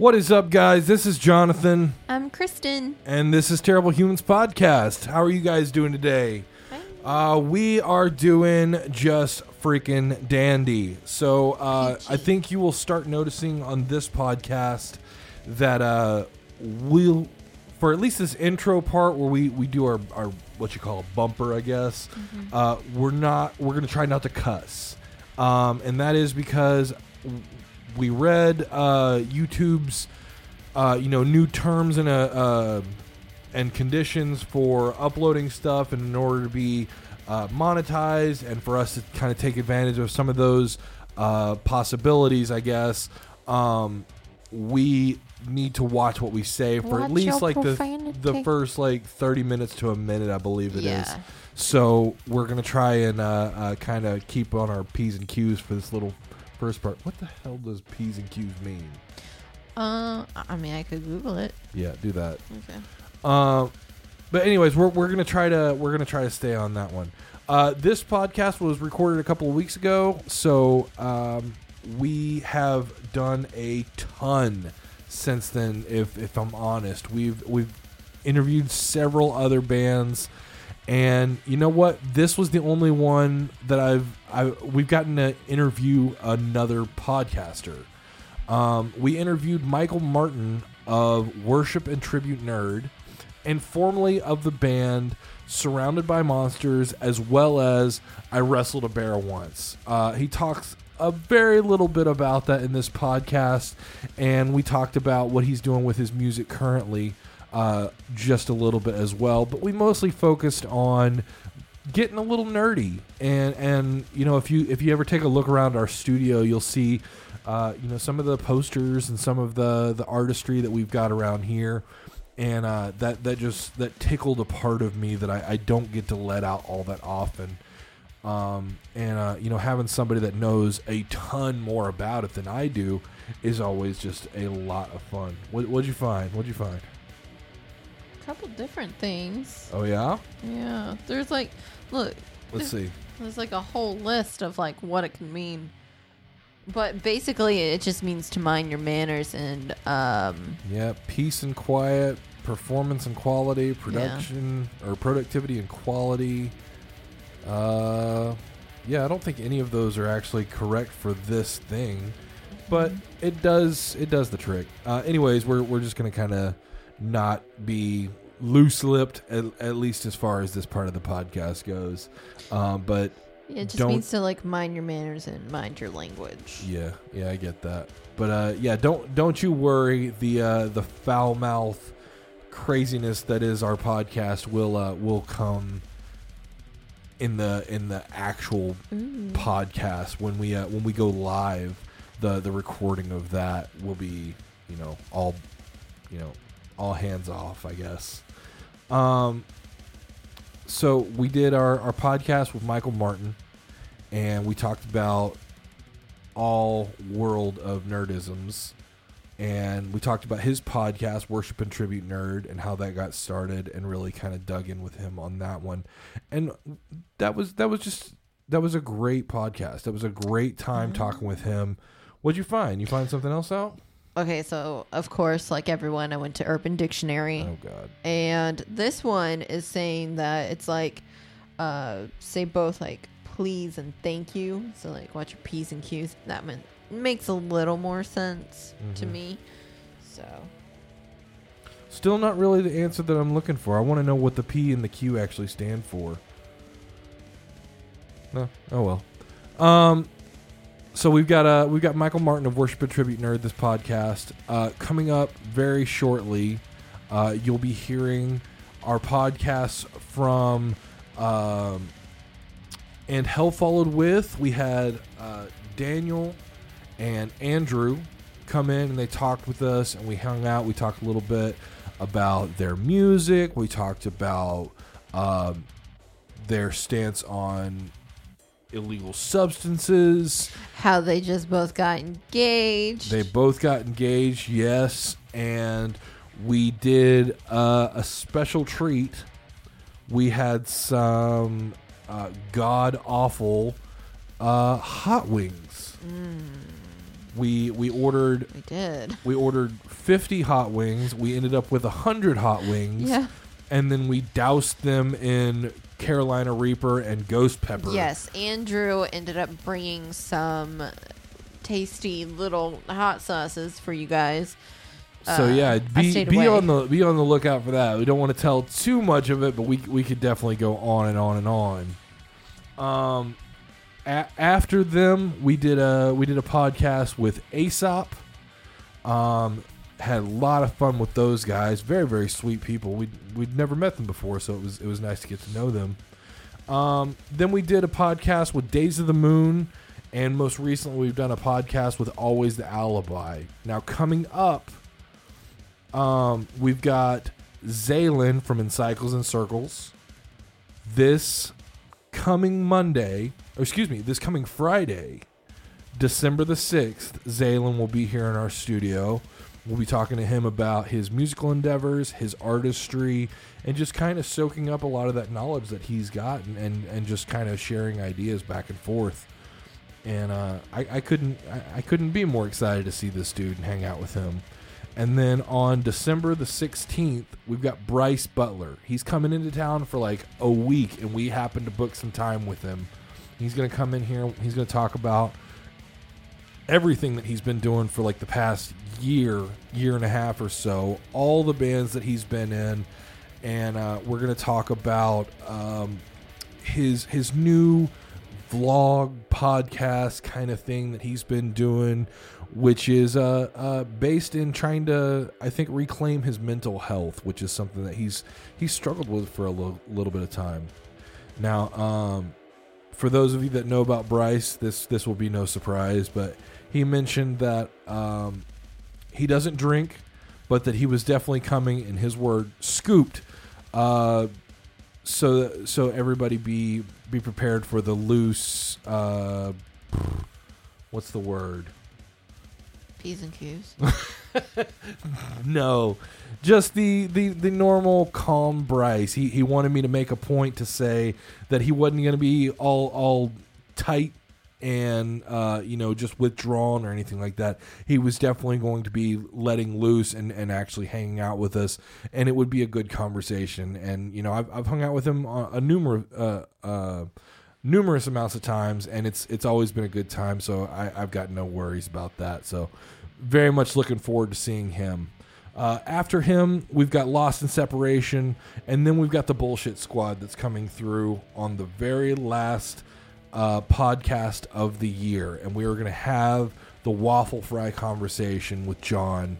What is up, guys? This is Jonathan, I'm Kristen. and this is Terrible Humans Podcast. How are you guys doing today? Uh, we are doing just freaking dandy. So uh, I think you will start noticing on this podcast that uh, we'll, for at least this intro part where we, we do our, our what you call a bumper, I guess. Uh, we're not. We're gonna try not to cuss, um, and that is because we read uh, YouTube's uh, you know new terms and uh, uh, and conditions for uploading stuff, and in order to be uh, monetized, and for us to kind of take advantage of some of those uh, possibilities, I guess um, we need to watch what we say for at least like the the first like thirty minutes to a minute, I believe it is. Yeah. So we're gonna try and uh, uh, kind of keep on our p's and q's for this little first part. What the hell does p's and q's mean? Uh, I mean, I could Google it. Yeah, do that. Okay. Um, but anyways, we're, we're gonna try to we're gonna try to stay on that one. Uh, this podcast was recorded a couple of weeks ago, so um, we have done a ton since then. If if I'm honest, we've we've interviewed several other bands, and you know what? This was the only one that I've I we've gotten to interview another podcaster. Um, we interviewed Michael Martin of Worship and Tribute Nerd, and formerly of the band Surrounded by Monsters, as well as I Wrestled a Bear Once. Uh, he talks a very little bit about that in this podcast, and we talked about what he's doing with his music currently, uh, just a little bit as well. But we mostly focused on getting a little nerdy. And and you know if you if you ever take a look around our studio you'll see uh, you know some of the posters and some of the the artistry that we've got around here. And uh, that that just that tickled a part of me that I, I don't get to let out all that often. Um, and uh, you know having somebody that knows a ton more about it than I do is always just a lot of fun. What, what'd you find? What'd you find couple different things. oh yeah Yeah. There's like, look, let's see there's like a whole list of like what it can mean. But basically, it just means to mind your manners and um. Yeah, peace and quiet, performance and quality, production or productivity and quality. Uh, yeah, I don't think any of those are actually correct for this thing, but it does it does the trick. Uh, anyways, we're we're just gonna kind of not be loose lipped at, at least as far as this part of the podcast goes. Um, but It just Don't- means to like mind your manners and mind your language. Yeah, yeah, I get that. But uh, yeah, don't don't you worry. The uh, the foul mouth craziness that is our podcast will uh, will come in the in the actual Ooh. podcast when we uh, when we go live. The the recording of that will be you know all you know all hands off. I guess. Um. So we did our our podcast with Michael Martin, and we talked about all world of nerdisms and we talked about his podcast worship and tribute nerd and how that got started and really kind of dug in with him on that one. And that was that was just that was a great podcast. That was a great time talking with him. What'd you find? You find something else out Okay, so of course, like everyone, I went to Urban Dictionary. oh god And this one is saying that it's like, uh, say both like please and thank you. So like watch your P's and Q's. That meant, makes a little more sense to Mhm. me. So still not really the answer that i'm looking for i want to know what the p and the q actually stand for no oh well um so we've got uh we've got Michael Martin of Worship and Tribute Nerd this podcast uh, coming up very shortly. Uh, you'll be hearing our podcasts from um, and Hell Followed With. We had uh, Daniel and Andrew come in and they talked with us and we hung out. We talked a little bit about their music. We talked about um, their stance on illegal substances. how they just both got engaged. They both got engaged, yes, and we did uh, a special treat. We had some uh, god awful uh, hot wings. We we ordered We did. we ordered 50 hot wings. We ended up with 100 hot wings. Yeah. And then we doused them in Carolina Reaper and Ghost Pepper. Yes, Andrew ended up bringing some tasty little hot sauces for you guys. So Uh, yeah, be be away. on the be on the lookout for that. We don't want to tell too much of it, but we we could definitely go on and on and on. Um, a- after them, we did a we did a podcast with Aesop. Um, had a lot of fun with those guys. Very very sweet people. We we'd never met them before, so it was it was nice to get to know them. Um, then we did a podcast with Days of the Moon, and most recently we've done a podcast with Always the Alibi. Now coming up, um, we've got Zaylin from In Cycles and Circles. This coming Monday, or excuse me, this coming Friday, December the 6th, Zaylin will be here in our studio. We'll be talking to him about his musical endeavors, his artistry, and just kind of soaking up a lot of that knowledge that he's got and, and, and just kind of sharing ideas back and forth. And uh, I, I couldn't I, I couldn't be more excited to see this dude and hang out with him. And then on December the 16th, we've got Bryce Butler. He's coming into town for like a week, and we happen to book some time with him. He's going to come in here. He's going to talk about everything that he's been doing for like the past year, year and a half or so, all the bands that he's been in, and uh, we're going to talk about um, his his new vlog podcast kind of thing that he's been doing, which is uh, uh, based in trying to, I think, reclaim his mental health, which is something that he's he's struggled with for a little, little bit of time. Now, um, for those of you that know about Bryce, this this will be no surprise, but he mentioned that um, he doesn't drink, but that he was definitely coming, in his word, scooped. Uh, so so everybody be be prepared for the loose. Uh, what's the word? P's and Q's. No, just the, the the normal calm Bryce. He he wanted me to make a point to say that he wasn't going to be all all tight and uh, you know just withdrawn or anything like that. He was definitely going to be letting loose and, and actually hanging out with us, and it would be a good conversation. And you know I've I've hung out with him a, numerous uh, uh, numerous amounts of times, and it's it's always been a good time. So I, I've got no worries about that. So very much looking forward to seeing him. Uh, after him, we've got Lost in Separation, and then we've got the Bullshit Squad that's coming through on the very last uh, podcast of the year, and we are going to have the waffle fry conversation with John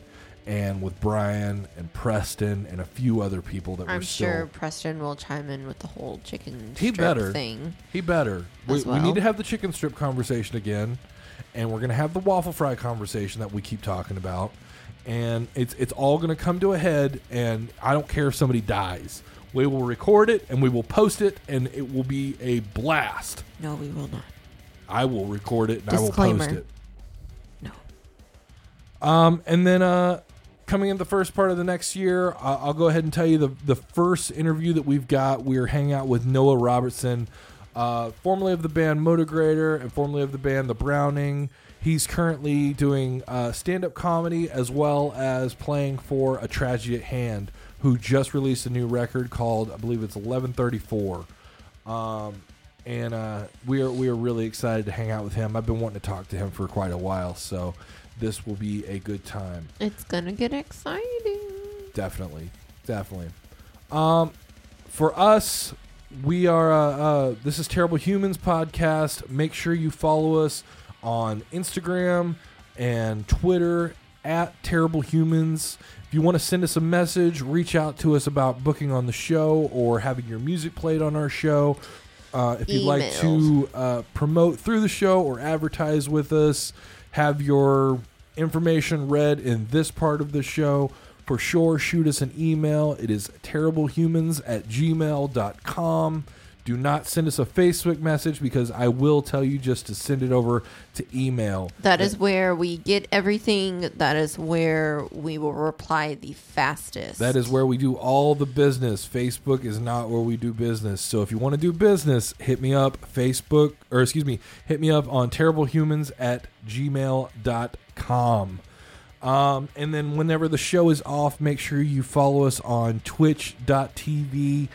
and with Brian and Preston and a few other people that I'm sure Preston will chime in with the whole chicken He strip better. thing. He better. We, As we need to have the chicken strip conversation again, and we're going to have the waffle fry conversation that we keep talking about, and it's it's all going to come to a head. And I don't care if somebody dies. We will record it and we will post it, and it will be a blast. No, we will not. I will record it and I will post Disclaimer. it. No. Um, and then uh, coming in the first part of the next year, uh, I'll go ahead and tell you the the first interview that we've got. We're hanging out with Noah Robertson, uh, formerly of the band Motograter and formerly of the band The Browning. He's currently doing uh, stand up comedy as well as playing for A Tragedy at Hand, who just released a new record called, I believe it's 1134. Um, and uh, we are we are really excited to hang out with him. I've been wanting to talk to him for quite a while, so this will be a good time. It's gonna get exciting. Definitely, definitely. Um, for us, we are. Uh, uh, this is Terrible Humans podcast. Make sure you follow us on Instagram and Twitter at Terrible Humans. If you want to send us a message, reach out to us about booking on the show or having your music played on our show. Uh, if you'd like to uh, promote through the show or advertise with us, have your information read in this part of the show, for sure shoot us an email. It is terriblehumanz at gmail.com. Do not send us a Facebook message because I will tell you just to send it over to email. That is where we get everything. That is where we will reply the fastest. That is where we do all the business. Facebook is not where we do business. So if you want to do business, hit me up Facebook or excuse me, hit me up on terriblehumanz at gmail.com. Um, and then whenever the show is off, make sure you follow us on twitch.tv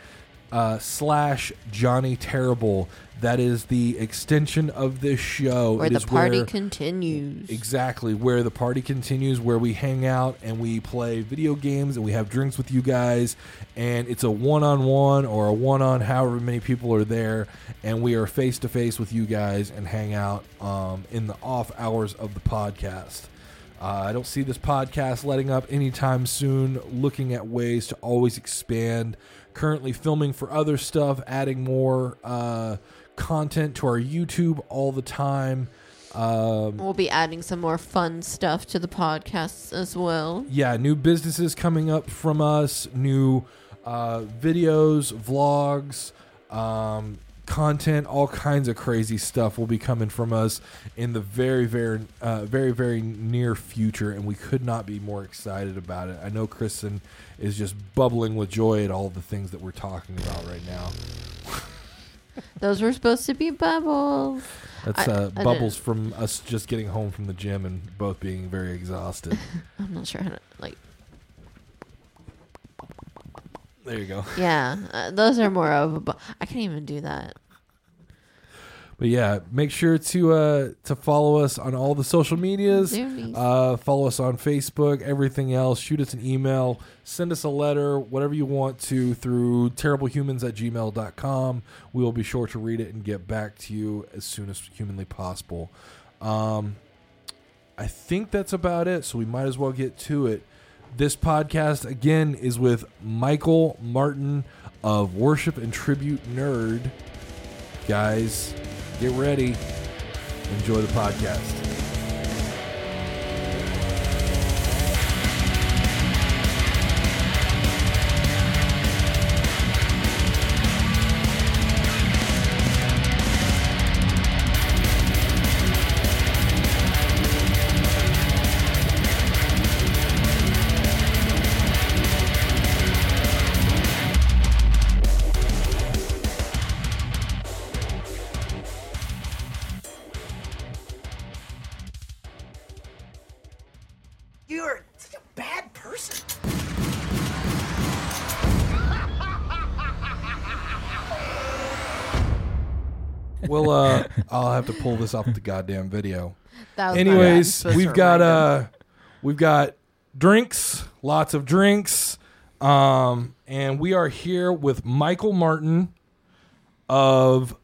uh, slash Johnny Terrible. That is the extension of this show. where It the party where- continues. Exactly, where the party continues, where we hang out and we play video games and we have drinks with you guys. And it's a one on one or a one on however many people are there. And we are face to face with you guys and hang out um, in the off hours of the podcast. Uh, I don't see this podcast letting up anytime soon, looking at ways to always expand. Currently filming for other stuff, adding more uh, content to our YouTube all the time. Um, We'll be adding some more fun stuff to the podcasts as well. yeah, new businesses coming up from us, new uh, videos, vlogs, um, content, all kinds of crazy stuff will be coming from us in the very, very, uh, very, very near future, and we could not be more excited about it. I know Kristen is just bubbling with joy at all the things that we're talking about right now. Those were supposed to be bubbles. That's I- uh, I bubbles from us just getting home from the gym and both being very exhausted. I'm not sure how to like. there you go. Yeah, uh, those are more of a. Bu- I can't even do that. But yeah, make sure to uh to follow us on all the social medias. Uh, follow us on Facebook, everything else. Shoot us an email, send us a letter, whatever you want to through terriblehumanz at gmail.com. We will be sure to read it and get back to you as soon as humanly possible. Um, I think that's about it, so we might as well get to it. This podcast, again, is with Michael Martin of Worship and Tribute Nerd. Guys, get ready. Enjoy the podcast. Pull this off the goddamn video. That was my bad. Anyways, we've got remind uh, we've got drinks, lots of drinks, um, and we are here with Michael Martin of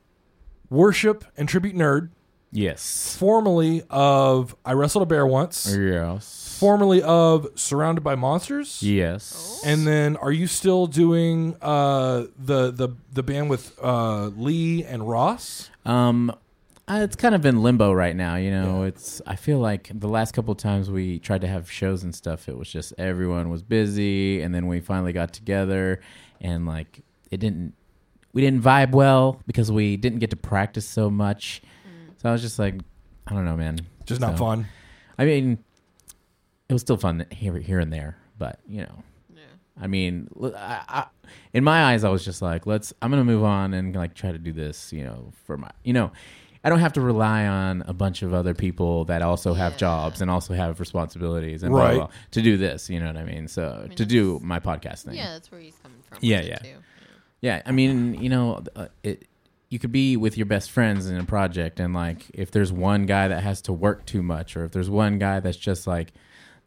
Worship and Tribute Nerd, Yes. formerly of I Wrestled a Bear Once, Yes. formerly of Surrounded by Monsters. Yes. And then, are you still doing uh, the the the band with uh, Lee and Ross? Um, Uh, it's kind of in limbo right now. You know, it's. I feel like the last couple of times we tried to have shows and stuff, it was just everyone was busy, and then we finally got together, and like it didn't. We didn't vibe well because we didn't get to practice so much. Mm. So I was just like, I don't know, man. Just not fun. I mean, it was still fun here, here and there, but you know, I mean, l- I, I, in my eyes, I was just like, let's. I'm gonna move on and like try to do this, you know, for my, you know, I don't have to rely on a bunch of other people that also have Yeah. jobs and also have responsibilities and Right. blah, blah, to do this. You know what I mean? So to do my podcast thing. Yeah, that's where he's coming from. Yeah, with it, yeah. Yeah, I mean, you know, uh, it. You could be with your best friends in a project, and like, if there's one guy that has to work too much, or if there's one guy that's just like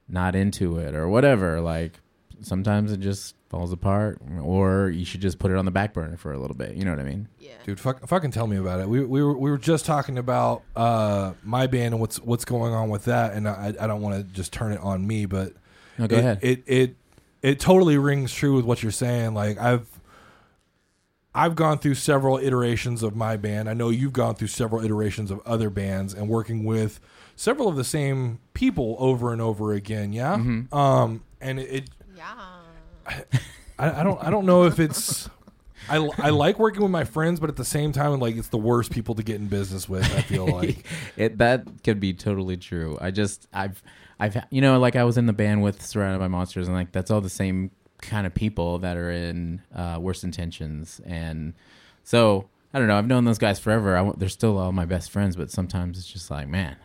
not into it, or whatever, like, sometimes it just falls apart, or you should just put it on the back burner for a little bit. You know what I mean? Yeah. Dude, fuck, fucking tell me about it. We, we were we were just talking about uh, my band and what's what's going on with that, and I, I don't want to just turn it on me, but No, go it, ahead. It it it totally rings true with what you're saying. Like I've I've gone through several iterations of my band. I know you've gone through several iterations of other bands, and working with several of the same people over and over again. Yeah, Mm-hmm. um, and it, it Yeah. I, I don't I don't know if it's I, I like working with my friends, but at the same time, like it's the worst people to get in business with. I feel like it that could be totally true. I just I've I've you know like I was in the band with Surrounded by Monsters and like that's all the same kind of people that are in uh, Worst Intentions and so I don't know. I've known those guys forever. I, they're still all my best friends, but sometimes it's just like man.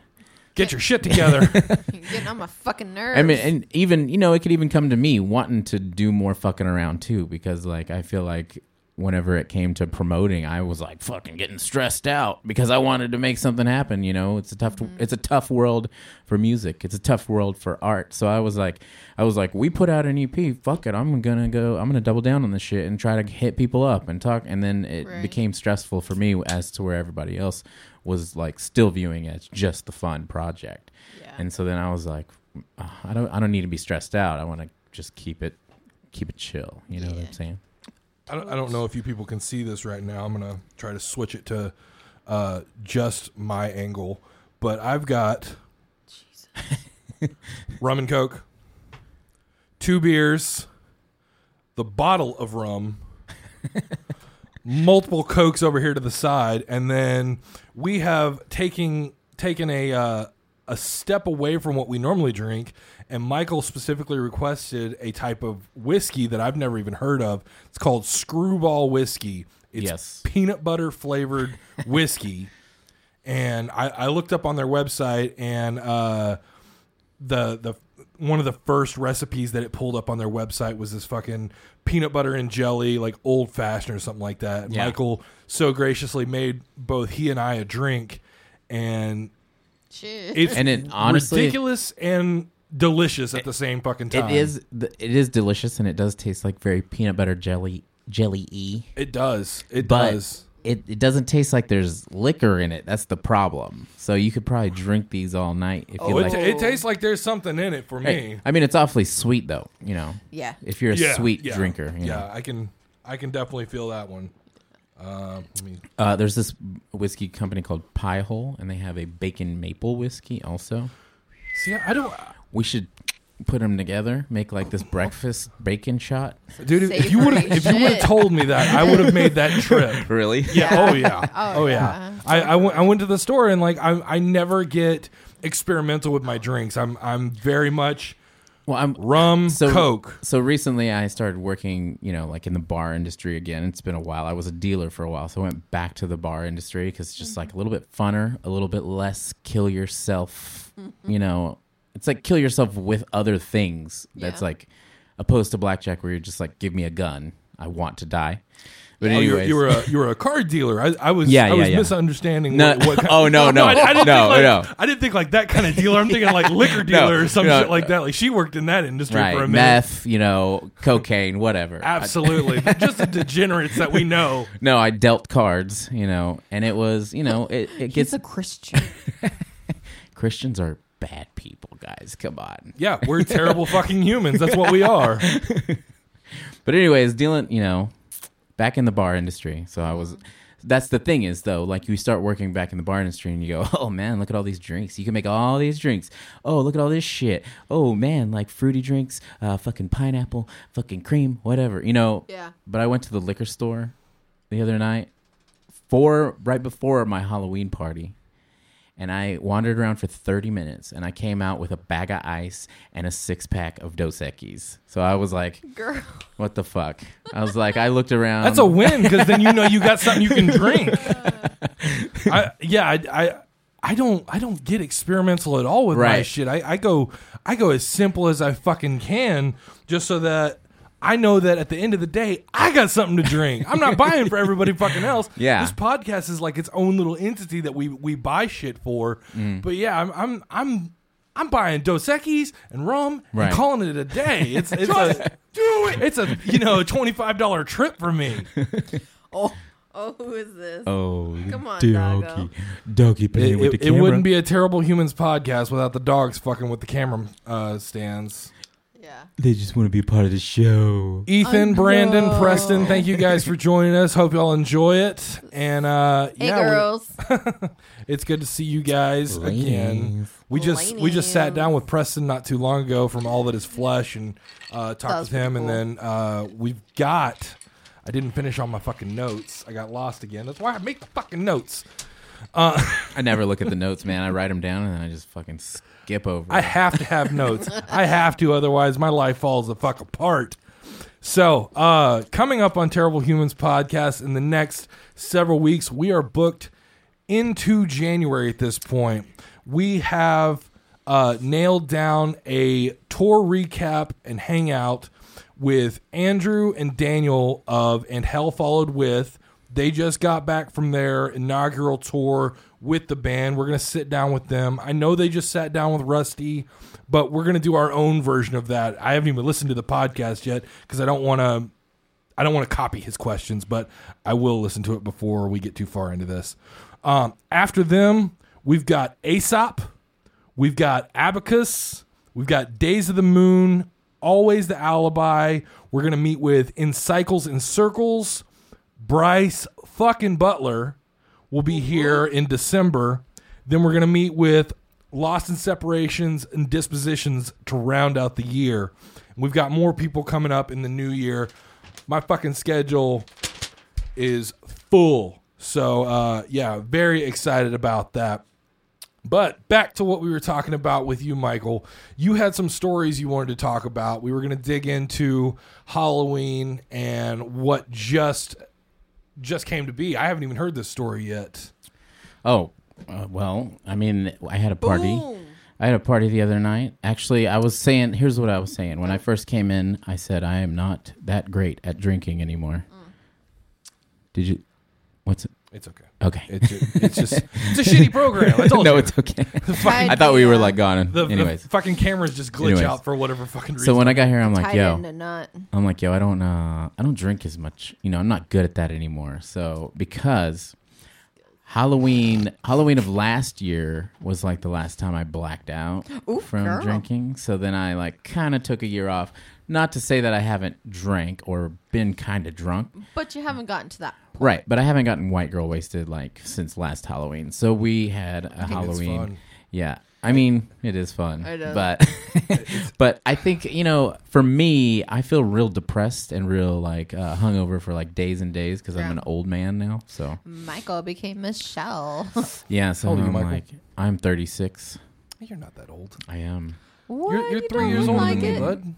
Get your shit together. You're getting on my fucking nerves. I mean, and even you know, it could even come to me wanting to do more fucking around too, because like I feel like whenever it came to promoting, I was like fucking getting stressed out because I wanted to make something happen. You know, it's a tough, mm-hmm. it's a tough world for music. It's a tough world for art. So I was like, I was like, we put out an EP. Fuck it, I'm gonna go. I'm gonna double down on this shit and try to hit people up and talk. And then it Right. became stressful for me as to where everybody else was like still viewing it as just the fun project. yeah. And so then I was like, "Oh, I don't, I don't need to be stressed out. I want to just keep it, keep it chill. You know what I'm saying? I don't, I don't know if you people can see this right now. I'm gonna try to switch it to uh, just my angle, but I've got rum and coke, two beers, the bottle of rum, multiple cokes over here to the side, and then we have taking taken a uh, a step away from what we normally drink. And Michael specifically requested a type of whiskey that I've never even heard of. It's called Screwball whiskey. It's Yes. peanut butter flavored whiskey. And I, I looked up on their website, and uh, the the one of the first recipes that it pulled up on their website was this fucking peanut butter and jelly, like old fashioned or something like that. Yeah. Michael so graciously made both he and I a drink, and Shit. it's And it honestly- ridiculous and delicious at the same fucking time. it is it is delicious, and it does taste like very peanut butter jelly, jelly y. It does. It But does. it, it doesn't taste like there's liquor in it. That's the problem. So you could probably drink these all night if Oh, you it, like. ta- it tastes like there's something in it for Hey, me. I mean, it's awfully sweet though. You know, yeah. if you're a Yeah, sweet yeah, drinker. You yeah, know. I can. I can definitely feel that one. Uh, let me Uh, there's this whiskey company called Pie Hole, and they have a bacon maple whiskey also. see. I don't, We should put them together, make like this breakfast bacon shot. dude. If, if you would have, if you would have told me that, I would have made that trip. Really? Yeah. Oh yeah. Oh, Oh, yeah. yeah. I, I went. I went to the store and like I I never get experimental with my drinks. I'm I'm very much Well, I'm rum, So- coke. So recently, I started working, you know, like in the bar industry again. It's been a while. I was a dealer for a while, so I went back to the bar industry because it's just like a little bit funner, a little bit less kill yourself. You know, it's like kill yourself with other things. That's like opposed to blackjack, where you're just like, give me a gun, I want to die. But Oh, you, were, you were a you were a card dealer. I, I was Yeah, I yeah, was yeah. misunderstanding. No- what, what kind- oh, no, no, I, I didn't no, think like, no. I didn't think like that kind of dealer. I'm thinking like liquor dealer or some no. shit like that. Like she worked in that industry for a right, minute. meth, you know, cocaine, whatever. I- Absolutely, just the degenerates that we know. no, I dealt cards, you know, and it was, you know, it, it He's a Christian. Christians are bad people, guys. Come on. Yeah, we're terrible fucking humans. That's what we are. But anyways, dealing, you know, back in the bar industry. So I was. That's the thing is though, like you start working back in the bar industry and you go, oh man, look at all these drinks. You can make all these drinks. Oh, look at all this shit. Oh man, like fruity drinks, uh, fucking pineapple, fucking cream, whatever. You know. Yeah. But I went to the liquor store the other night, for right before my Halloween party, and I wandered around for 30 minutes, and I came out with a bag of ice and a six pack of Dos Equis. So I was like, Girl. what the fuck? I was like, I looked around. That's a win because then you know you got something you can drink. I, yeah, I, I I don't I don't get experimental at all with my shit. I, I go I go as simple as I fucking can just so that I know that at the end of the day I got something to drink. I'm not buying for everybody fucking else. Yeah. this podcast is like its own little entity that we we buy shit for. Mm. But yeah, I'm I'm I'm I'm buying Dos Equis and rum Right. and calling it a day. It's it's a do it. It's a you know twenty five dollar trip for me. Oh. Oh, who is this? Oh, Come on, doggo. doggy It, it- it wouldn't be a terrible humans podcast without the dogs fucking with the camera uh, stands. Yeah. They just want to be part of the show. Ethan, I Brandon, know. Preston, thank you guys for joining us. Hope y'all enjoy it. And uh, Hey, yeah, we- girls. it's good to see you guys again. Ladies. We just we just sat down with Preston not too long ago from All That Is Flesh and uh, talked was with him, pretty and then uh, we've got I didn't finish all my fucking notes. I got lost again. That's why I make the fucking notes. I never look at the notes, man. I write them down and then I just fucking skip over. I have to have notes. I have to, otherwise my life falls the fuck apart. So, uh, coming up on Terrible Humans podcast in the next several weeks, we are booked into January at this point. We have uh, nailed down a tour recap and hangout with Andrew and Daniel of And Hell Followed With. They just got back from their inaugural tour with the band. We're going to sit down with them. I know they just sat down with Rusty, but we're going to do our own version of that. I haven't even listened to the podcast yet because I don't want to I don't want to copy his questions, but I will listen to it before we get too far into this. Um, after them, we've got Aesop, we've got Abacus, we've got Days of the Moon, Always the Alibi. We're going to meet with In Cycles and Circles. Bryce fucking Butler will be here in December. Then we're going to meet with Lost in Separations and Dispositions to round out the year. We've got more people coming up in the new year. My fucking schedule is full. So, uh, yeah, very excited about that. But back to what we were talking about with you, Michael. You had some stories you wanted to talk about. We were going to dig into Halloween and what just just came to be. I haven't even heard this story yet. Oh, uh, well, I mean, I had a party. Boom. I had a party the other night. Actually, I was saying, here's what I was saying. When I first came in, I said, I am not that great at drinking anymore. Did you? What's it? It's okay. Okay. It's just, it's just it's a shitty program. I told no, you. it's okay. Fucking, I thought we were like gone. the, the Anyways. fucking cameras just glitch Anyways. out for whatever fucking reason. So when I got here, I'm like, Tied yo, into. I'm like, yo, I don't, uh, I don't drink as much. You know, I'm not good at that anymore. So because Halloween, Halloween of last year was like the last time I blacked out Ooh, from girl. drinking. So then I like kind of took a year off. Not to say that I haven't drank or been kind of drunk, But you haven't gotten to that. right? But I haven't gotten white girl wasted like since last Halloween. So we had a Halloween. fun. Yeah. I mean, it is fun, It is. but but I think you know, for me, I feel real depressed and real like uh, hungover for like days and days because I'm Yeah. an old man now. So Michael became Michelle. yeah, so How old are you, I'm Michael? like, I'm 36. You're not that old. I am. what? You're, you're three don't years look older like than me, it? bud.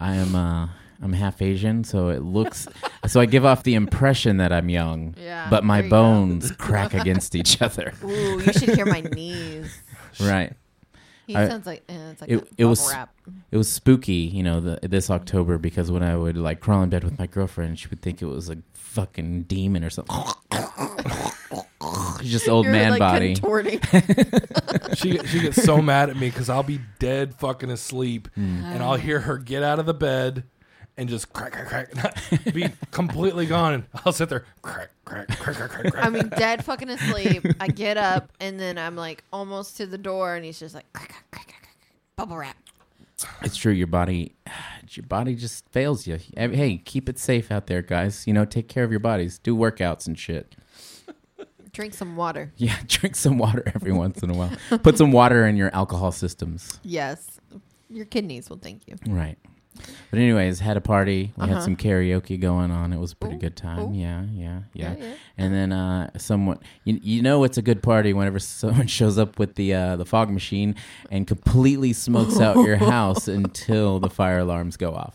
I am. uh I'm half Asian, so it looks. so I give off the impression that I'm young, Yeah, but my you bones crack against each other. Ooh, you should hear my knees. Right. He I- sounds like eh, it's like it- a it was- wrap. it was spooky, you know, the, this October because when I would like crawl in bed with my girlfriend, she would think it was a fucking demon or something. Just old You're man like body. contorting. She she gets so mad at me because I'll be dead fucking asleep, Hmm. and I'll hear her get out of the bed and just crack crack crack, not be completely gone, and I'll sit there crack crack crack crack crack. crack. I mean, dead fucking asleep. I get up and then I'm like almost to the door, and he's just like crack, crack, crack, crack, crack. bubble wrap. It's true. Your body, your body just fails you. Hey, keep it safe out there, guys. You know, take care of your bodies. Do workouts and shit. Drink some water. Yeah, drink some water every once in a while. Put some water in your alcohol systems. Yes, your kidneys will thank you. Right. But anyways, had a party. We had Uh-huh. some karaoke going on. It was a pretty Ooh, good time. Yeah, yeah, yeah, Yeah, yeah. And then uh, someone, you, you know, it's a good party whenever someone shows up with the uh, the fog machine and completely smokes out your house until the fire alarms go off.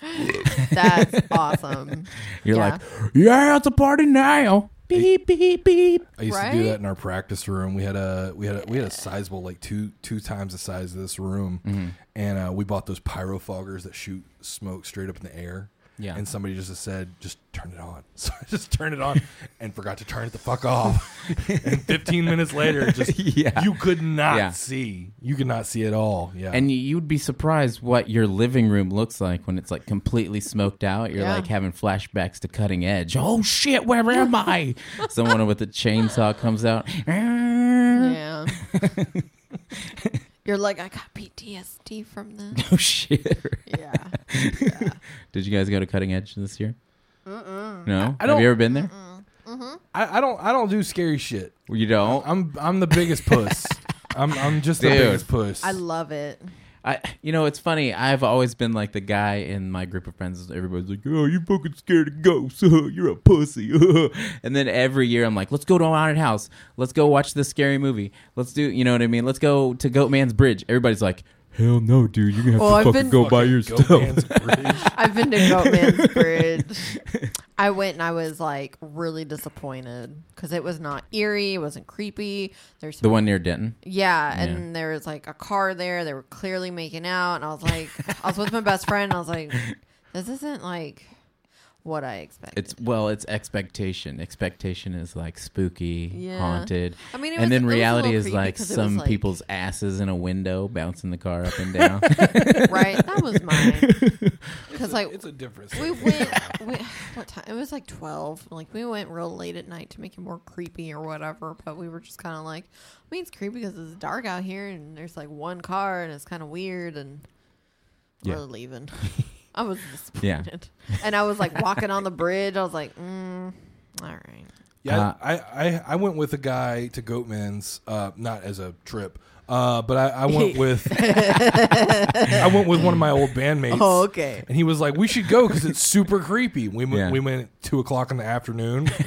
That's awesome. You're Yeah. like, yeah, it's a party now. Beep beep beep. I used to do that in our practice room. We had a we had a, we had a sizable like two two times the size of this room, Mm-hmm. and uh, we bought those pyro foggers that shoot smoke straight up in the air. Yeah. and somebody just said, "Just turn it on." So I just turned it on and forgot to turn it the fuck off. and 15 minutes later, just Yeah. you could not Yeah. see. You could not see at all. Yeah, And you- you'd be surprised what your living room looks like when it's like completely smoked out. You're Yeah. like having flashbacks to cutting edge. Oh shit, where am I? Someone with a chainsaw comes out. Yeah. You're like, I got PTSD from this. Oh shit. Yeah. Did you guys go to cutting edge this year? No. I Have don't- you ever been there? Mm-hmm. I, I don't I don't do scary shit. You don't. I'm I'm the biggest puss. I'm I'm just the biggest puss. I love it. I, you know, it's funny. I've always been like the guy in my group of friends. Everybody's like, "Oh, you're fucking scared of ghosts? You're a pussy." and then every year, I'm like, "Let's go to a haunted house. Let's go watch this scary movie. Let's do, you know what I mean? Let's go to Goatman's Bridge." Everybody's like, "Hell no, dude! You're gonna have Well, to I've fucking been- go by Fucking yourself." I've been to Goatman's Bridge. I went and I was like really disappointed because it was not eerie. It wasn't creepy. There's the one near Denton. yeah, and there was like a car there. They were clearly making out, and I was like, I was with my best friend. And I was like, this isn't like what I expected. It's well, it's expectation. Expectation is like spooky, Yeah. haunted. I mean, it and was- then it was a reality little is creepy like 'cause it was, some like- people's asses in a window bouncing the car up and down. right. That was mine because like It's a difference. we went. We, what time? It was like twelve. Like we went real late at night to make it more creepy or whatever. But we were just kind of like, I mean, it's creepy because it's dark out here and there's like one car and it's kind of weird and Yeah. we're leaving. I was Yeah. disappointed, and I was like walking on the bridge. I was like, mm, all right. Yeah, Uh, I, I I went with a guy to Goatman's, uh, not as a trip, uh, but I, I went with I went with one of my old bandmates. Oh, okay. And he was like, "We should go because it's super creepy." We went, Yeah. we went at two o'clock in the afternoon.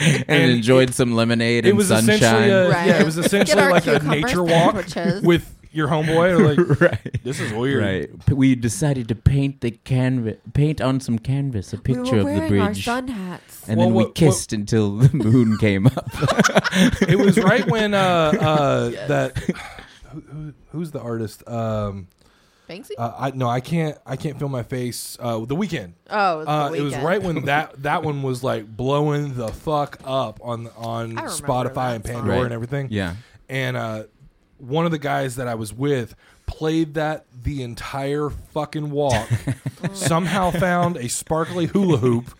and, And enjoyed some lemonade it and was sunshine. a, Right. yeah, it was essentially like a nature walk with your homeboy. Like, right. this is weird. Right. P- We decided to paint the canvas, paint on some canvas a picture we of were the wearing our bridge, sun hats. and Well, then we what- kissed until the moon came up. It was right when uh, uh, that who, who, who's the artist? Um, Banksy. uh, I no, I can't. I can't feel my face. Uh, the Weeknd. oh, the Uh, it was Weeknd. right when that that one was like blowing the fuck up on on I remember Spotify that and song. Pandora Right. and everything. yeah. And uh, one of the guys that I was with played that the entire fucking walk. somehow found a sparkly hula hoop.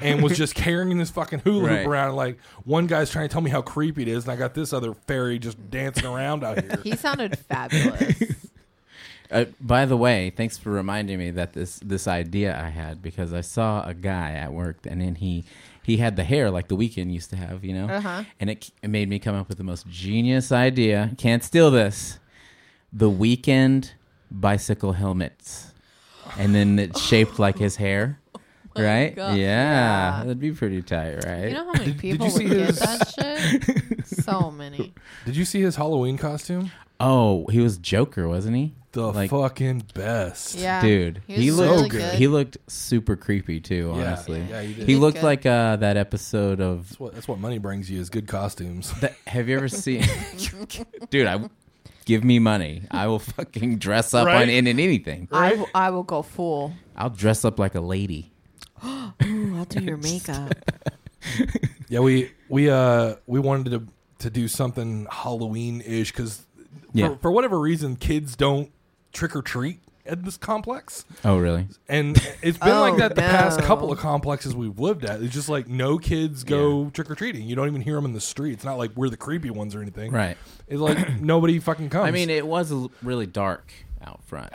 And was just carrying this fucking hula Right. hoop around. Like one guy's trying to tell me how creepy it is, and I got this other fairy just dancing around out here. He sounded fabulous. Uh, by the way, thanks for reminding me that this this idea I had because I saw a guy at work and then he he had the hair like the Weeknd used to have, you know, Uh-huh. and it, it made me come up with the most genius idea. Can't steal this. The Weeknd bicycle helmets, and then it's shaped like his hair. Right? yeah, yeah. that'd be pretty tight, right? You know how many Did- did people you see would his- get that shit? So many. Did you see his Halloween costume? oh, he was Joker, wasn't he? The Like- fucking best. Yeah, Dude, he, he, looked really good. good. he looked super creepy too. Yeah, Honestly, yeah, he did. He Did looked good. like uh, that episode of. That's what, that's what money brings you is good costumes. That, have you ever seen? Dude, I give me money. I will fucking dress up Right? on in, in anything. I, w- I will go full. I'll dress up like a lady. Ooh, I'll do your makeup. Yeah, we we uh we wanted to to do something Halloween ish because Yeah. for, for whatever reason kids don't trick or treat at this complex, Oh, really? and it's been like Oh, that the past no. couple of complexes we've lived at. It's just like no kids go trick or treating. You don't even hear them in the street. It's not like we're the creepy ones or anything. Right. It's like nobody fucking comes. I mean, it was a l- really dark out front,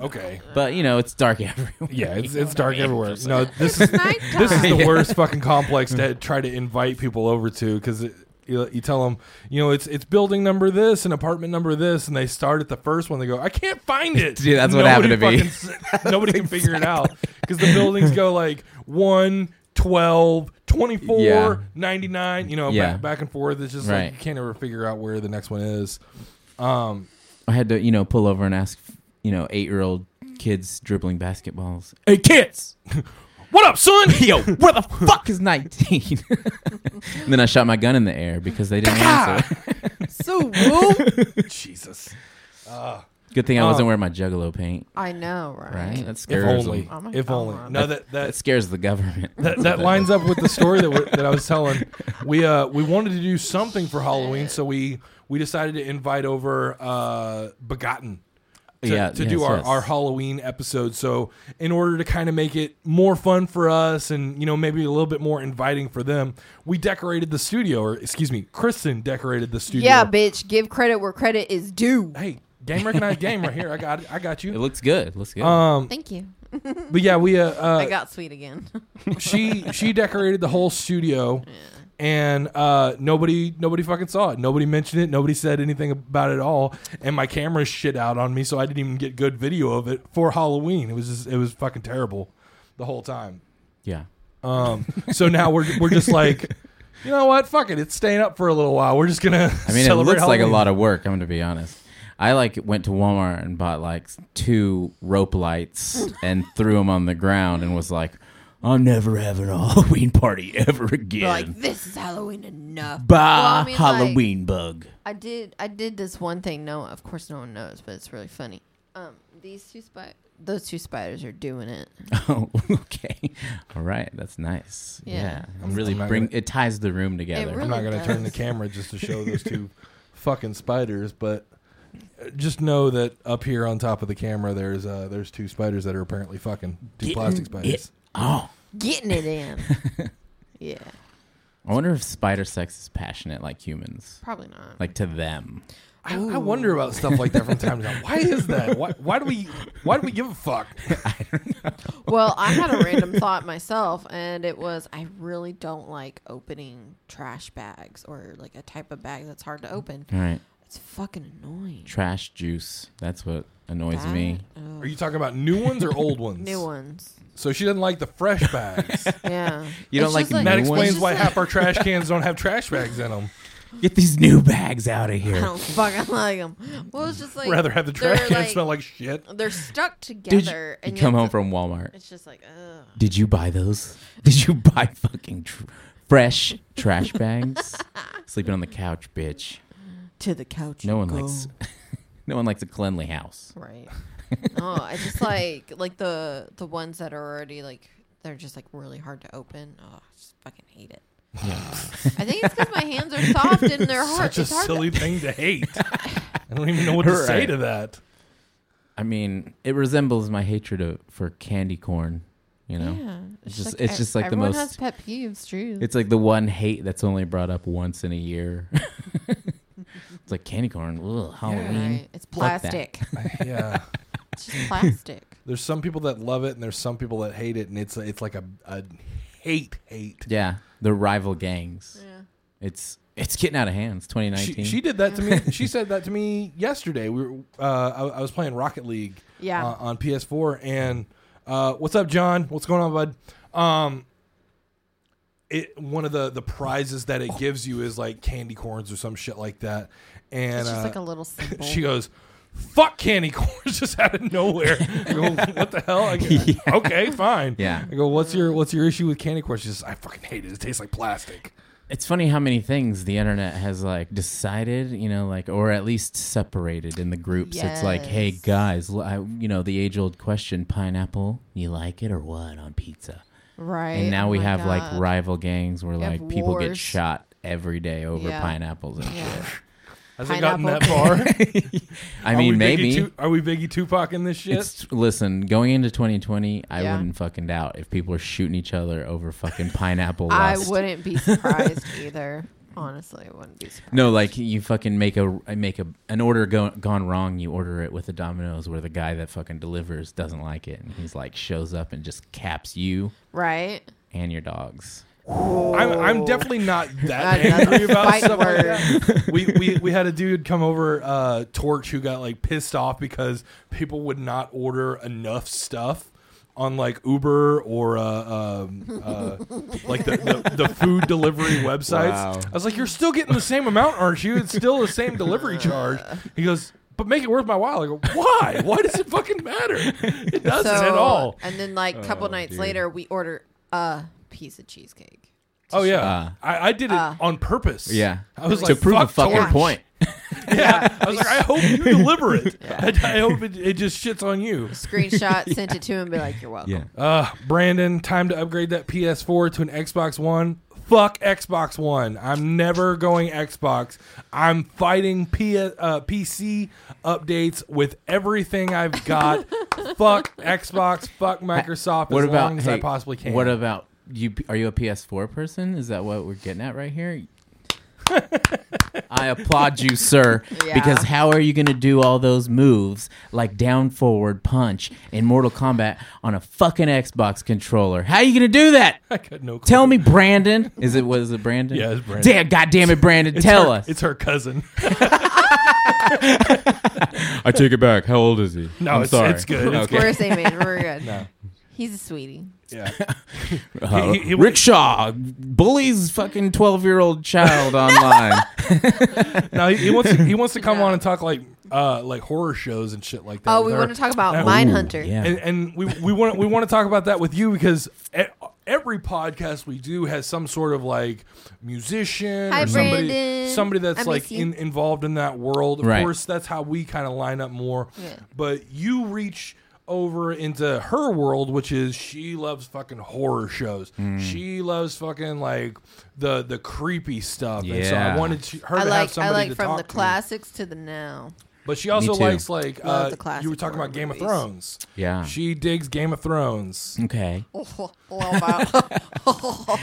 okay. but you know, it's dark everywhere. Yeah, it's, it's dark everywhere. No, this is this is the worst fucking complex to try to invite people over to because you, you tell them, you know, it's it's building number this and apartment number this, and they start at the first one. They go, I can't find it. Dude, that's what happened to me. fucking nobody can figure it out because the buildings go like 1, 12, 24, Yeah. 99, you know, Yeah. back, back and forth. It's just Right. like you can't ever figure out where the next one is. Um, I had to, you know, pull over and ask, you know, eight-year-old kids dribbling basketballs. Hey, kids! what up, son? Yo, where the fuck is 19? and then I shot my gun in the air because they didn't answer. so woo. Jesus. Good thing I wasn't Um, wearing my Juggalo paint, I know, right? right? That If scares only. them. Oh my if only. No, that that That scares the government. that, that lines up with the story that, we, that I was telling. We uh we wanted to do something for Halloween, so we we decided to invite over uh Begotten to, Yeah, to yes, do our, yes. our Halloween episode. So in order to kind of make it more fun for us and you know maybe a little bit more inviting for them, we decorated the studio, or excuse me, Kristen decorated the studio. Yeah, bitch. Give credit where credit is due. Hey, game recognized game right here. I got it. I got you. It looks good. Looks good. Um, Thank you. but yeah, we uh, uh I got sweet again. she she decorated the whole studio and uh, nobody nobody fucking saw it. Nobody mentioned it. Nobody said anything about it at all. And my camera shit out on me, so I didn't even get good video of it for Halloween. It was just, it was fucking terrible the whole time. Yeah. Um, so now we're we're just like, you know what? Fuck it. It's staying up for a little while. We're just gonna. I mean, it looks like a lot of work. I'm going to be honest. I like went to Walmart and bought like two rope lights and threw them on the ground and was like, "I'm never having a Halloween party ever They're again." like, this is Halloween enough. Bye, Well, I mean, like- Halloween bug. I did. I did this one thing. No, of course, no one knows, but it's really funny. Um, these two spiders, those two spiders are doing it. Oh, okay. All right, that's nice. Yeah. Yeah, I'm really not bring gonna- it ties the room together. really I'm not gonna turn the does. camera just to show those two fucking spiders, but just know that up here on top of the camera, there's uh, there's two spiders that are apparently fucking two Getting plastic it- spiders. Getting it in. yeah, I wonder if spider sex is passionate like humans, probably not. like to them. I, I wonder about stuff like that from time to time. Why is that? Why, why do we why do we give a fuck? well, I had a random thought myself, and it was I really don't like opening trash bags or like a type of bag that's hard to open. All right, It's fucking annoying. trash juice. That's what annoys That- me. ugh. Are you talking about new ones or old ones? new ones? So she doesn't like the fresh bags. Yeah. You don't It's like just that New explains ones? it's why just half our trash cans don't have trash bags in them. Get these new bags out of here. I here. don't fucking like them. Well, it's just like Rather have the trash they're can like- smell like shit. they're stuck Did together. you, and you come have home to- from Walmart? It's just like, ugh. Did you buy those? Did you buy fucking tr- fresh trash bags? Sleeping on the couch, bitch. To the couch. No you one go. likes. No one likes a cleanly house. Right. oh, I just like like the the ones that are already like they're just like really hard to open. Oh, I just fucking hate it. Yeah. I think it's because my hands are soft and they're hard. Such a hard silly to, thing to hate. I don't even know what to say to that. I mean, it resembles my hatred of, for candy corn. You know, Yeah, It's just just- it's just like the everyone most- has pet peeves. True. it's like the one hate that's only brought up once in a year. It's like candy corn. Ugh, Halloween. Right. It's Fuck that. plastic. Yeah. it's just plastic. There's some people that love it and there's some people that hate it and it's it's like a, a hate hate. Yeah, the rival gangs. Yeah. It's it's getting out of hand. It's 2019. She, she did that to me. She said that to me yesterday. We were uh, I, I was playing Rocket League Yeah. uh, on PS4 and uh, what's up, John? What's going on, bud? Um, it one of the the prizes that it gives you is like candy corns or some shit like that. And It's just uh, like a little symbol. she goes, "Fuck candy corns!" just out of nowhere. I go, "What the hell?" I go, Okay, fine. Yeah. I go, "What's your What's your issue with candy corns?" She says, "I fucking hate it. It tastes like plastic." It's funny how many things the internet has like decided, you know, like or at least separated in the groups. It's like, hey guys, l- I, you know, the age old question: pineapple, you like it or what on pizza? Right. And now Oh we my have like rival gangs where We like people get shot every day over Yeah. pineapples and Yeah. shit. Has it gotten that far? I Are mean, maybe. Tu- are we Biggie Tupac in this shit? It's listen, going into 2020, I Yeah. wouldn't fucking doubt if people are shooting each other over fucking pineapple. I lust. wouldn't be surprised either. Honestly, I wouldn't be surprised. No, like you fucking make a make a an order go, gone wrong. You order it with the Domino's where the guy that fucking delivers doesn't like it, and he's like shows up and just caps you Right? and your dogs. I'm, I'm definitely not that angry about fight stuff like that. We, we we had a dude come over, uh, Torch, who got like pissed off because people would not order enough stuff on like Uber or uh, um, uh, like the, the, the food delivery websites. Wow. I was like, you're still getting the same amount, aren't you? It's still the same delivery charge. He goes. But make it worth my while. I go, why? Why does it fucking matter? It doesn't at all. And then like a couple Oh, nights dude. later, we order a piece of cheesecake. Oh yeah, Uh, I, I did it uh, on purpose. Yeah, I was to like, prove a fucking Torch. point. Yeah, I was like, I hope you deliver it. Yeah. I, I hope it, it just shits on you. Screenshot, sent it to him, be like, "You're welcome." Yeah, Uh, Brandon, time to upgrade that PS4 to an Xbox One. Fuck Xbox One. I'm never going Xbox. I'm fighting P- uh, PC updates with everything I've got. fuck Xbox. Fuck Microsoft. what as about long as hey, I possibly can. What about you? Are you a PS4 person? Is that what we're getting at right here? I applaud you, sir. Yeah. Because how are you going to do all those moves like down forward punch in Mortal Kombat on a fucking Xbox controller? How are you going to do that? I got no. Clue. Tell me, Brandon. Is it was it Brandon? Yeah, it's Brandon. Damn, goddamn it, Brandon. It's tell her- us. It's her cousin. I take it back. How old is he? No, I'm it's, sorry. it's good. It's Okay. We're the same age. We're good. No. He's a sweetie. Good. Yeah. Uh, He- he- he- Rickshaw bullies fucking twelve year old child online. No, he, he wants to, he wants to come on and talk like uh like horror shows and shit like that. Oh, with we her. want to talk about Uh, Mindhunter. yeah. and, and we we want we want to talk about that with you because e- every podcast we do has some sort of like musician Hi, or somebody Brandon. somebody I that's miss like you. in, involved in that world. Of Right. course, that's how we kind of line up more. Yeah. But you reach over into her world, which is she loves fucking horror shows. Hmm. She loves fucking like the the creepy stuff. And so I Yeah. wanted to, her I to have like I somebody like to from the to. classics to the now. But she also likes like uh, the classic you were talking horror about Game of. Thrones. Yeah. She digs Game of Thrones. Okay. Well,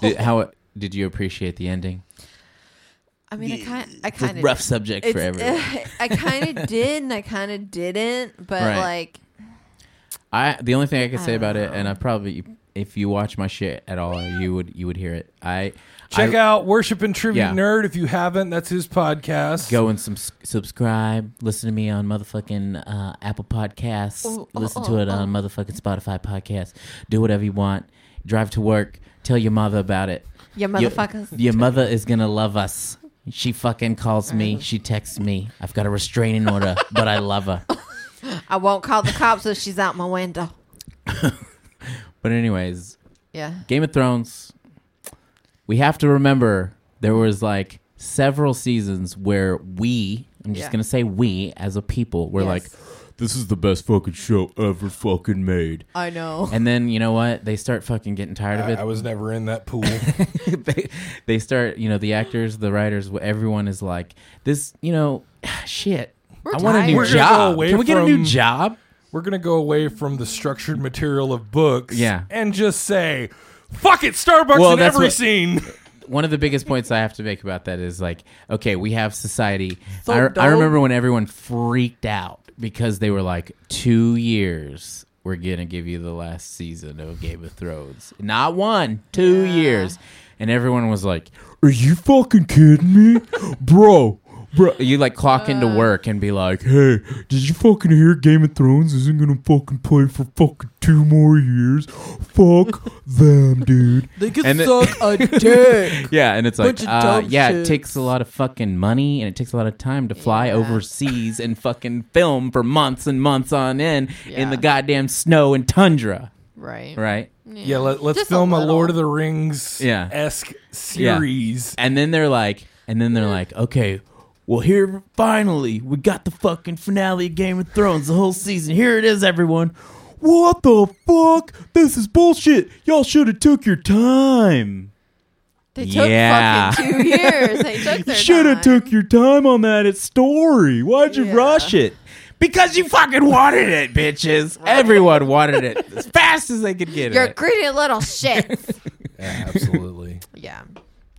Did, how did you appreciate the ending? I mean, I kind I kind of rough subject for everyone. I kind of did and I kind of didn't, but Right. like I the only thing I could say I about don't it, and I probably if you watch my shit at all, you would you would hear it. I Check I, out Worship and Tribute Yeah. Nerd if you haven't. That's his podcast. Go and some, subscribe. Listen to me on motherfucking uh, Apple Podcasts. Oh, oh, Listen oh, to it on motherfucking Spotify Podcast. Do whatever you want. Drive to work. Tell your mother about it. you Your- motherfuckers. Your mother is gonna love us. She fucking calls me. Uh-huh. She texts me. I've got a restraining order, but I love her. I won't call the cops if she's out my window. But anyways, Yeah. Game of Thrones. We have to remember there was like several seasons where we, I'm just Yeah. gonna say we as a people, were Yes. like, this is the best fucking show ever fucking made. I know. And then you know what? They start fucking getting tired of I, it. I was never in that pool. they, they start, you know, the actors, the writers, everyone is like, this, you know, shit. We're I want a new. We're gonna go job. away Can we get a new from- job? We're gonna go away from the structured material of books, Yeah. and just say, "Fuck it, Starbucks Well, in that's every what- scene." one of the biggest points I have to make about that is like, okay, we have society. So I, I dumb. remember when everyone freaked out because they were like, two years, we're gonna give you the last season of Game of Thrones, not one, two Yeah. years, and everyone was like, "Are you fucking kidding me, bro?" Bro, you like clock into Uh. work and be like, "Hey, did you fucking hear Game of Thrones isn't gonna fucking play for fucking two more years? Fuck them, dude." They can And the- suck a dick. Yeah, and it's like, Bunch of uh, dumb yeah, it shits. takes a lot of fucking money and it takes a lot of time to fly Yeah. overseas and fucking film for months and months on end in Yeah. the goddamn snow and tundra, right. right? Yeah, let, let's Just a film a, little. Lord of the Rings Yeah. esque series. And then they're like, and then they're like, okay, well, here finally we got the fucking finale of Game of Thrones, the whole season. Here it is, everyone. What the fuck? This is bullshit. Y'all should have took your time. They took Yeah. fucking two years. They took You their should have took your time on that it's story. Why'd you Yeah. rush it? Because you fucking wanted it, bitches. Everyone wanted it as fast as they could get it. You're it. greedy little shit. Yeah, absolutely. yeah.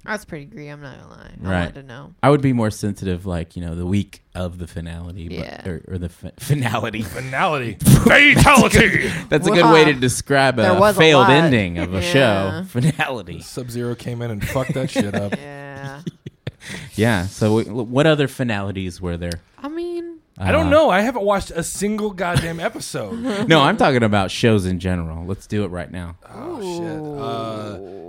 That's pretty greedy. I'm not gonna lie. I Right. wanted to know. I would be more sensitive, like you know, the week of the finality, but, Yeah. or, or the fi- finality. Finality, fatality. That's a good way to Wow. describe There a was a failed lot. ending of a Yeah. show. Finality. Sub Zero came in and fucked that shit up. Yeah. Yeah. So, w- what other finalities were there? I mean, I don't Uh, know. I haven't watched a single goddamn episode. No, I'm talking about shows in general. Let's do it right now. oh shit.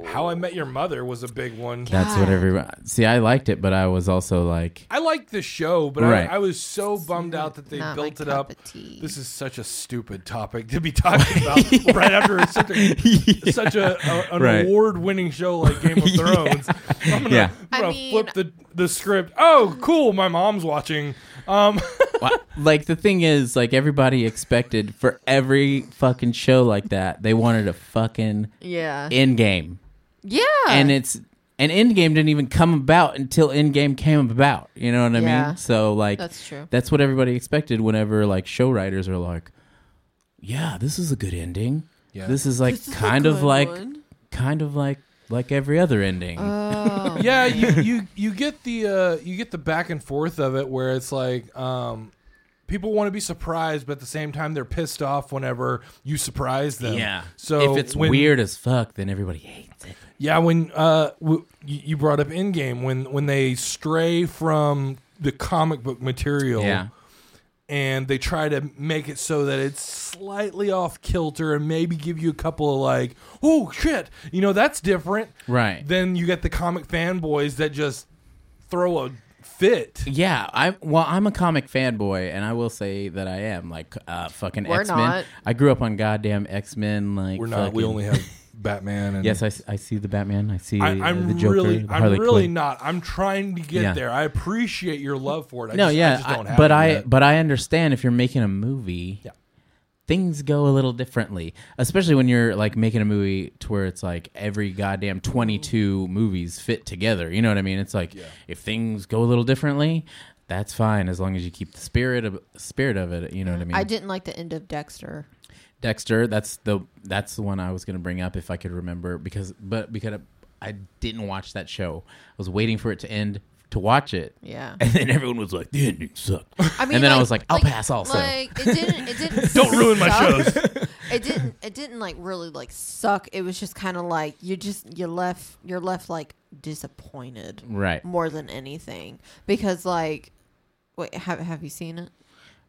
Uh, How I Met Your Mother was a big one. That's what God. everybody. See, I liked it, but I was also like, I liked the show, but Right. I, I was so bummed out that they not built it cup up. of tea. This is such a stupid topic to be talking about right after such a such a, a an Right. award-winning show like Game of Thrones. I'm gonna, Yeah. I'm gonna I mean- flip the the script. Oh, cool! My mom's watching. Um, Well, like the thing is, like everybody expected for every fucking show like that, they wanted a fucking yeah. end game, yeah. and it's and end game didn't even come about until end game came about. You know what I Yeah. mean? So like That's true. that's what everybody expected. Whenever like show writers are like, "Yeah, this is a good ending. Yeah. This is like This is kind of like one." kind of like like every other ending. Oh. yeah, you, you you get the uh, you get the back and forth of it where it's like um, people want to be surprised, but at the same time they're pissed off whenever you surprise them. yeah. So if it's when- weird as fuck, then everybody hates it. yeah, when uh, w- you you brought up Endgame when when they stray from the comic book material. Yeah. And they try to make it so that it's slightly off kilter and maybe give you a couple of like, oh shit, you know that's different. Right. Then you get the comic fanboys that just throw a fit. Yeah, I well, I'm a comic fanboy, and I will say that I am like uh, fucking We're X Men. not. I grew up on goddamn X Men. Like We're not. We fucking- only have Batman and Yes, I see the Batman. I see I, I'm the Joker. really, the I'm Harley really Quinn. not. I'm trying to get Yeah. there. I appreciate your love for it. I no, just, yeah, I just don't I- have but it I yet. but I understand if you're making a movie. Yeah. Things go a little differently, especially when you're like making a movie to where it's like every goddamn 22 movies fit together. You know what I mean? It's like if things go a little differently, that's fine as long as you keep the spirit of spirit of it. You know what I mean? I didn't like the end of Dexter. Dexter. That's the that's the one I was going to bring up if I could remember because but because I didn't watch that show. I was waiting for it to end to watch it. Yeah. And then everyone was like, "The ending sucked." I mean, and then I was like, "I'll pass." Also, Like it didn't. It didn't. Don't ruin my shows. It didn't. It didn't like really like suck. It was just kind of like you just you left. You're left like disappointed right? more than anything because like, wait, have have you seen it?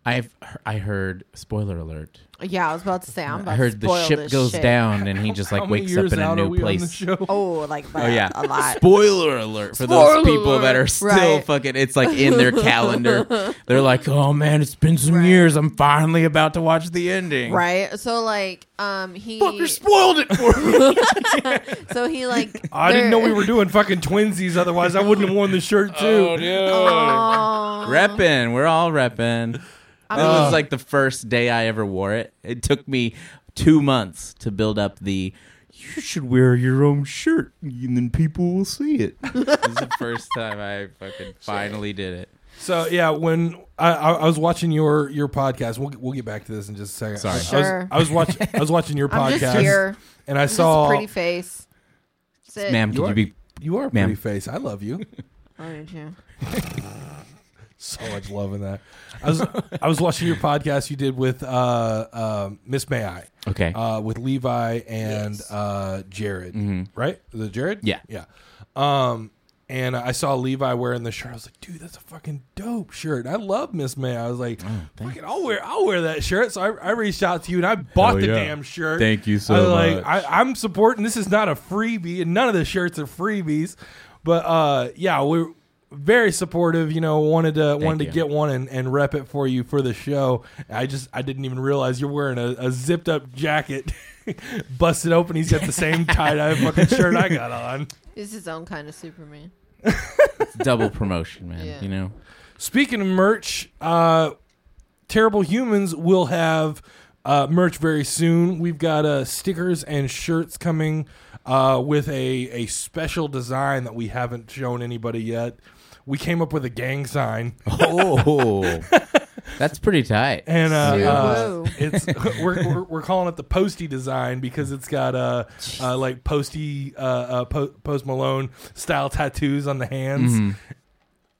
I've I heard spoiler alert. Yeah, I was about to say I'm about I heard to the ship goes shit. down and he just like wakes up in a new we on the place. Oh, like Oh yeah, a lot. Spoiler alert for Spoiler those people that are still Right. fucking. It's like in their calendar. They're like, "Oh man, it's been some Right. years. I'm finally about to watch the ending." Right. So like, um, he. Fucker spoiled it for me. so he like. I didn't know we were doing fucking twinsies. Otherwise, I wouldn't have worn the shirt too. Aw. repping. We're all repping. I It was like the first day I ever wore it. It took me two months to build up the. You should wear your own shirt, and then people will see it. this is the first time I fucking finally did it. So yeah, when I, I, I was watching your your podcast, we'll we'll get back to this in just a second. Sorry. I was, I was watching I was watching your I'm podcast, just here. and I Just saw a pretty face. Sit. Ma'am, You could are- you be you are a Ma'am. pretty face. I love you. Oh, did you? So much love in that. I was I was watching your podcast you did with uh, uh, Miss May I, okay? uh, with Levi and Yes. uh, Jared, Mhm. right? The Jared? Yeah. yeah. Um, and I saw Levi wearing the shirt. I was like, dude, that's a fucking dope shirt. I love Miss May. I was like, Oh, thanks. fucking, I'll wear I'll wear that shirt. So I, I reached out to you and I bought Hell the yeah. damn shirt. Thank you so I was like. I, I'm supporting. This is not a freebie, and none of the shirts are freebies. But uh, yeah, we're very supportive. You know, wanted to wanted to get one and, and rep it for you for the show. I just I didn't even realize you're wearing a, a zipped up jacket, busted open. He's got the same tie dye fucking shirt I got on. He's his own kind of Superman. It's double promotion, man. Yeah. You know. Speaking of merch, uh, Terrible Humans will have uh, merch very soon. We've got uh, stickers and shirts coming uh, with a, a special design that we haven't shown anybody yet. We came up with a gang sign, Oh, that's pretty tight. and uh, Super uh, it's we're, we're we're calling it the Posty design because it's got uh, uh like Posty uh, uh po- Post Malone style tattoos on the hands. Mm-hmm.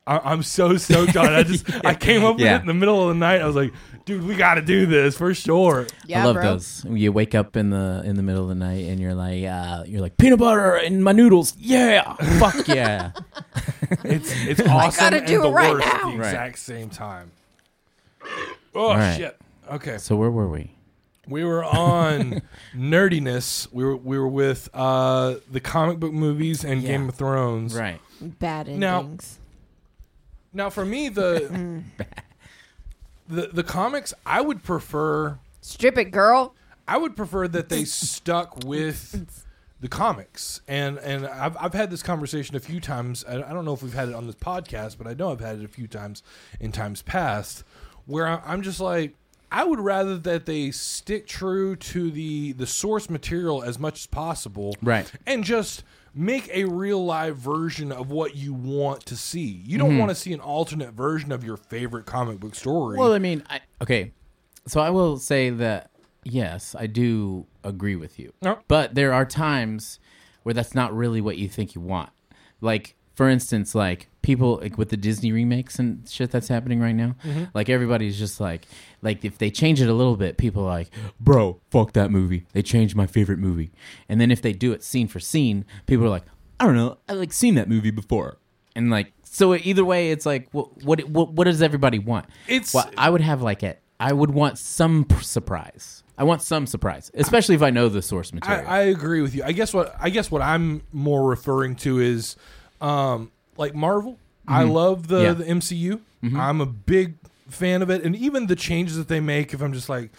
I- I'm so stoked on it. I just I came up with Yeah. it in the middle of the night. I was like, dude, we got to do this for sure. Yeah, I love bro. those. You wake up in the in the middle of the night and you're like, uh, you're like peanut butter in my noodles. Yeah, fuck yeah. It's it's awesome gotta and do the it right worst now. at the Right. exact same time. Oh right. shit. Okay. so where were we? We were on nerdiness. We were we were with uh the comic book movies and Yeah. Game of Thrones. Right. Bad Now- endings. Now for me the the the comics I would prefer Strip it, girl. I would prefer that they stuck with the comics, and and I've I've had this conversation a few times. I, I don't know if we've had it on this podcast, but I know I've had it a few times in times past, where I- I'm just like. I would rather that they stick true to the the source material as much as possible, Right. And just make a real live version of what you want to see. You don't mm-hmm. want to see an alternate version of your favorite comic book story. Well, I mean, I, okay. So I will say that yes, I do agree with you. No. But there are times where that's not really what you think you want. Like for instance, like people like with the Disney remakes and shit that's happening right now, Mm-hmm. like everybody's just like, like if they change it a little bit, people are like, bro, fuck that movie. They changed my favorite movie. And then if they do it scene for scene, people are like, I don't know, I like seen that movie before. And like, so either way, it's like, what what what, what does everybody want? It's- well, I would have like it. I would want some p- surprise. I want some surprise, especially if I know the source I, material. I agree with you. I guess what I guess what I'm more referring to is um, like Marvel. I love the, Yeah. the MCU. I'm a big fan of it, and even the changes that they make. If I'm just like,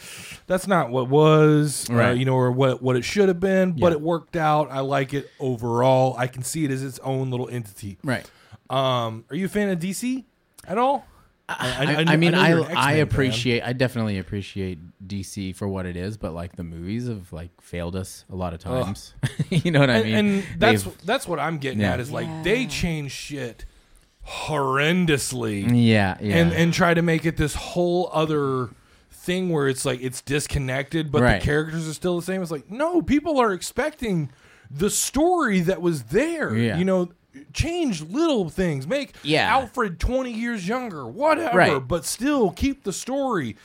that's not what was, uh, Right. you know, or what what it should have been, but it worked out. I like it overall. I can see it as its own little entity. right. Um, are you a fan of DC at all? I, I, mean, know I you're an I, X-Men fan. appreciate, I definitely appreciate DC for what it is, but like the movies have like failed us a lot of times. you know what I mean? and that's They've- that's what I'm getting Yeah. at is like they change shit horrendously. yeah, yeah, and and try to make it this whole other thing where it's like it's disconnected, but Right. the characters are still the same. It's like no, people are expecting the story that was there. Yeah. You know, change little things, make Yeah. Alfred twenty years younger, whatever, Right. but still keep the story.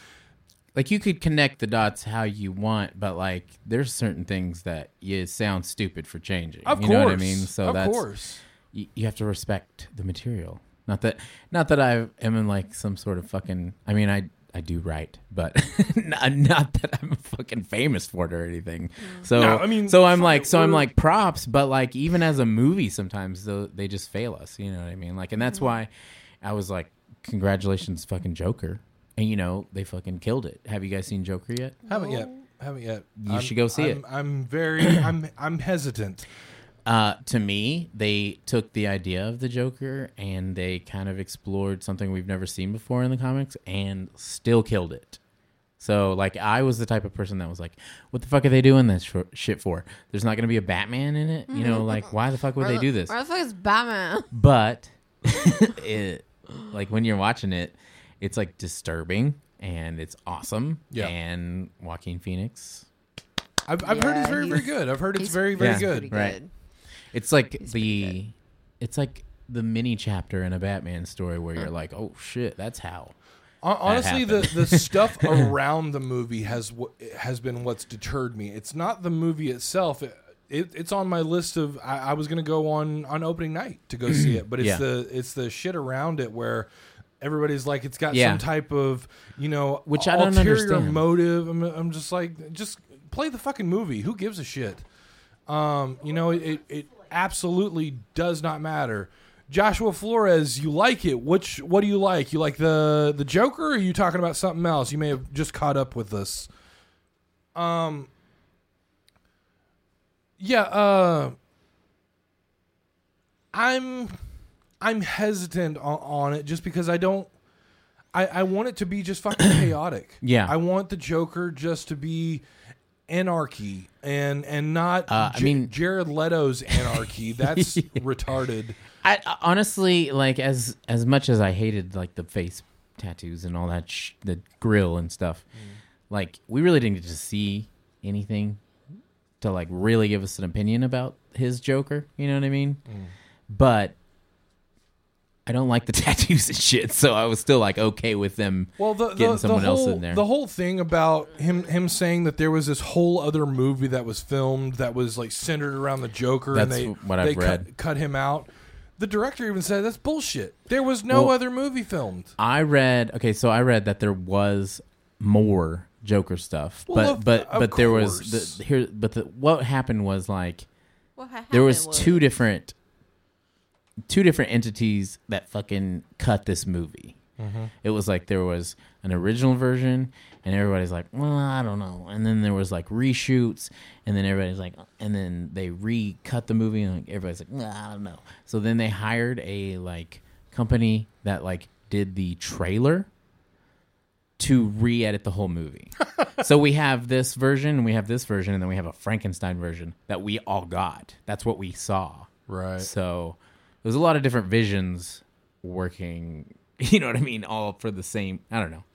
like you could connect the dots how you want, but like there's certain things that you sound stupid for changing. Of you course, know what I mean? So of that's course. you, you have to respect the material. Not that not that I am in like some sort of fucking. I mean, I I do write, but not, not that I'm fucking famous for it or anything. Mm. So No, I mean, so I'm like it, so I'm like props, but like even as a movie, sometimes they just fail us. You know what I mean? Like, and that's mm. why I was like, congratulations, fucking Joker. And you know they fucking killed it. Have you guys seen Joker yet? Haven't yet. Haven't yet. You should go see I'm, it. I'm very. I'm. I'm hesitant. Uh, to me, they took the idea of the Joker and they kind of explored something we've never seen before in the comics and still killed it. So, like, I was the type of person that was like, "What the fuck are they doing this sh- shit for? There's not going to be a Batman in it, you know? Like, why the fuck would they do this?" Where the fuck is Batman? But, it, like, when you're watching it, it's like disturbing and it's awesome. Yeah. And Joaquin Phoenix, I've, I've heard Yeah, it's very, very he's- good. I've heard it's he's very, very Yeah. good. Pretty Right. good. It's like He's the it's like the mini chapter in a Batman story where you're like, "Oh shit, that's how." Hon- Honestly, the, the stuff around the movie has has been what's deterred me. It's not the movie itself. It, it, it's on my list of. I, I was going to go on on opening night to go see it, but it's Yeah. the it's the shit around it where everybody's like it's got Yeah. some type of you know Which I don't understand. motive. I'm, I'm just like just play the fucking movie. Who gives a shit? Um, you know it, it it absolutely does not matter. Joshua Flores, you like it? Which what do you like? You like the the Joker? or Are you talking about something else? You may have just caught up with us. Um. Yeah. Uh. I'm I'm hesitant on, on it just because I don't. I I want it to be just fucking chaotic. Yeah. I want the Joker just to be anarchy and and not Uh, I J- mean- Jared Leto's anarchy. That's retarded. I honestly like as as much as I hated like the face tattoos and all that sh- the grill and stuff. Like we really didn't get to see anything to like really give us an opinion about his Joker, you know what I mean? But I don't like the tattoos and shit, so I was still like okay with them Well, the, getting the, someone the else whole, in there. The whole thing about him him saying that there was this whole other movie that was filmed that was like centered around the Joker, and they what they I've cut, read. cut him out. The director even said that's bullshit. There was no Well- other movie filmed. I read okay, so I read that there was more Joker stuff, Well, but of- but of but there course. was the, here, but the, what happened was like What ha- there was happened two different two different entities that fucking cut this movie. Mm-hmm. It was like there was an original version, and everybody's like, "Well, I don't know," and then there was like reshoots, and then everybody's like, and then they recut the movie, and like everybody's like, nah, "I don't know." So then they hired a like company that like did the trailer to re-edit the whole movie. so we have this version, and we have this version, and then we have a Frankenstein version that we all got. That's what we saw. Right. So there's a lot of different visions working. You know what I mean? All for the same. I don't know.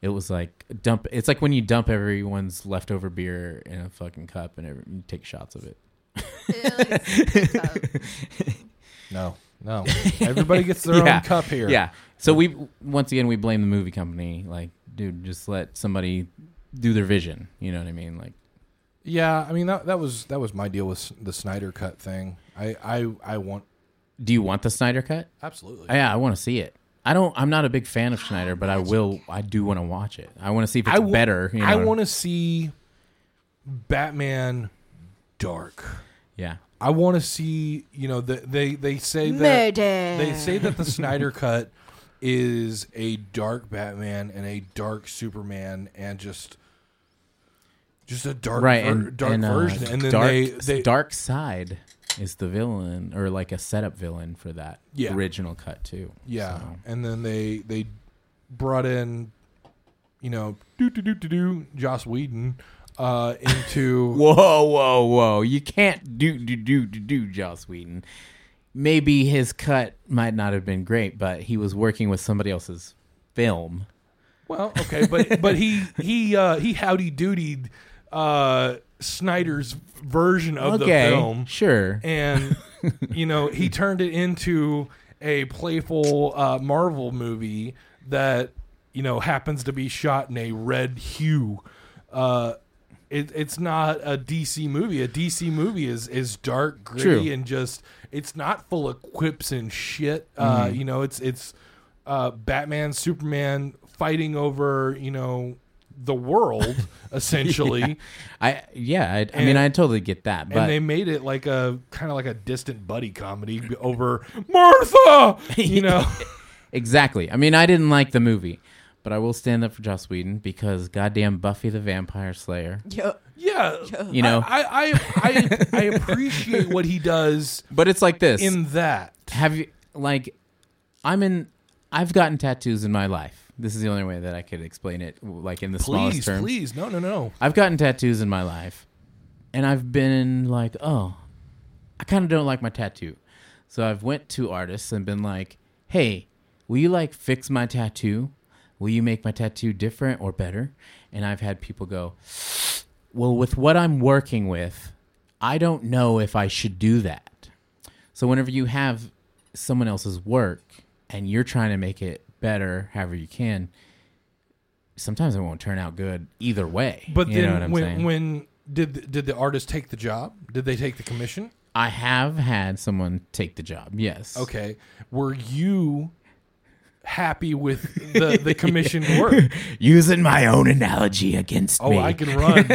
It was like dump. It's like when you dump everyone's leftover beer in a fucking cup and every, you take shots of it. Yeah, like, stick up. No, no. Everybody gets their Yeah. own cup here. Yeah. So we once again we blame the movie company. Like, dude, just let somebody do their vision. You know what I mean? Like, Yeah, I mean that that was that was my deal with the Snyder cut thing. I I I want do you want the Snyder cut? absolutely. Yeah, I want to see it. I don't. I'm not a big fan of Schneider, but I will. I do want to watch it. I want to see if it's I w- better. You know? I want to see Batman dark. Yeah. I want to see, you know, the, they they say that Murder. they say that the Snyder cut is a dark Batman and a dark Superman and just just a dark right. ver- And dark and, uh, version and then dark, they they Darkseid is the villain or like a setup villain for that Yeah. original cut too. yeah So- and then they they brought in you know do do do do do Joss Whedon uh into Whoa, whoa, whoa! You can't do do do do do Joss Whedon. Maybe his cut might not have been great, but he was working with somebody else's film. Well, okay, but but he he uh, he howdy doodied uh, Snyder's version of okay, the film, sure. and you know he turned it into a playful uh, Marvel movie that you know happens to be shot in a red hue. Uh, it, it's not a DC movie. A DC movie is is dark, gritty, True. and just it's not full of quips and shit. Uh, Mm-hmm. you know, it's it's uh, Batman, Superman fighting over you know the world essentially, I yeah, I, I And- mean, I totally get that, but and they made it like a kind of like a distant buddy comedy over Martha. You know, exactly. I mean, I didn't like the movie, but I will stand up for Joss Whedon because goddamn Buffy the Vampire Slayer. Yo, yeah, You know. I I I, I, I appreciate what he does But it's like this. in that. have you like I'm in I've gotten tattoos in my life. This is the only way that I could explain it like in the smallest Please, terms. please, no, no, no. I've gotten tattoos in my life, and I've been like, oh, I kind of don't like my tattoo. So I've went to artists and been like, hey, will you like fix my tattoo? Will you make my tattoo different or better? And I've had people go, well, with what I'm working with, I don't know if I should do that. So whenever you have someone else's work and you're trying to make it better however you can, sometimes it won't turn out good either way. But you then when saying? when did did the artist take the job? Did they take the commission? I have had someone take the job, yes. Okay, were you happy with the the commissioned work? Using my own analogy against Oh, me. I can run.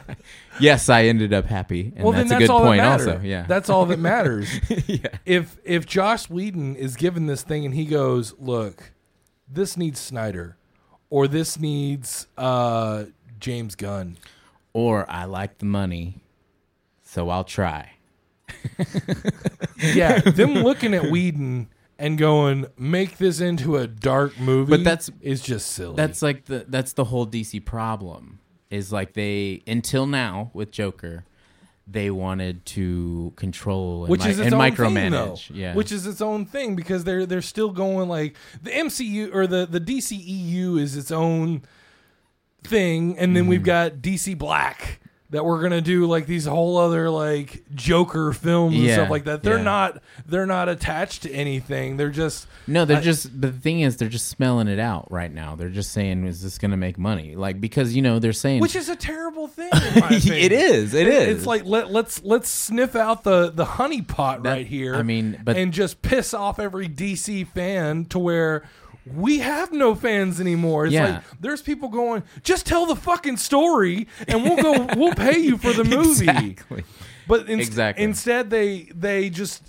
yes, I ended up happy, and well, that's, then a good all point. that. Also, yeah, that's all that matters. yeah. if if Joss Whedon is given this thing and he goes, "Look, this needs Snyder, or this needs uh, James Gunn," Or I like the money, so I'll try. yeah, them looking at Whedon and going, "Make this into a dark movie," But that's- is just silly. That's like the that's the whole DC problem. Is like they until now with Joker, they wanted to control and, which mi- is its and own micromanage. thing, though. Yeah, Which is its own thing because they're they're still going like the MCU or the the DCEU is its own thing, and then Mm-hmm. we've got DC Black that we're gonna do like these whole other like Joker films and Yeah, stuff like that. They're yeah. not they're not attached to anything. They're just No, they're I- just. But the thing is, they're just smelling it out right now. They're just saying, "Is this going to make money?" Like because you know they're saying, which is a terrible thing. In my opinion. it is, it is. It's like let let's let's sniff out the the honey pot That- right here. I mean, but- and just piss off every DC fan to where we have no fans anymore. It's Yeah. like there's people going, just tell the fucking story, and we'll go. we'll pay you for the movie. exactly. But inst- Exactly. instead, they they just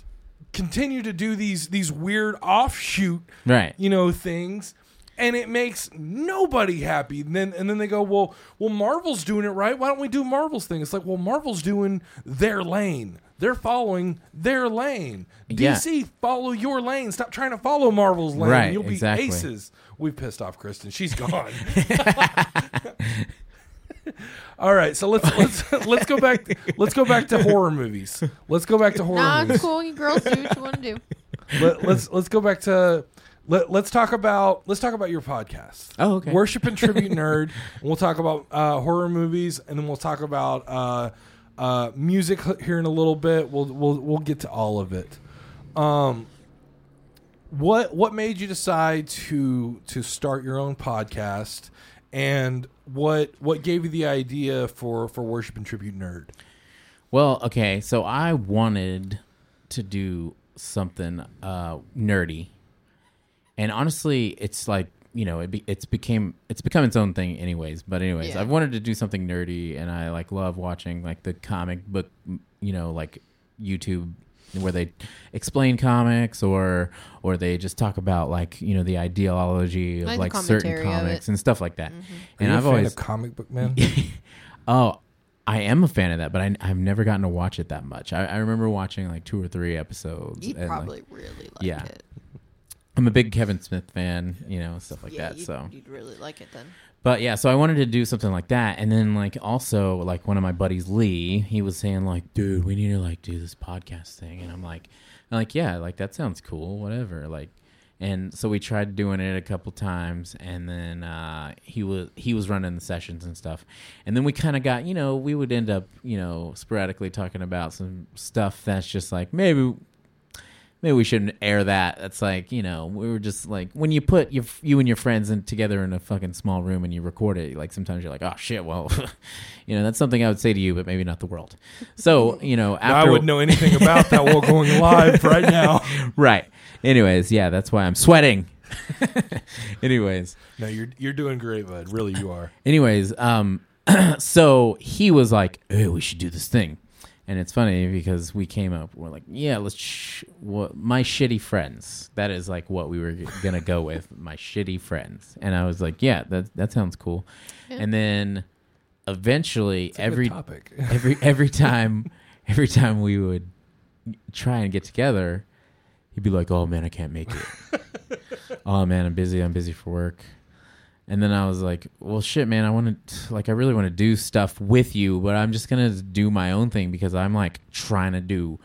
continue to do these these weird offshoot Right. you know things and it makes nobody happy and then and then they go well well marvel's doing it right why don't we do marvel's thing it's like well marvel's doing their lane they're following their lane Yeah. dc follow your lane stop trying to follow marvel's lane Right, you'll be exactly. aces we pissed off kristen she's gone all right so let's let's let's go back let's go back to horror movies let's go back to horror nah, movies it's cool. You girls do what you want to do. let, let's let's go back to let, let's talk about let's talk about your podcast. Oh, okay. Worship and tribute nerd. And we'll talk about uh, horror movies, and then we'll talk about uh, uh, music here in a little bit. We'll we'll we'll get to all of it. Um, what what made you decide to to start your own podcast, and what what gave you the idea for for worship and tribute nerd? Well, okay, so I wanted to do something uh, nerdy, and honestly, it's like you know, it be, it's became it's become its own thing, anyways. But anyways, Yeah. I've wanted to do something nerdy, and I like love watching like the comic book, you know, like YouTube where they explain comics or or they just talk about like you know the ideology of Like like certain comics. Mm-hmm. and stuff like that. Are And you a I've fan always of comic book man. Oh, I am a fan of that, but I, I've never gotten to watch it that much. I, I remember watching like two or three episodes. You'd and, like, probably really like yeah. it. I'm a big Kevin Smith fan, you know, stuff like yeah, that. you'd, So, you'd really like it then. but yeah, so I wanted to do something like that, and then like also like one of my buddies, Lee, he was saying like, dude, we need to like do this podcast thing, and I'm like, I'm like, yeah, like that sounds cool, whatever, like. And so we tried doing it a couple times, and then uh, he was he was running the sessions and stuff, and then we kind of got you know we would end up you know sporadically talking about some stuff that's just like maybe maybe we shouldn't air that. That's like you know we were just like when you put your you and your friends in together in a fucking small room and you record it. Like sometimes you're like, oh shit, well, you know that's something I would say to you, but maybe not the world. So you know after I wouldn't know anything about that while going live right now. right. Anyways, yeah, that's why I'm sweating. Anyways, No, you're you're doing great, bud. Really, you are. anyways, um, so he was like, "Hey, we should do this thing," and it's funny because we came up, we're like, "Yeah, let's." Sh- what my shitty friends. That is like what we were g- gonna go with. My shitty friends, and I was like, "Yeah, that that sounds cool." And then eventually, It's a good every topic. every every time every time we would try and get together, he'd be like, "Oh man, I can't make it. oh man, I'm busy. I'm busy for work." And then I was like, "Well, shit, man. I want to like I really want to do stuff with you, but I'm just gonna do my own thing because I'm like trying to do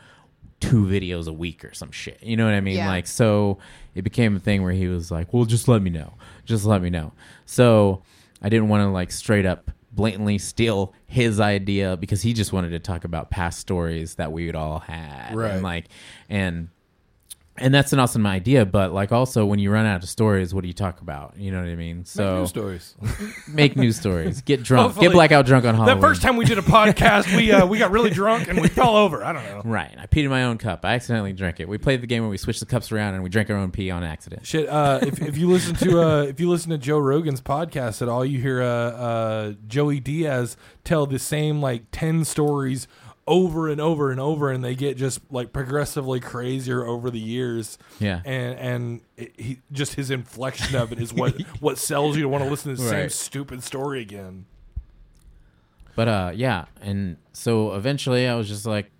two videos a week or some shit. You know what I mean? Yeah. Like so, it became a thing where he was like, "Well, just let me know. Just let me know." So I didn't want to like straight up blatantly steal his idea because he just wanted to talk about past stories that we would all had Right. and like and and that's an awesome idea but like also when you run out of stories what do you talk about? You know what i mean? So News stories. make news stories. Get drunk. Hopefully- get blackout drunk on halloween. That first time we did a podcast, we uh, we got really drunk and we fell over. I don't know. right. I peed in my own cup. I accidentally drank it. We played the game where we switched the cups around and we drank our own pee on accident. Shit. Uh, if, if you listen to uh, if you listen to Joe Rogan's podcast at all, you hear uh, uh, Joey Diaz tell the same like ten stories over and over and over, and they get just like progressively crazier over the years. yeah And and it, he just his inflection of it is what what sells you to want to listen to the same stupid story again. But uh, yeah, and so eventually I was just like,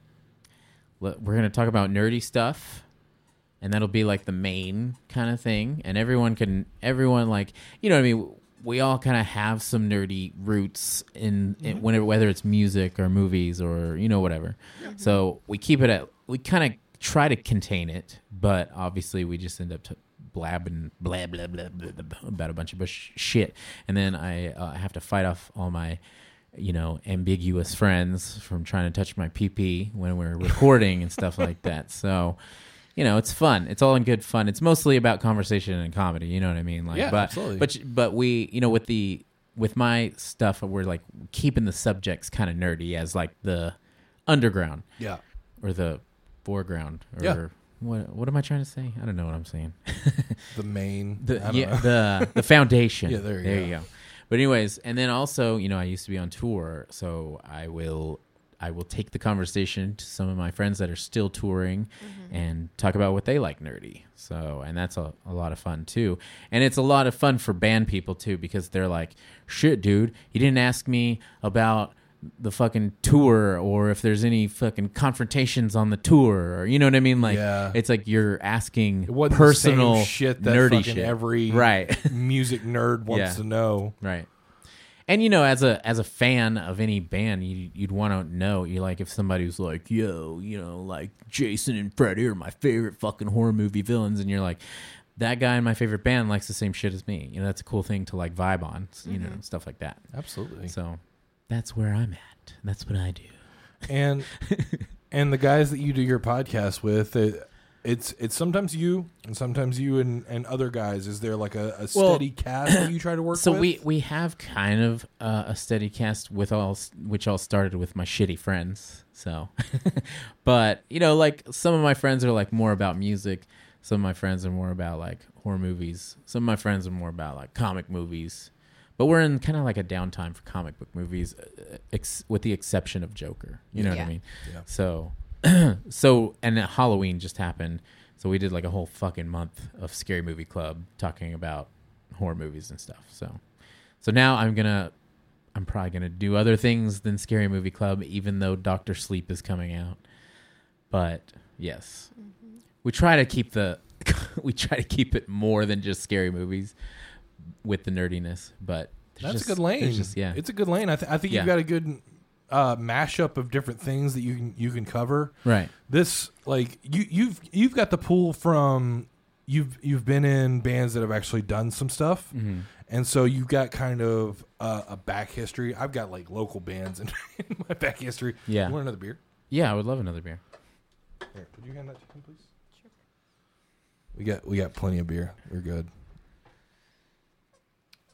we're gonna talk about nerdy stuff, and that'll be like the main kind of thing, and everyone can, everyone like, you know what I mean. We all kind of have some nerdy roots in, in whenever, whether it's music or movies or you know whatever. So we keep it at, we kind of try to contain it, but obviously we just end up t- blabbing blah blah blah, blah, blah, blah about a bunch of bush shit, and then I uh, have to fight off all my you know, ambiguous friends from trying to touch my PP when we're recording and stuff like that. So, you know, it's fun. It's all in good fun. It's mostly about conversation and comedy. You know what I mean? Like, Yeah, but, absolutely. But but we, you know, with the with my stuff, we're like keeping the subjects kind of nerdy as like the underground Yeah. or the foreground or. Yeah. What what am I trying to say? I don't know what I'm saying. The main. I The don't yeah, know. the the foundation. Yeah, there you there go. you go. But anyways, and then also, you know, I used to be on tour, so I will I will take the conversation to some of my friends that are still touring mm-hmm. and talk about what they like nerdy. So, and that's a, a lot of fun too. And it's a lot of fun for band people too because they're like, "Shit, dude, you didn't ask me about the fucking tour or if there's any fucking confrontations on the tour or you know what I mean like Yeah. it's like you're asking It personal shit that nerdy fucking shit every right music nerd wants Yeah. to know. Right. And you know, as a as a fan of any band, you, you'd want to know. You like if somebody was like, "Yo, you know, like Jason and Freddy are my favorite fucking horror movie villains," and you're like, "That guy in my favorite band likes the same shit as me." You know, that's a cool thing to like vibe on. You know, mm-hmm. stuff like that. Absolutely. So that's where I'm at. That's what I do. and and the guys that you do your podcast with, it, it's it's sometimes you and sometimes you and, and other guys. Is there like a, a Well, steady cast that you try to work So with? we we have kind of uh, a steady cast with all which all started with my shitty friends. So, but you know, like some of my friends are like more about music. Some of my friends are more about like horror movies. Some of my friends are more about like comic movies. But we're in kind of like a downtime for comic book movies, uh, ex- with the exception of Joker. You know what Yeah. I mean? Yeah. So, so and Halloween just happened. So we did like a whole fucking month of Scary Movie Club talking about horror movies and stuff. So, so now I'm gonna, I'm probably gonna do other things than Scary Movie Club, even though Doctor Sleep is coming out. But yes, mm-hmm. we try to keep the, we try to keep it more than just scary movies with the nerdiness. But That's just- a good lane. Just, yeah, it's a good lane. I, th- I think Yeah. you've got a good uh, mashup of different things that you can you can cover. right. This like you you've you've got the pool from you've you've been in bands that have actually done some stuff, Mm-hmm. and so you've got kind of uh, a back history. I've got like local bands in, in my back history. Yeah. you want another beer? Yeah, I would love another beer. Here, would you hand that to him, please? Sure. We got we got plenty of beer. We're good.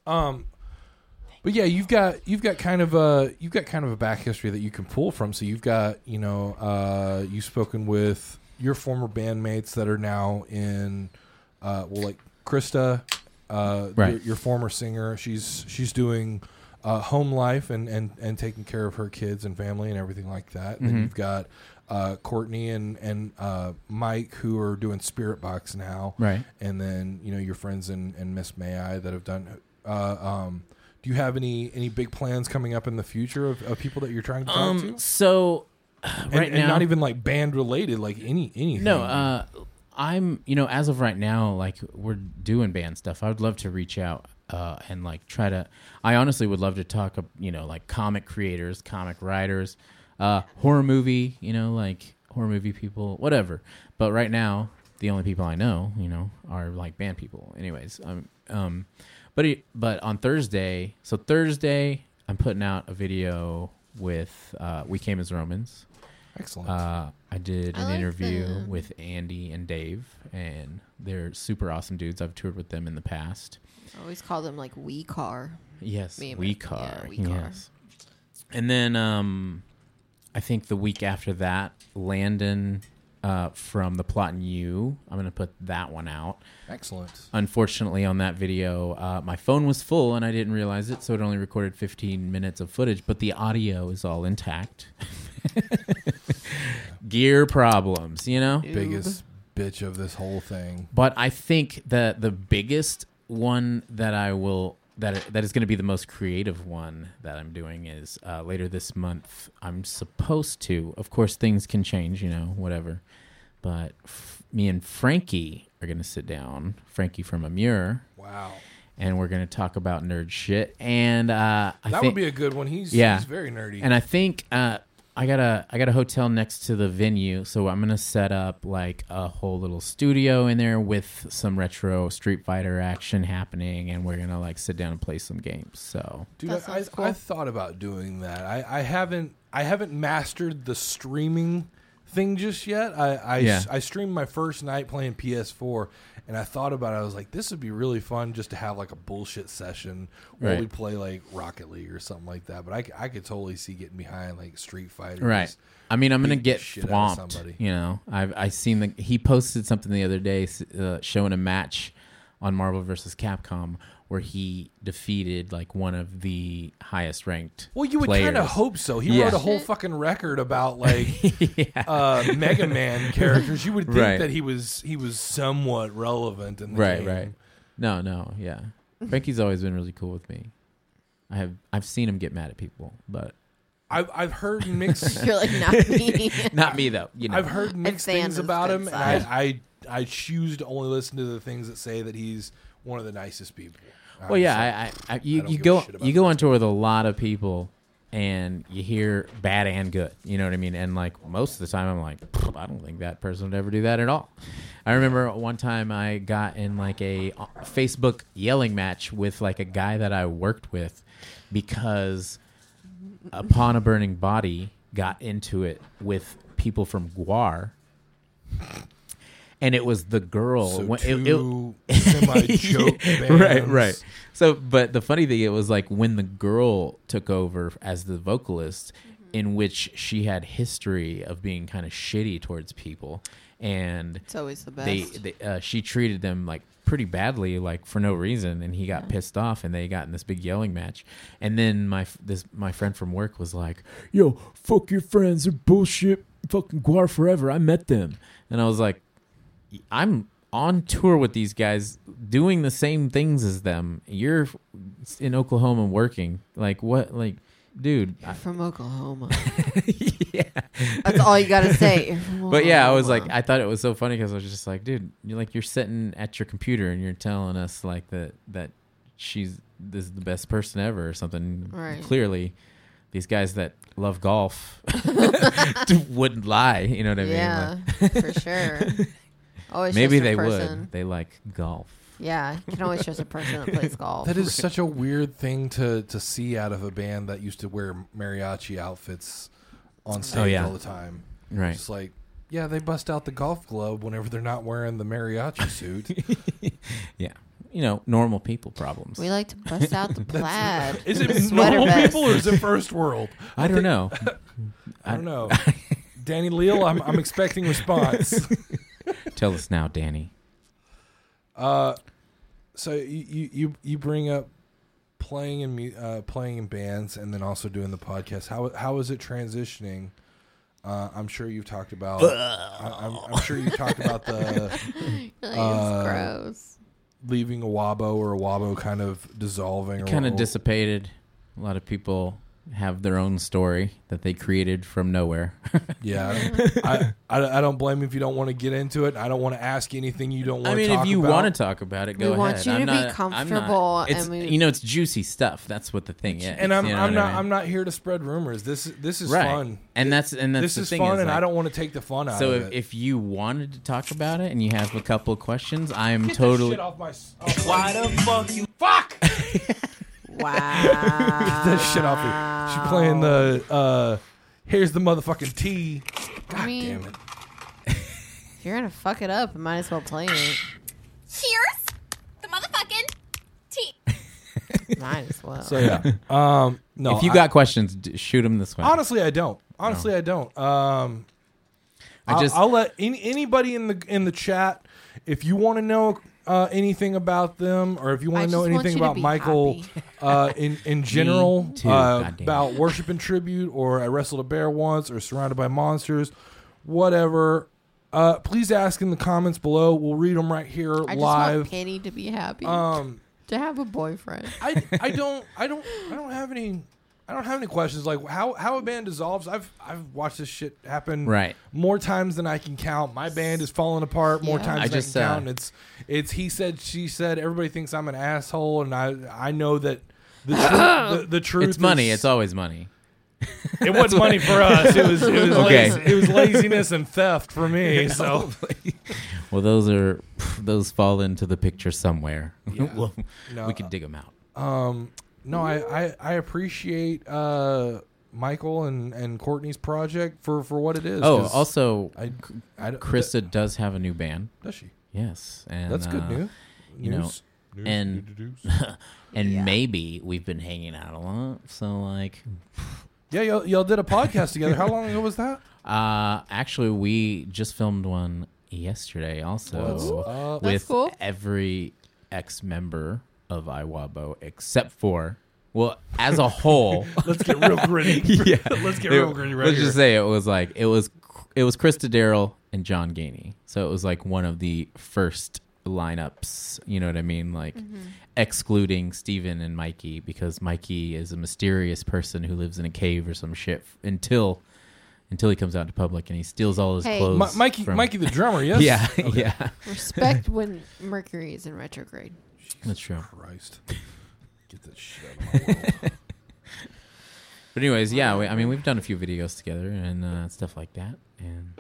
Um, but yeah, you've got you've got kind of a you've got kind of a back history that you can pull from. So you've got you know uh, you've spoken with your former bandmates that are now in uh, well like Krista, uh, Right. your, your former singer. She's she's doing. Uh, home life and, and, and taking care of her kids and family and everything like that. And then you've got uh, Courtney and and uh, Mike who are doing Spiritbox now, Right. and then you know your friends and, and Miss May I that have done. Uh, um, do you have any any big plans coming up in the future of, of people that you're trying to talk Um. to? So And, right and now, not even like band related, like any anything. No, uh, I'm you know as of right now, like we're doing band stuff. I would love to reach out uh, and like try to. I honestly would love to talk, you know, like comic creators, comic writers, uh, horror movie, you know, like horror movie people, whatever. But right now, the only people I know, you know, are like band people. Anyways, um, um, but it, but on Thursday, so Thursday, I'm putting out a video with uh, We Came as Romans. excellent. Uh, I did I an like interview them. with Andy and Dave, and they're super awesome dudes. I've toured with them in the past. I always call them like we car. Yes, Me we car. yeah, We Car. yes. And then um, I think the week after that, Landon uh, from the Plot in You. I'm gonna put that one out. excellent. Unfortunately, on that video, uh, my phone was full and I didn't realize it, so it only recorded 15 minutes of footage, but the audio is all intact. Gear problems, you know? Biggest bitch of this whole thing. But I think that the biggest one that I will that that is going to be the most creative one that I'm doing is uh, later this month. I'm supposed to, of course, things can change, you know, whatever. But f- me and Frankie are going to sit down, Frankie from Emmure, Wow, and we're going to talk about nerd shit. And uh, I that think, would be a good one. He's Yeah. he's very nerdy. and I think uh, I got a I got a hotel next to the venue, so I'm gonna set up like a whole little studio in there with some retro Street Fighter action happening, and we're gonna like sit down and play some games. So Dude, That I, sounds I thought about doing that. I, I haven't I haven't mastered the streaming thing just yet. I I, Yeah. I streamed my first night playing PS4, and I thought about it. I was like, this would be really fun just to have like a bullshit session where Right. we play like Rocket League or something like that. But I, I could totally see getting behind like Street Fighter. right, I mean I'm gonna get shit out of swamped. somebody. You know, I've I seen the he posted something the other day uh, showing a match on Marvel versus Capcom where he defeated like one of the highest ranked. Well, you would kind of hope so. He Yeah. wrote a whole fucking record about like uh, Mega Man characters. You would think Right. that he was he was somewhat relevant in the right game. right no no yeah frankie's always been really cool with me i have i've seen him get mad at people but I've I've heard mixed You're like not me. not me though you know I've heard mixed things about him, side. and I, I I choose to only listen to the things that say that he's one of the nicest people. well yeah. I, I, I you, don't you go you go on tour with a lot of people and you hear bad and good you know what i mean and like most of the time i'm like i don't think that person would ever do that at all i remember one time i got in like a uh, facebook yelling match with like a guy that i worked with because upon a burning body got into it with people from GWAR. And it was the girl. So when- it- it- two semi-joke right, right. So, but the funny thing, it was like when the girl took over as the vocalist, in which she had history of being kind of shitty towards people, and It's always the best. they, they uh, she treated them like pretty badly, like for no reason, and he got pissed off, and they got in this big yelling match. And then my this my friend from work was like, "Yo, fuck your friends, they're bullshit, fucking GWAR forever." I met them, and I was like, "I'm." On tour with these guys, doing the same things as them. You're in Oklahoma working. Like what? Like, dude. You're from Oklahoma. yeah. That's all you gotta say. But yeah, I was like, I thought it was so funny because I was just like, dude, you're like, you're sitting at your computer and you're telling us like that that she's this is the best person ever or something. Right. Clearly, these guys that love golf wouldn't lie. You know what I mean? yeah, Like, for sure. Always maybe trust a they person. would. They like golf. Yeah, you can always trust a person that plays golf. That is such a weird thing to to see out of a band that used to wear mariachi outfits on oh, stage Oh, yeah. all the time. Right. Just like, yeah, they bust out the golf glove whenever they're not wearing the mariachi suit. Yeah. You know, normal people problems. we like to bust out the plaid. is it normal vest. people or is it first world? I don't know. I don't know. Danny Leal, I'm I'm expecting response. Tell us now, Danny. Uh, so you you you, you bring up playing in uh, playing in bands and then also doing the podcast. How how is it transitioning? Uh, I'm sure you've talked about. I, I'm, I'm sure you've talked about the Uh, gross. leaving a wabo or a wabo kind of dissolving. or Kind of dissipated. A lot of people have their own story that they created from nowhere. Yeah, I, I I don't blame you if you don't want to get into it. I don't want to ask anything you don't want. To. I mean, to if you about. want to talk about it, go We go want ahead. you to I'm be not, I'm comfortable it's, and we- you know, it's juicy stuff. That's what the thing is. and I'm you know I'm what I not mean? I'm not here to spread rumors. This this is right. fun. And that's and that's this the is thing fun, and like- I don't want to take the fun out So of if, it. if you wanted to talk about it and you have a couple of questions, I'm Get totally. shit off my. off Why the fuck you Fuck! Wow. Get that shit off me. She's playing the. uh Here's the motherfucking T. God mean- damn it. If you're gonna fuck it up, you might as well play it. Cheers! The motherfucking tea. Might as well. So yeah. Um. No. if you I- got questions, d- shoot them this way. honestly, I don't. Honestly, I don't. Um. I I'll, just I'll let any, anybody in the in the chat if you want to know uh, anything about them or if you want to know anything about Michael uh, in in general too, uh, about worship and tribute or Iwrestledabearonce or surrounded by monsters, whatever. Uh, please ask in the comments below. We'll read them right here I just want live. Penny to be happy. Um, to have a boyfriend. I I don't I don't I don't have any I don't have any questions like how how a band dissolves. I've I've watched this shit happen Right. more times than I can count. My band is falling apart more Yeah. times I than just, I can uh, count. It's it's he said she said. Everybody thinks I'm an asshole, and I I know that the tru- the, the truth. it's money. is- It's always money. it wasn't money for us. It was it was Okay. lazy, it was laziness and theft for me. So Well, those are those fall into the picture somewhere. Yeah. Well, No, we can dig them out. Um, no, I, I, I appreciate uh, Michael and, and Courtney's project for, for what it is. Oh, 'cause also, I, I, don't- Krista does have a new band. does she? Yes, and That's good uh, news. you know, News. News. and- News. and Yeah. maybe we've been hanging out a lot. So like, yeah, y'all, y'all did a podcast together. How long ago was that? uh, actually, we just filmed one yesterday. Also, What's up? That's with cool. every ex member of IWABO except for well, as a whole. Let's get real gritty. yeah, Let's get It- real gritty right Let's here. just say it was like it was it was Krista Darrell and John Ganey. So it was like one of the first lineups. You know what I mean? Like mm-hmm. excluding Steven and Mikey because Mikey is a mysterious person who lives in a cave or some shit f- until until he comes out to public and he steals all his Hey. clothes. Mi- Mikey, from- Mikey the drummer, yes? Yeah, yeah, Respect when Mercury is in retrograde. That's true. Christ. Get that shit out of my world. But anyways, yeah, we, I mean we've done a few videos together and uh, stuff like that, and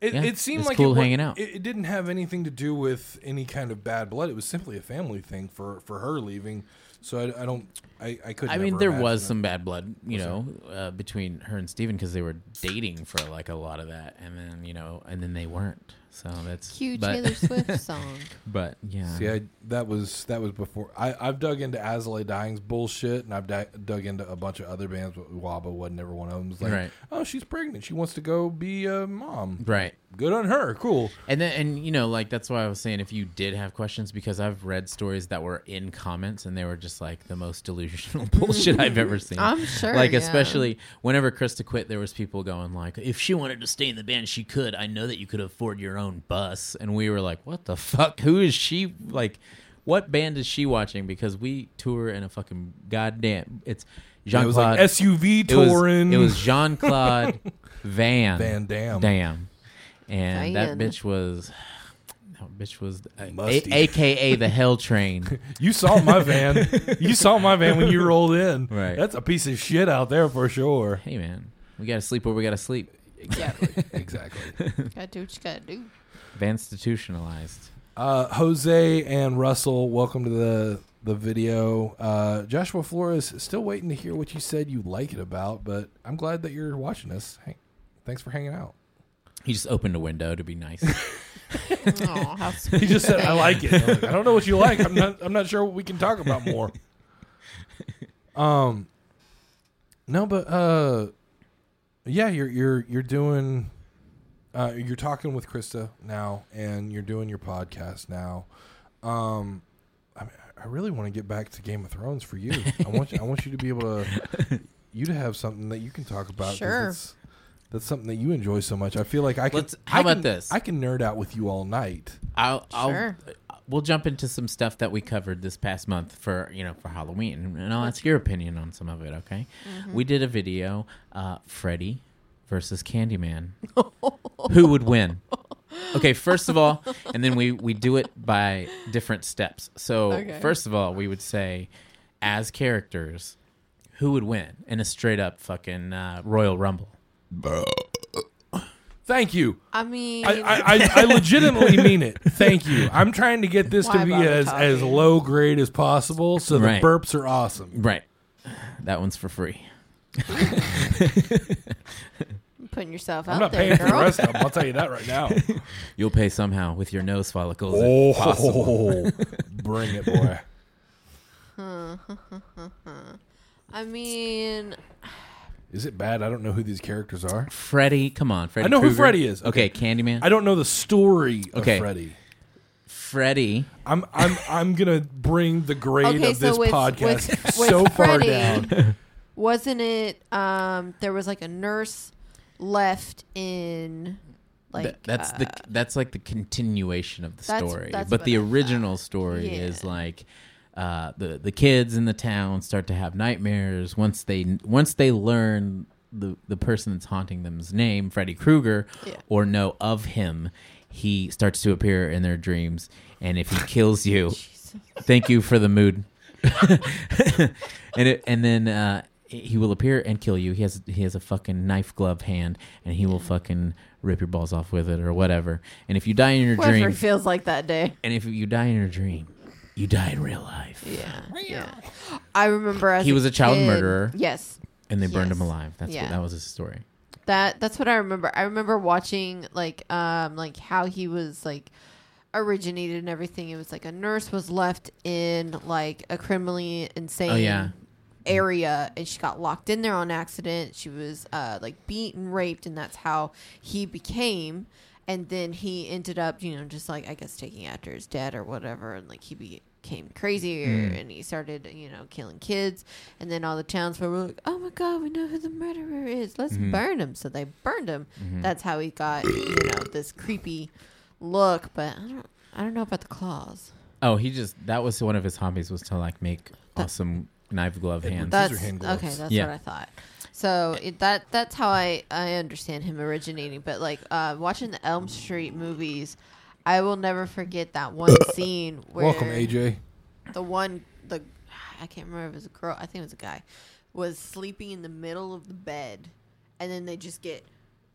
It, Yeah, it seemed it's like cool it, wa- hanging out. It, it didn't have anything to do with any kind of bad blood. It was simply a family thing for for her leaving. So I, I don't. I, I couldn't. I mean, there was it. some bad blood, you know, uh, between her and Steven because they were dating for like a lot of that, and then you know, and then they weren't. So that's Cute but, Taylor Swift song. But yeah, See, I, that was that was before. I I've dug into As I Lay Dying's bullshit, and I've di- dug into a bunch of other bands. But Waba wasn't never one of them. It was like, Right. oh, she's pregnant. She wants to go be a mom. right. Good on her. Cool. And then, and you know, like that's why I was saying if you did have questions, because I've read stories that were in comments and they were just like the most delusional bullshit I've ever seen. I'm sure, Like yeah. especially whenever Krista quit, there was people going like, if she wanted to stay in the band, she could. I know that you could afford your own bus, and we were like, what the fuck? Who is she? Like, what band is she watching? Because we tour in a fucking goddamn. It's it Jean was Claude. like SUV it was, touring. it was Jean Claude Van Van Damme. Damn. And that bitch was. That bitch was, a, aka the Hell Train. You saw my van. you saw my van when you rolled in. Right. That's a piece of shit out there for sure. hey man, we gotta sleep where we gotta sleep. Exactly. exactly. gotta do what you gotta do. Van Institutionalized. Uh, Jose and Russell, welcome to the the video. Uh, Joshua Flores, still waiting to hear what you said you like it about, but I'm glad that you're watching this. Hey, thanks for hanging out. He just opened a window to be nice. Oh, how sweet. He just said, "I like it." I'm like, I don't know what you like. I'm not. I'm not sure what we can talk about more. Um, no, but uh, yeah, you're you're you're doing. Uh, you're talking with Krista now, and you're doing your podcast now. Um, I, mean, I really want to get back to Game of Thrones for you. I want you, I want you to be able to you to have something that you can talk about. Sure. That's, that's something that you enjoy so much. I feel like I can. Let's- how I about can- this? I can nerd out with you all night. I'll, I'll Sure. we'll jump into some stuff that we covered this past month for you know for Halloween, and I'll ask your opinion on some of it. Okay, we did a video, uh, Freddy versus Candyman. Who would win? Okay, first of all, and then we we do it by different steps. So Okay. first of all, we would say, as characters, who would win in a straight up fucking uh, Royal Rumble? Thank you. I mean, I, I, I, I legitimately mean it. Thank you. I'm trying to get this to be bother as, as talking? low grade as possible, so the Right. burps are awesome. Right, that one's for free. putting yourself I'm out not there, paying for the girl. rest of them. I'll tell you that right now. You'll pay somehow with your nose follicles. if oh, possible. Oh, bring it, boy. I mean, Is it bad? I don't know who these characters are. Freddy, come on, Freddy. I know who Freddy is. Okay, Candyman. I don't know the story of Okay. Freddy. Freddy. I'm I'm I'm gonna bring the grade Okay, of so this with- podcast with- with so far Freddy- down. wasn't it? Um, there was like a nurse left in, like Th- that's uh, the that's like the continuation of the That's- story. that's but what the I thought. original story Yeah. is like uh, the the kids in the town start to have nightmares once they once they learn the the person that's haunting them's name, Freddy Krueger, Yeah. or know of him. He starts to appear in their dreams, and if he kills you, thank you for the mood. and it, and then uh, he will appear and kill you. He has he has a fucking knife glove hand, and he will fucking rip your balls off with it or whatever. And if you die in your whatever dream, it feels like that day. and if you die in your dream, you die in real life. Yeah, yeah. I remember as He was a child kid- murderer. Yes, And they burned him alive. That's Yeah. what that was his story. that that's what I remember. I remember watching like um like how he was like originated and everything. It was like a nurse was left in like a criminally insane Oh, yeah. area and she got locked in there on accident. She was uh like beaten, raped, and that's how he became. And then he ended up, you know, just like I guess taking after his dad or whatever, and like he became crazier Mm. and he started, you know, killing kids. And then all the townsfolk were like, "Oh my god, we know who the murderer is. Let's Mm-hmm. burn him." So they burned him. That's how he got, you know, this creepy look. But I don't, I don't know about the claws. Oh, he just that was one of his hobbies was to like make awesome knife glove hands. That's hand gloves. okay. That's Yeah. what I thought. So it, that that's how I I understand him originating. But like uh, watching the Elm Street movies, I will never forget that one scene where Welcome, AJ. the one the I can't remember if it was a girl. I think it was a guy was sleeping in the middle of the bed, and then they just get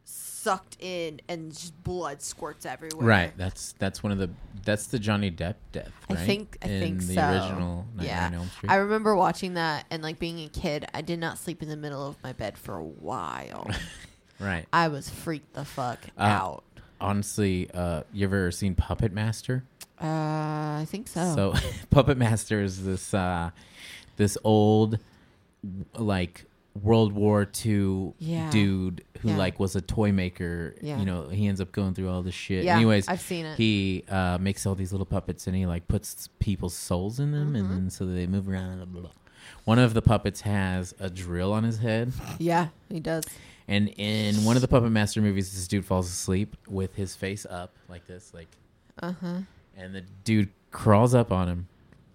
sucked in and just blood squirts everywhere. Right. That's that's one of the that's the Johnny Depp death. I think I in think the so. original Nightmare yeah, on Elm Street. I remember watching that and like being a kid. I did not sleep in the middle of my bed for a while. right. I was freaked the fuck Uh, out. Honestly, uh, you ever seen Puppet Master? Uh, I think so. So Puppet Master is this uh, this old like World War II Yeah. dude who Yeah. like was a toy maker. Yeah. You know, he ends up going through all this shit. Yeah, Anyways, I've seen it. He uh, makes all these little puppets and he like puts people's souls in them Mm-hmm. and then so they move around. And blah, blah. One of the puppets has a drill on his head. yeah, he does. And in one of the Puppet Master movies, this dude falls asleep with his face up like this, like, Uh huh. and the dude crawls up on him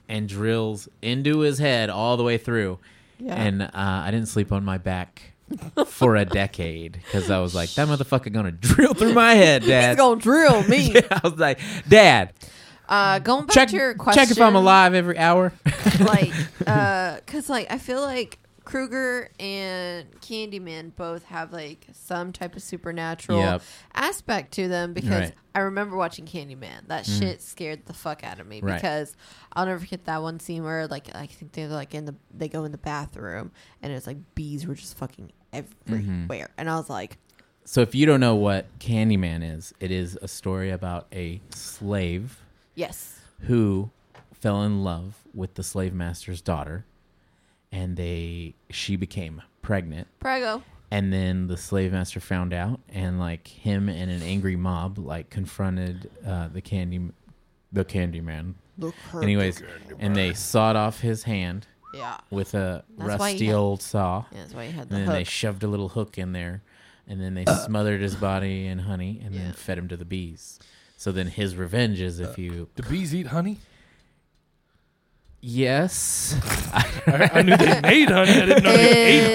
and drills into his head all the way through. Yeah. And uh, I didn't sleep on my back for a decade because I was like, that motherfucker gonna drill through my head, He's Dad. gonna drill me. I was like, Dad, Uh, going back check to your question. check if I'm alive every hour. like uh because like i feel like Krueger and candyman both have like some type of supernatural Yep. aspect to them because Right. I remember watching candyman that shit scared the fuck out of me Right. because i'll never forget that one scene where like i think they're like in the they go in the bathroom and it's like bees were just fucking everywhere Mm-hmm. and i was like so if you don't know what Candyman is, it is a story about a slave yes who fell in love with the slave master's daughter and they she became pregnant. Prego. And then the slave master found out and like him and an angry mob like confronted uh, the candy the candy man. Look her anyways and they sawed off his hand yeah. with a That's rusty had- old saw. Yeah that's why you had the and then they shoved a little hook in there and then they smothered his body in honey and Yeah. then fed him to the bees. So then his revenge is if you Do bees eat honey? Yes I, I knew they made honey. I didn't know they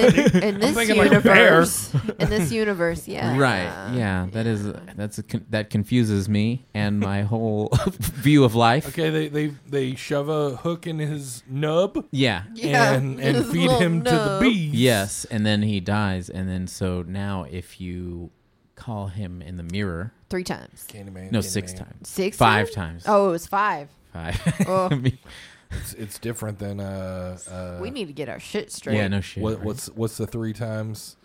ate honey. in, in this thinking like a bear. universe, in this universe, yeah, Right. Yeah. That is that's a con- that confuses me and my whole view of life. Okay, they, they they shove a hook in his nub Yeah. Yeah, and and feed little him to the nub. bees. Yes, and then he dies, and then so now if you call him in the mirror, Three times, Candyman. no, Candyman. six times, six, five times? times, Oh, it was five. five. Oh. I mean, It's, it's different than uh, uh we need to get our shit straight. yeah, no shit. what, right? what's what's the three times?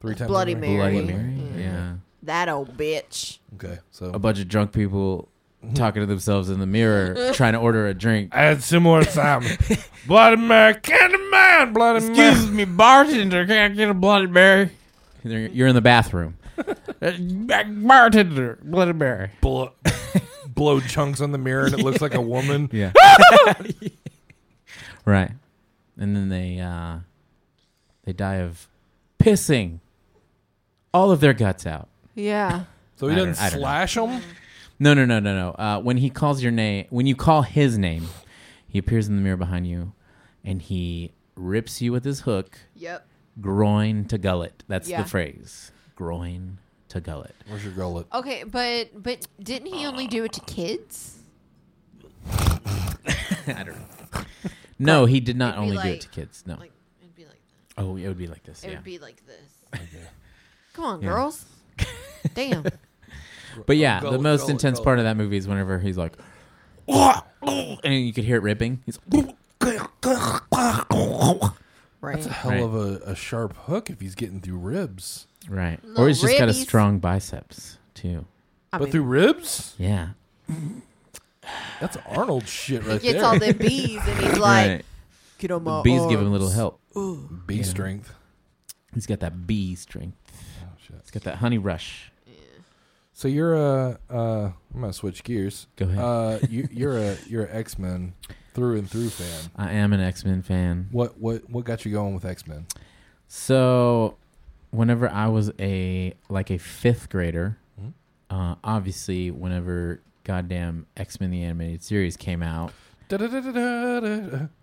Three times Bloody? Mary. Bloody Mary. Mary? Mm. Yeah, that old bitch. Okay, so a bunch of drunk people talking to themselves in the mirror, trying to order a drink. I had similar time. Bloody Mary, Candyman, Bloody Mary. Excuse me, bartender, can I get a Bloody Mary? You're in the bathroom. bartender, Bloody Mary. Blow, blow chunks on the mirror and it looks like a woman. Yeah. right. And then they uh they die of pissing all of their guts out. Yeah, So he I don't- doesn't I don't know. slash them. No, no, no, no, no. Uh when he calls your name, when you call his name, he appears in the mirror behind you and he rips you with his hook, yep. groin to gullet. That's Yeah. the phrase. Groin to gullet. Where's your gullet? Okay, but but didn't he only do it to kids? I don't know. No, he did not It'd be only do like- it to kids. No. Like it'd be like that. oh, it would be like this. It yeah. would be like this. Come on, Yeah. girls. Damn. But yeah, the Gullet, most gullet, intense gullet. part of that movie is whenever he's like, and you could hear it ripping. He's Right. That's a hell Right. of a, a sharp hook if he's getting through ribs. Right, or he's just got a ribbies. strong biceps too. I but mean, through ribs? Yeah, That's Arnold shit he right gets there. all the bees and he's like, right. "Get on The my bees give him a arms." little help. Bee Yeah. strength. He's got that bee strength. Oh, shit. He's got that honey rush. So you're a. Uh, I'm gonna switch gears. Go ahead. Uh, you, you're a you're an X Men through and through fan. I am an X Men fan. What what what got you going with X Men? So, whenever I was a like a fifth grader, Mhm. uh, obviously, whenever goddamn X Men the animated series came out,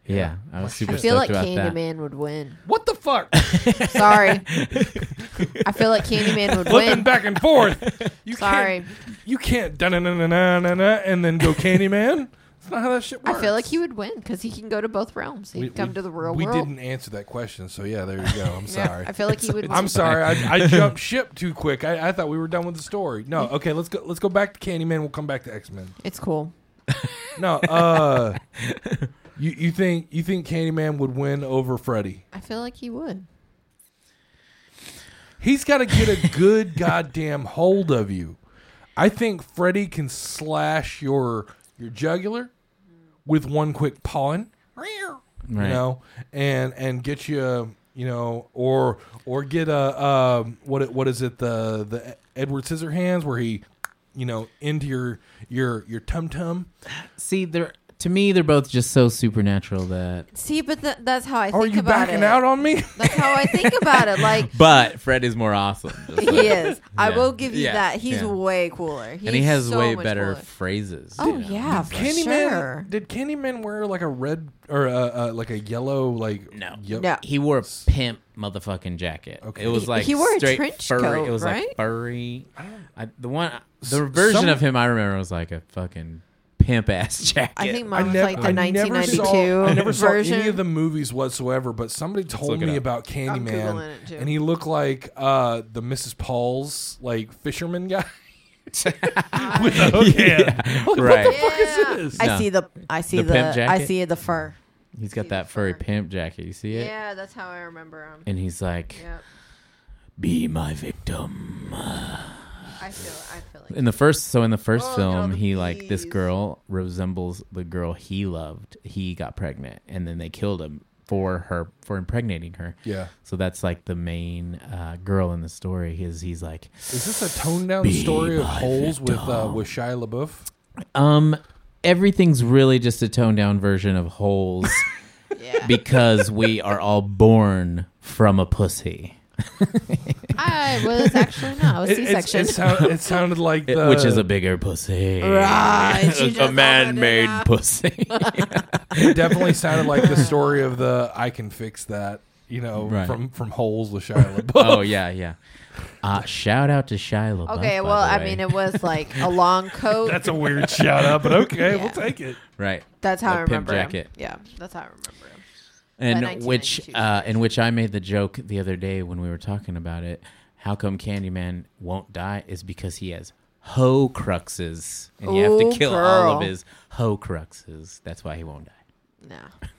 yeah, I was super I feel like stoked about that. Candyman would win. What the fuck? Sorry. I feel like Candyman would Flipping win. back and forth. You Sorry. can't. You can't. da-na-na-na-na-na, And then go Candyman. Not how that shit works. I feel like he would win because he can go to both realms. He We- can come we- to the real we world. We didn't answer that question, so yeah, there you go. I'm Yeah, sorry. I feel like he would. I'm sorry. I, I jumped ship too quick. I, I thought we were done with the story. No, okay. Let's go. Let's go back to Candyman. We'll come back to X Men. It's cool. No, uh, you you think you think Candyman would win over Freddy? I feel like he would. He's got to get a good goddamn hold of you. I think Freddy can slash your your jugular with one quick. Right. you know, and and get you, you know, or or get a um, what it- what is it the the Edward Scissorhands where he, you know, into your your your tum tum. See, they're to me, they're both just so supernatural that. See, but th- that's how I think Are you about backing it. out on me? That's how I think about it. Like But Fred is more awesome. just he like- is. I Yeah. will give you Yeah, that. He's yeah. way cooler. He's and he has so way much better cooler. phrases. Oh you know? yeah, for Candyman sure. did Candyman wear like a red or uh, uh, like a yellow like No. Yep. No. He wore a pimp motherfucking jacket. Okay. It was He- like he wore a straight trench furry. coat, it was right? like furry. I, the one, S- the version some- of him I remember was like a fucking pimp ass jacket. I think I mine was never, like the I never 1992 saw, I never saw version. any of the movies whatsoever, but somebody told look it me up. about Googling Candyman, it, too. and he looked like uh, the Mrs. Paul's like fisherman guy with a hook hand. Like, right. What the fuck is this? I No. see the I see The the, pimp I jacket? see the fur. He's got that furry fur. pimp jacket. You see it? Yeah, that's how I remember him. And he's like, Yep. "Be my victim." I feel I feel like In the first, so in the first Oh, film, no, the he like this bees. girl resembles the girl he loved. He got pregnant, and then they killed him for her for impregnating her. Yeah. So that's like the main uh, girl in the story. He's he's like, Is this a toned down story of holes with uh, victim. with Shia LaBeouf? um, everything's really just a toned down version of holes yeah. because we are all born from a pussy, I was actually not. I was It, C-section. it, sound, it sounded like It- the, which is a bigger pussy, Right, you just a opened it man-made up. pussy. it definitely sounded like the story of the I can fix that. You know, Right. from from holes with Shia LaBeouf. oh yeah, yeah. Uh, shout out to Shia LaBeouf. Okay, by well, the I way. mean, it was like a long coat. That's a weird shout out, but okay, Yeah. we'll take it. right. That's how a I pimp remember him. jacket. Yeah, that's how I remember him. And which uh, in which I made the joke the other day when we were talking about it. How come Candyman won't die? Is because he has Horcruxes, and you have Ooh, to kill all of his Horcruxes. That's why he won't die. No.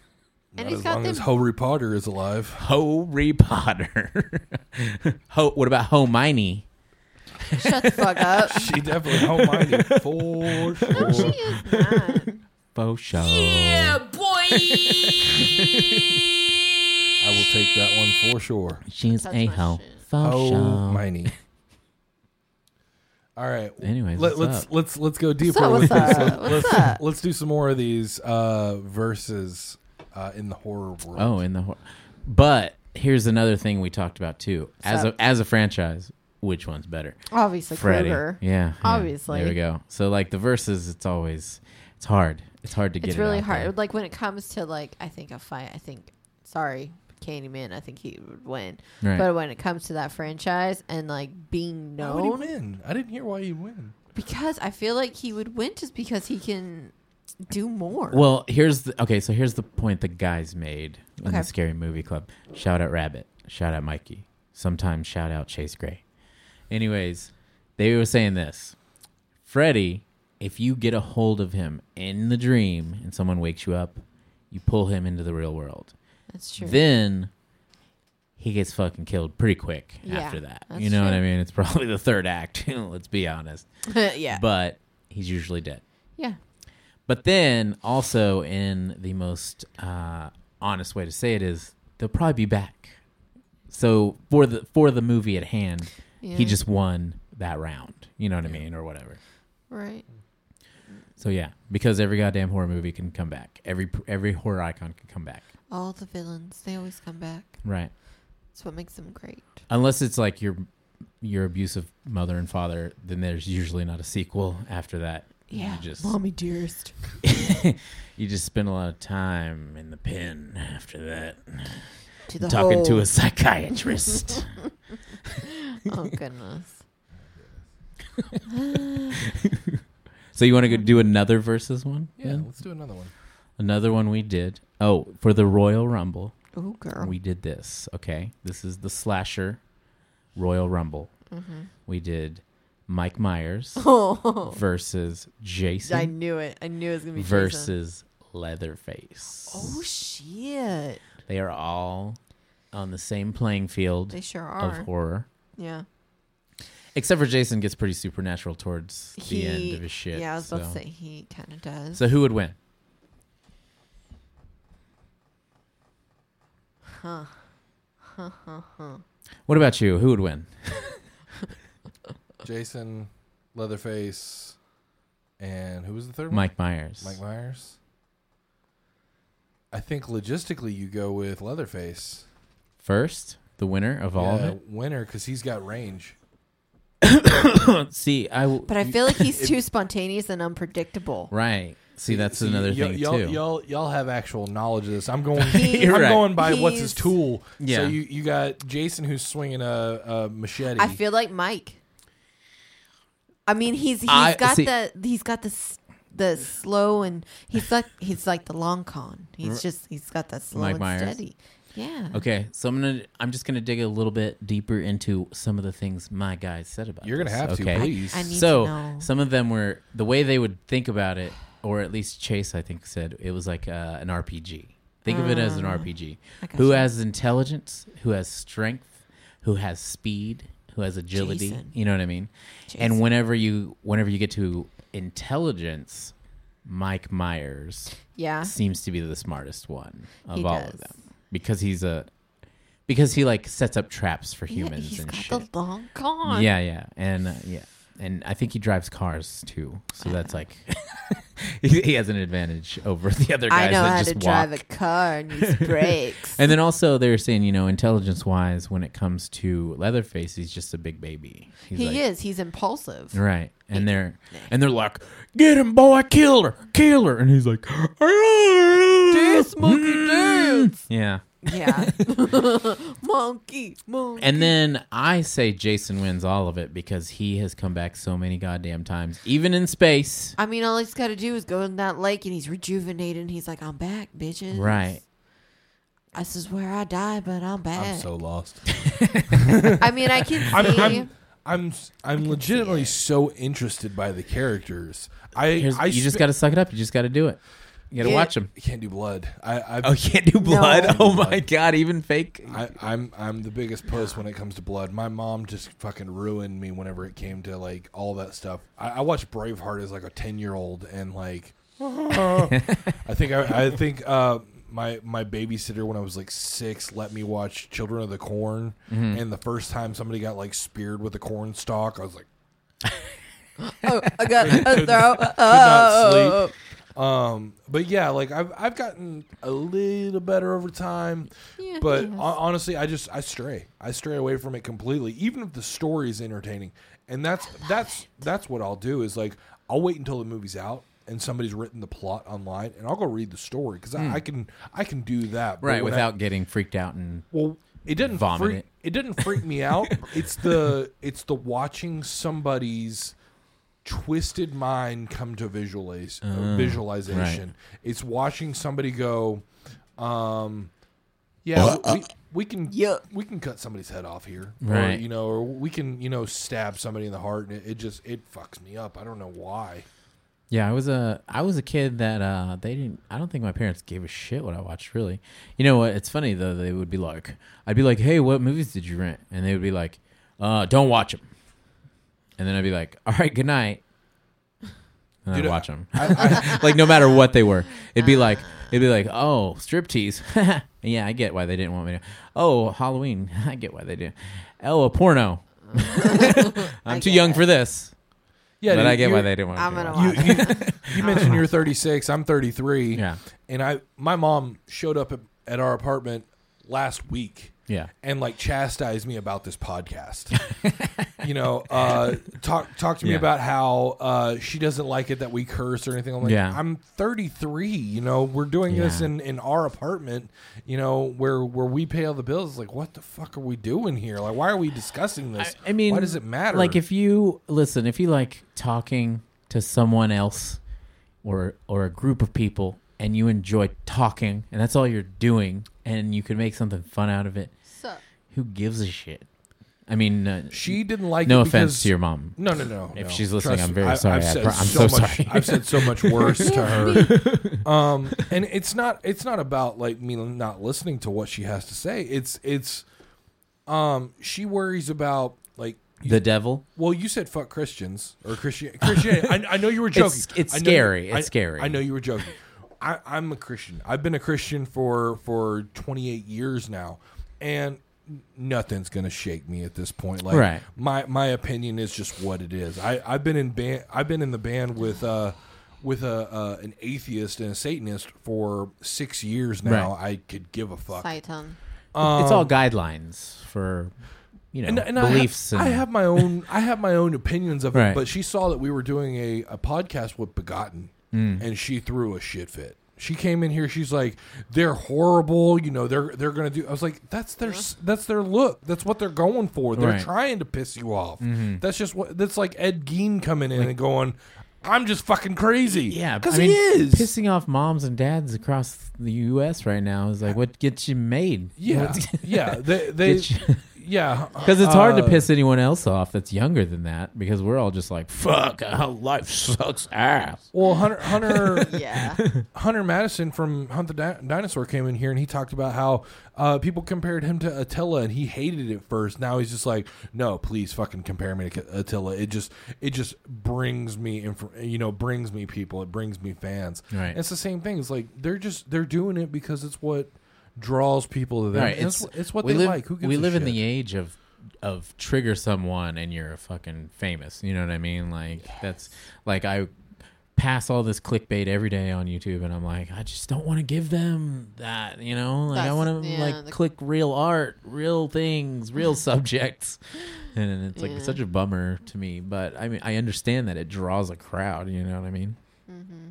Not And he's as got long them. as Harry Potter is alive. Harry Potter. ho, what about Hermione? Shut the fuck up. She definitely home minded for sure. No, she is not. Faux show. Yeah, boy. I will take that one for sure. She's Touch a my hoe. shit. Faux Oh, show. miney. All right. Anyways, Let, what's let's up? let's let's go deeper up, with what's this. up, Let- what's let's up? let's do some more of these uh, verses uh, in the horror world. Oh, in the hor- but here's another thing we talked about too. As a as a franchise, which one's better? Obviously, Freddy. Krueger. Yeah, yeah. Obviously. There we go. So like the verses, it's always it's hard. It's hard to get. It's it really out hard. there. Like when it comes to like, I think a fight. I think, sorry, Candyman. I think he would win. Right. But when it comes to that franchise and like being Why would he known, win? I didn't hear why he win. because I feel like he would win just because he can do more. Well, here's the okay. So here's the point the guys made in Okay. the Scary Movie Club. Shout out Rabbit. Shout out Mikey. Sometimes shout out Chase Gray. Anyways, they were saying this: Freddy, if you get a hold of him in the dream and someone wakes you up, you pull him into the real world. That's true. Then he gets fucking killed pretty quick Yeah, after that. You know what. I mean? It's probably the third act. Let's be honest. yeah. But he's usually dead. yeah. But then also in the most uh, honest way to say it is they'll probably be back. So for the for the movie at hand, Yeah. he just won that round. You know what I mean, or whatever. Right. So yeah, because every goddamn horror movie can come back. Every every horror icon can come back. All the villains, they always come back. Right. That's what makes them great. Unless it's like your your abusive mother and father, then there's usually not a sequel after that. Yeah. You just Mommy dearest. you just spend a lot of time in the pen after that. To talking to a psychiatrist. Oh goodness. So you want to go do another versus one? Yeah, then? let's do another one. Another one we did. Oh, for the Royal Rumble, Ooh, girl. we did this. Okay, this is the slasher Royal Rumble. Mm-hmm. We did Mike Myers oh, versus Jason I knew it. I knew it was gonna be Jason. versus Leatherface. Oh shit! They are all on the same playing field They sure are of horror. Yeah. Except for Jason gets pretty supernatural towards the end of his shit. Yeah, I was about so. to say he kind of does. So who would win? huh. Huh. Huh. Huh. What about you? Who would win? Jason, Leatherface, and who was the third one? Mike Myers. Mike Myers. I think logistically you go with Leatherface. First, the winner of all yeah, of winner because he's got range. It. See, I w- But I feel like he's too spontaneous and unpredictable. right. See, that's See, another y- thing y'all, too. Y'all, y'all have actual knowledge of this. I'm going. He- I'm Right. going by what's his He's- tool. Yeah. So you, you got Jason who's swinging a, a machete. I feel like Mike. I mean, he's he's I- got see- the he's got the s- the slow and he's like he's like the long con. He's just he's got that slow Mike and Myers. steady. Yeah. Okay, so I'm gonna I'm just gonna dig a little bit deeper into some of the things my guys said about. You're gonna this, have to, okay? please. I need so to know. some of them were the way they would think about it, or at least Chase I think said it was like uh, an RPG. Think of it as an Ah, RPG. Who you. has intelligence? Who has strength? Who has speed? Who has agility? Jason. You know what I mean? Jason. And whenever you whenever you get to intelligence, Mike Myers Yeah. seems to be the smartest one of He all does. of them because he's a because he like sets up traps for Yeah, humans he's and got shit. the long con. Yeah, yeah, and uh, yeah, and I think he drives cars too, so ah. that's like he has an advantage over the other guys I know that how just to walk. drive a car and use brakes. and then also they're saying, you know, intelligence wise, when it comes to Leatherface, he's just a big baby. He's he like- is. He's impulsive. right, and they're and they're like, "Get him, boy, kill her, kill her," and he's like, Dance, monkey, mm-hmm. dance. Yeah, Yeah. monkey, monkey. And then I say Jason wins all of it because he has come back so many goddamn times, even in space. I mean, all he's got to do is go in that lake and he's rejuvenated. And he's like, I'm back, bitches. Right. This is where I die, but I'm back. I'm so lost. I mean, I can see. I'm I'm I'm, I'm legitimately so interested by the characters. I Here's, I you just got to suck it up. You just got to do it. You got to watch them. You can't do blood. I I've, Oh, you can't do blood. No. Oh my god, even fake. I, I'm I'm the biggest puss when it comes to blood. My mom just fucking ruined me whenever it came to like all that stuff. I, I watched Braveheart as like a ten year old and like I think I, I think uh, my my babysitter when I was like six let me watch Children of the Corn and the first time somebody got like speared with a corn stalk I was like oh, I got a throw. Oh. Sleep. Um, but yeah, like I've I've gotten a little better over time. Yeah, but yes. hon- honestly, I just I stray. I stray away from it completely, even if the story is entertaining. And that's that's that's what I'll do is like I'll wait until the movie's out and somebody's written the plot online, and I'll go read the story because I, I can I can do that. Right, when I- without getting freaked out and well, it didn't Vomit freak, it. it. didn't freak me out. It's the it's the watching somebody's twisted mind come to visualize uh, visualization. It's watching somebody go, um, yeah, we, we can Yeah. we can cut somebody's head off here, Right. Or, you know, or we can you know stab somebody in the heart, and it, it just it fucks me up. I don't know why. Yeah, I was a I was a kid that uh they didn't I don't think my parents gave a shit what I watched really. You know what? It's funny though. They would be like, I'd be like, "Hey, what movies did you rent?" And they would be like, "Uh, don't watch them." And then I'd be like, "All right, good night." And Dude, I'd watch them. I, I, like no matter what they were, it'd be uh. like it'd be like, "Oh, striptease." yeah, I get why they didn't want me to. Oh, Halloween. I get why they did. Oh, a porno. I'm too young get for this. yeah, but dude, I get why they didn't want I'm to. gonna watch watch. you, you, you mentioned you're 36. I'm 33. Yeah. And I, my mom showed up at, at our apartment last week Yeah. and like chastise me about this podcast. you know, uh, talk talk to me Yeah. about how uh, she doesn't like it that we curse or anything. I'm like, Yeah. I'm 33. You know, we're doing this in, in our apartment. You know, where where we pay all the bills. It's like, what the fuck are we doing here? Like, why are we discussing this? I, I mean, why does it matter? Like, if you listen, if you like talking to someone else or or a group of people and you enjoy talking and that's all you're doing and you can make something fun out of it, who gives a shit? I mean, uh, She didn't like no it offense to your mom. No, no, no. If no. she's listening, Trust I'm me, very sorry. I've I said pro- I'm so much, sorry. I've said so much worse to her. Um, and it's not it's not about like me not listening to what she has to say. It's it's um she worries about like The devil. well you said fuck Christians or Christian Christianity. I, I know you were joking. It's- it's I know scary. you- It's I- scary. I know you were joking. I, I'm a Christian. I've been a Christian for for 28 years now, and nothing's gonna shake me at this point. Like Right. my my opinion is just what it is. I I've been in band. I've been in the band with uh with a uh, an atheist and a Satanist for six years now. I could give a fuck. Satan. it's all guidelines for you know Um, and, and I have- beliefs. I have, my own. I have my own opinions of it. But she saw that we were doing a, a podcast with Begotten, Mm. and she threw a shit fit. She came in here. She's like, "They're horrible. You know, they're they're gonna do." I was like, "That's their s that's their look. That's what they're going for. They're Right. Mm-hmm. trying to piss you off. That's just what. That's like Ed Gein coming in and going." I'm just fucking crazy. Yeah, because I he mean, is. pissing off moms and dads across the U.S. right now is like what gets you made. yeah, yeah. They, they Get you- yeah. Because it's hard to uh, piss anyone else off that's younger than that because we're all just like, fuck, how life sucks ass. Well, Hunter, Hunter, Yeah. Hunter Madison from Hunt the Di- Dinosaur came in here and he talked about how uh, people compared him to Attila and he hated it at first. Now he's just like, no, please fucking compare me to Attila. It just it just brings me, inf- you know, brings me people. It brings me fans. Right. And it's the same thing. It's like they're just they're doing it because it's what draws people to them. Right, it's, It's, it's what we they live, like. Who gives we a live in the age of of trigger someone and you're fucking famous. You know what I mean? Like that's like I pass all this clickbait every day on YouTube, and I'm like, I just don't want to give them that. You know, like I want to yeah, like the- click real art, real things, real subjects, and it's like Yeah. such a bummer to me. But I mean, I understand that it draws a crowd. You know what I mean? Mm-hmm.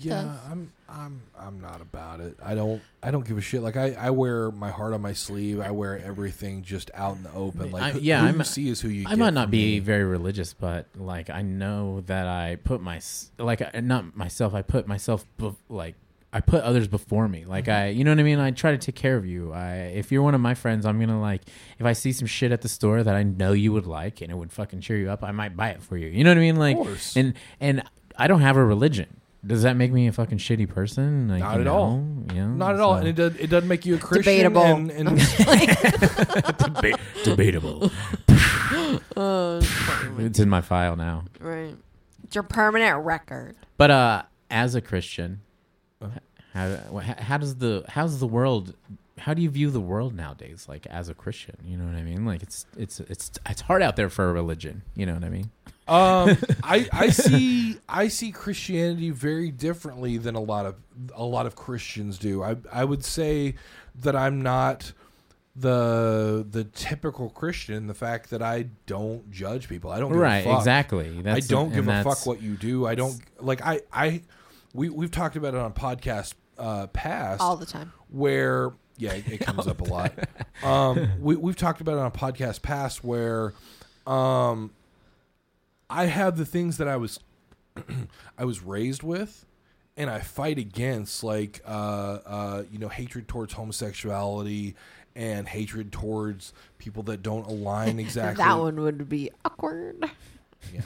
Yeah, Does. I'm I'm I'm not about it. I don't I don't give a shit. Like I, I wear my heart on my sleeve. I wear everything just out in the open. Like I- who, yeah, who I'm- you see is who you. I might not be me. very religious, but like I know that I put my like not myself. I put myself bef- like I put others before me. Like mm-hmm. I, you know what I mean. I try to take care of you. I if you're one of my friends, I'm gonna like if I see some shit at the store that I know you would like and it would fucking cheer you up, I might buy it for you. You know what I mean? Like course. and and I don't have a religion. Does that make me a fucking shitty person? Like, Not you at all. know, you know? Not at all, So- and it does it doesn't make you a Christian. Debatable. And, and Deba- debatable. Oh, it's in my file now. right. It's your permanent record. But uh, as a Christian, how, wh- how does the how's the world? How do you view the world nowadays? Like as a Christian, you know what I mean? Like it's it's it's it's hard out there for a religion. You know what I mean? Um, I I see I see Christianity very differently than a lot of a lot of Christians do. I I would say that I'm not the the typical Christian. The fact that I don't judge people. I don't give right, a fuck. exactly. I don't give a fuck what you do. I don't like I I we we've talked about it on podcast uh past All the time. where yeah, it, it comes up a lot. Um we we've talked about it on podcast past where um I have the things that I was I was raised with and I fight against like uh uh you know hatred towards homosexuality and hatred towards people that don't align exactly That one would be awkward. yeah.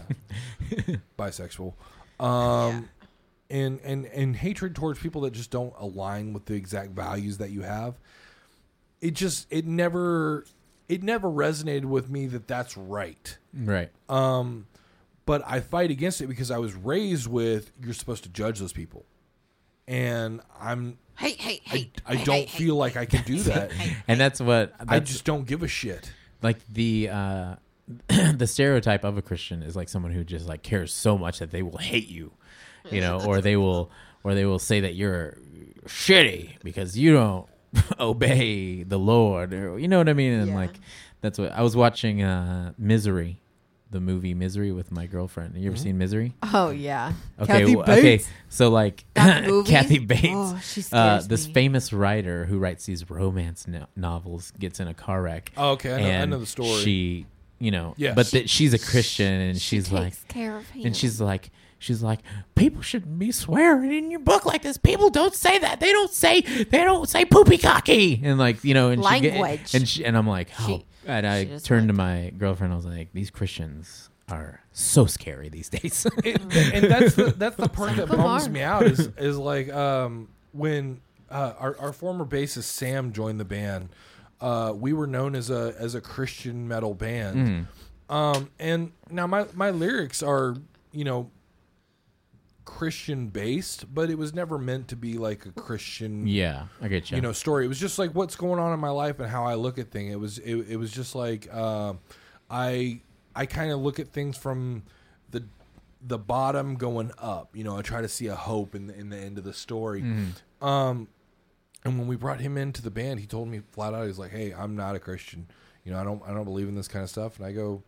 Bisexual. Um and and and hatred towards people that just don't align with the exact values that you have. It just it never it never resonated with me that that's right. Right. um but i fight against it because i was raised with you're supposed to judge those people and i'm Hey, hey, i, hey. I hey, don't hey, hey. feel like i can do that And that's what i just don't give a shit like the uh the stereotype of a Christian is like someone who just like cares so much that they will hate you, you know, or they will or they will say that you're shitty because you don't obey the Lord, or you know what I mean? And Yeah. like that's what I was watching uh Misery, the movie Misery with my girlfriend. You ever Mm-hmm. seen Misery? Oh yeah. Okay, Kathy w- okay. So like Kathy Bates, Oh, she uh, this me. famous writer who writes these romance no- novels, gets in a car wreck. Oh, okay, I know- I and know the story. She, you know, Yes. but that she's a Christian and She she's like, care of him. and she's like, she's like, people shouldn't be swearing in your book like this. People don't say that. They don't say they don't say poopy cocky and like you know and she get- Language. and she, and I'm like, oh. She- and I she doesn't turned to like my girlfriend. I was like, these Christians are so scary these days. It- and that's the that's the part that Come bums on. me out is is like um, when uh, our our former bassist Sam joined the band. Uh, we were known as a as a Christian metal band, um, and now my my lyrics are you know Christian based, but it was never meant to be like a Christian yeah, I get you. you know story. It was just like what's going on in my life and how I look at things. It was it, it was just like uh, I I kind of look at things from the the bottom going up. You know, I try to see a hope in the, in the end of the story. Um, and when we brought him into the band, he told me flat out, he's like, "Hey, I'm not a Christian. You know, I don't I don't believe in this kind of stuff." And I go,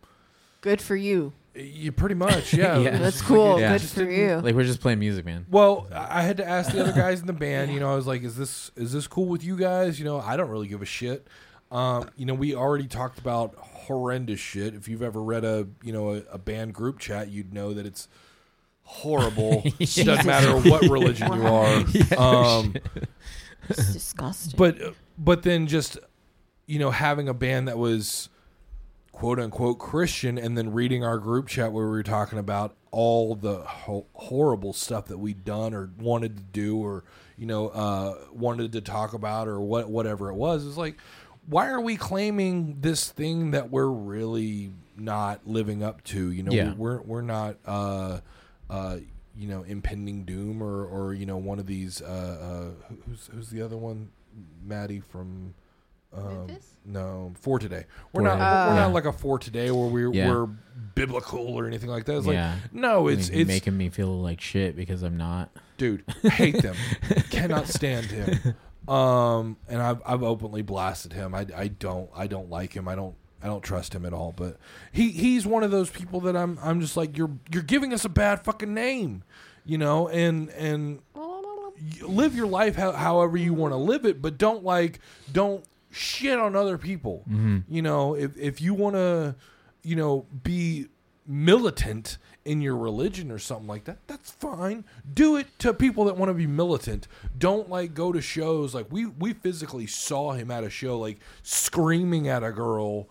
Good for you. "You pretty much, yeah." Yeah. That's just cool. like, Yeah. Good just for you. like we're just playing music, man. Well, I had to ask the other guys in the band. You know, I was like, "Is this is this cool with you guys?" You know, I don't really give a shit. Um, you know, we already talked about horrendous shit. If you've ever read a you know a, a band group chat, you'd know that it's horrible. It doesn't matter what religion you are. Um, It's disgusting. but but then just you know having a band that was quote unquote Christian, and then reading our group chat where we were talking about all the ho- horrible stuff that we'd done or wanted to do or you know uh, wanted to talk about or what whatever it was. It's like why are we claiming this thing that we're really not living up to? You know, Yeah. we're we're not. Uh, uh, you know, impending doom, or, or you know, one of these. Uh, uh, who's who's the other one? Mattie from. Um, no, for today. We're For not. Today. we're not like a for today where we're Yeah. we're biblical or anything like that. It's yeah, like no, it's Like, it's making me feel like shit because I'm not. dude. Hate them. Cannot stand him. Um, and I've I've openly blasted him. I, I don't I don't like him. I don't I don't trust him at all. But he he's one of those people that I'm I'm just like you're you're giving us a bad fucking name, you know. And and live your life however you want to live it, but don't like don't shit on other people. Mm-hmm. You know, if if you want to, you know, be militant in your religion or something like that, that's fine. Do it to people that want to be militant. Don't like go to shows like we we physically saw him at a show like screaming at a girl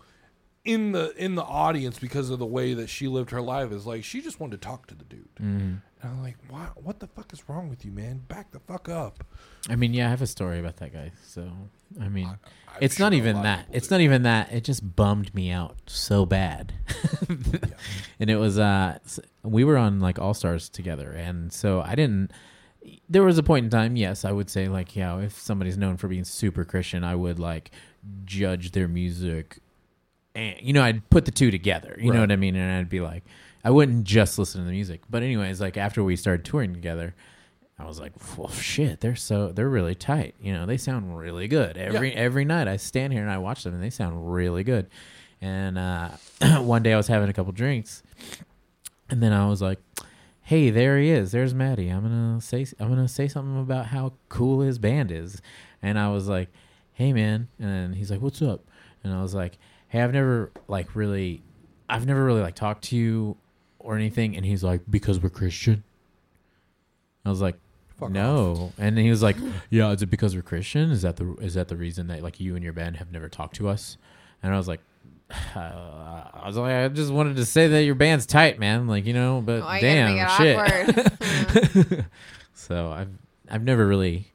in the in the audience because of the way that she lived her life is like she just wanted to talk to the dude. And I'm like, "Why what the fuck is wrong with you, man? Back the fuck up." I mean, yeah, I have a story about that guy. So, I mean, I'm it's sure not even that. It's do. not even that. It just bummed me out so bad. And it was uh we were on like All Stars together and so I didn't there was a point in time, yes, I would say like, yeah, if somebody's known for being super Christian, I would like judge their music and you know, I'd put the two together. You know what I mean? And I'd be like I wouldn't just listen to the music. But anyways, like after we started touring together, I was like, well, shit, they're so they're really tight. You know, they sound really good. Every every night I stand here and I watch them and they sound really good. And uh, one day I was having a couple drinks, and then I was like, "Hey, there he is. There's Mattie. I'm gonna say I'm gonna say something about how cool his band is." And I was like, "Hey, man," and he's like, "What's up?" And I was like, "Hey, I've never like really, I've never really like talked to you or anything." And he's like, "Because we're Christian." I was like, Fuck no. And he was like, "Yeah, is it because we're Christian? Is that the is that the reason that like you and your band have never talked to us?" And I was like, uh, I was like, I just wanted to say that your band's tight, man. Like you know, but Why damn make it shit. so I've I've never really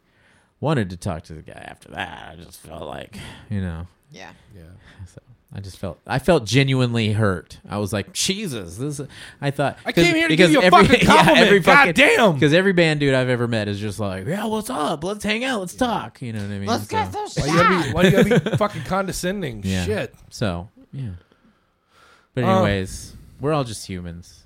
wanted to talk to the guy after that. I just felt like you know, yeah. Yeah. so I just felt I felt genuinely hurt. I was like, Jesus, this. Is, I thought I came here to give you a fucking compliment. God damn. Because every band dude I've ever met is just like, yeah, what's up? Let's hang out. Let's talk. You know what I mean? Let's So- get those Why you gotta be, why you gotta be fucking condescending? Yeah. Shit. So yeah. But Um, anyways, we're all just humans.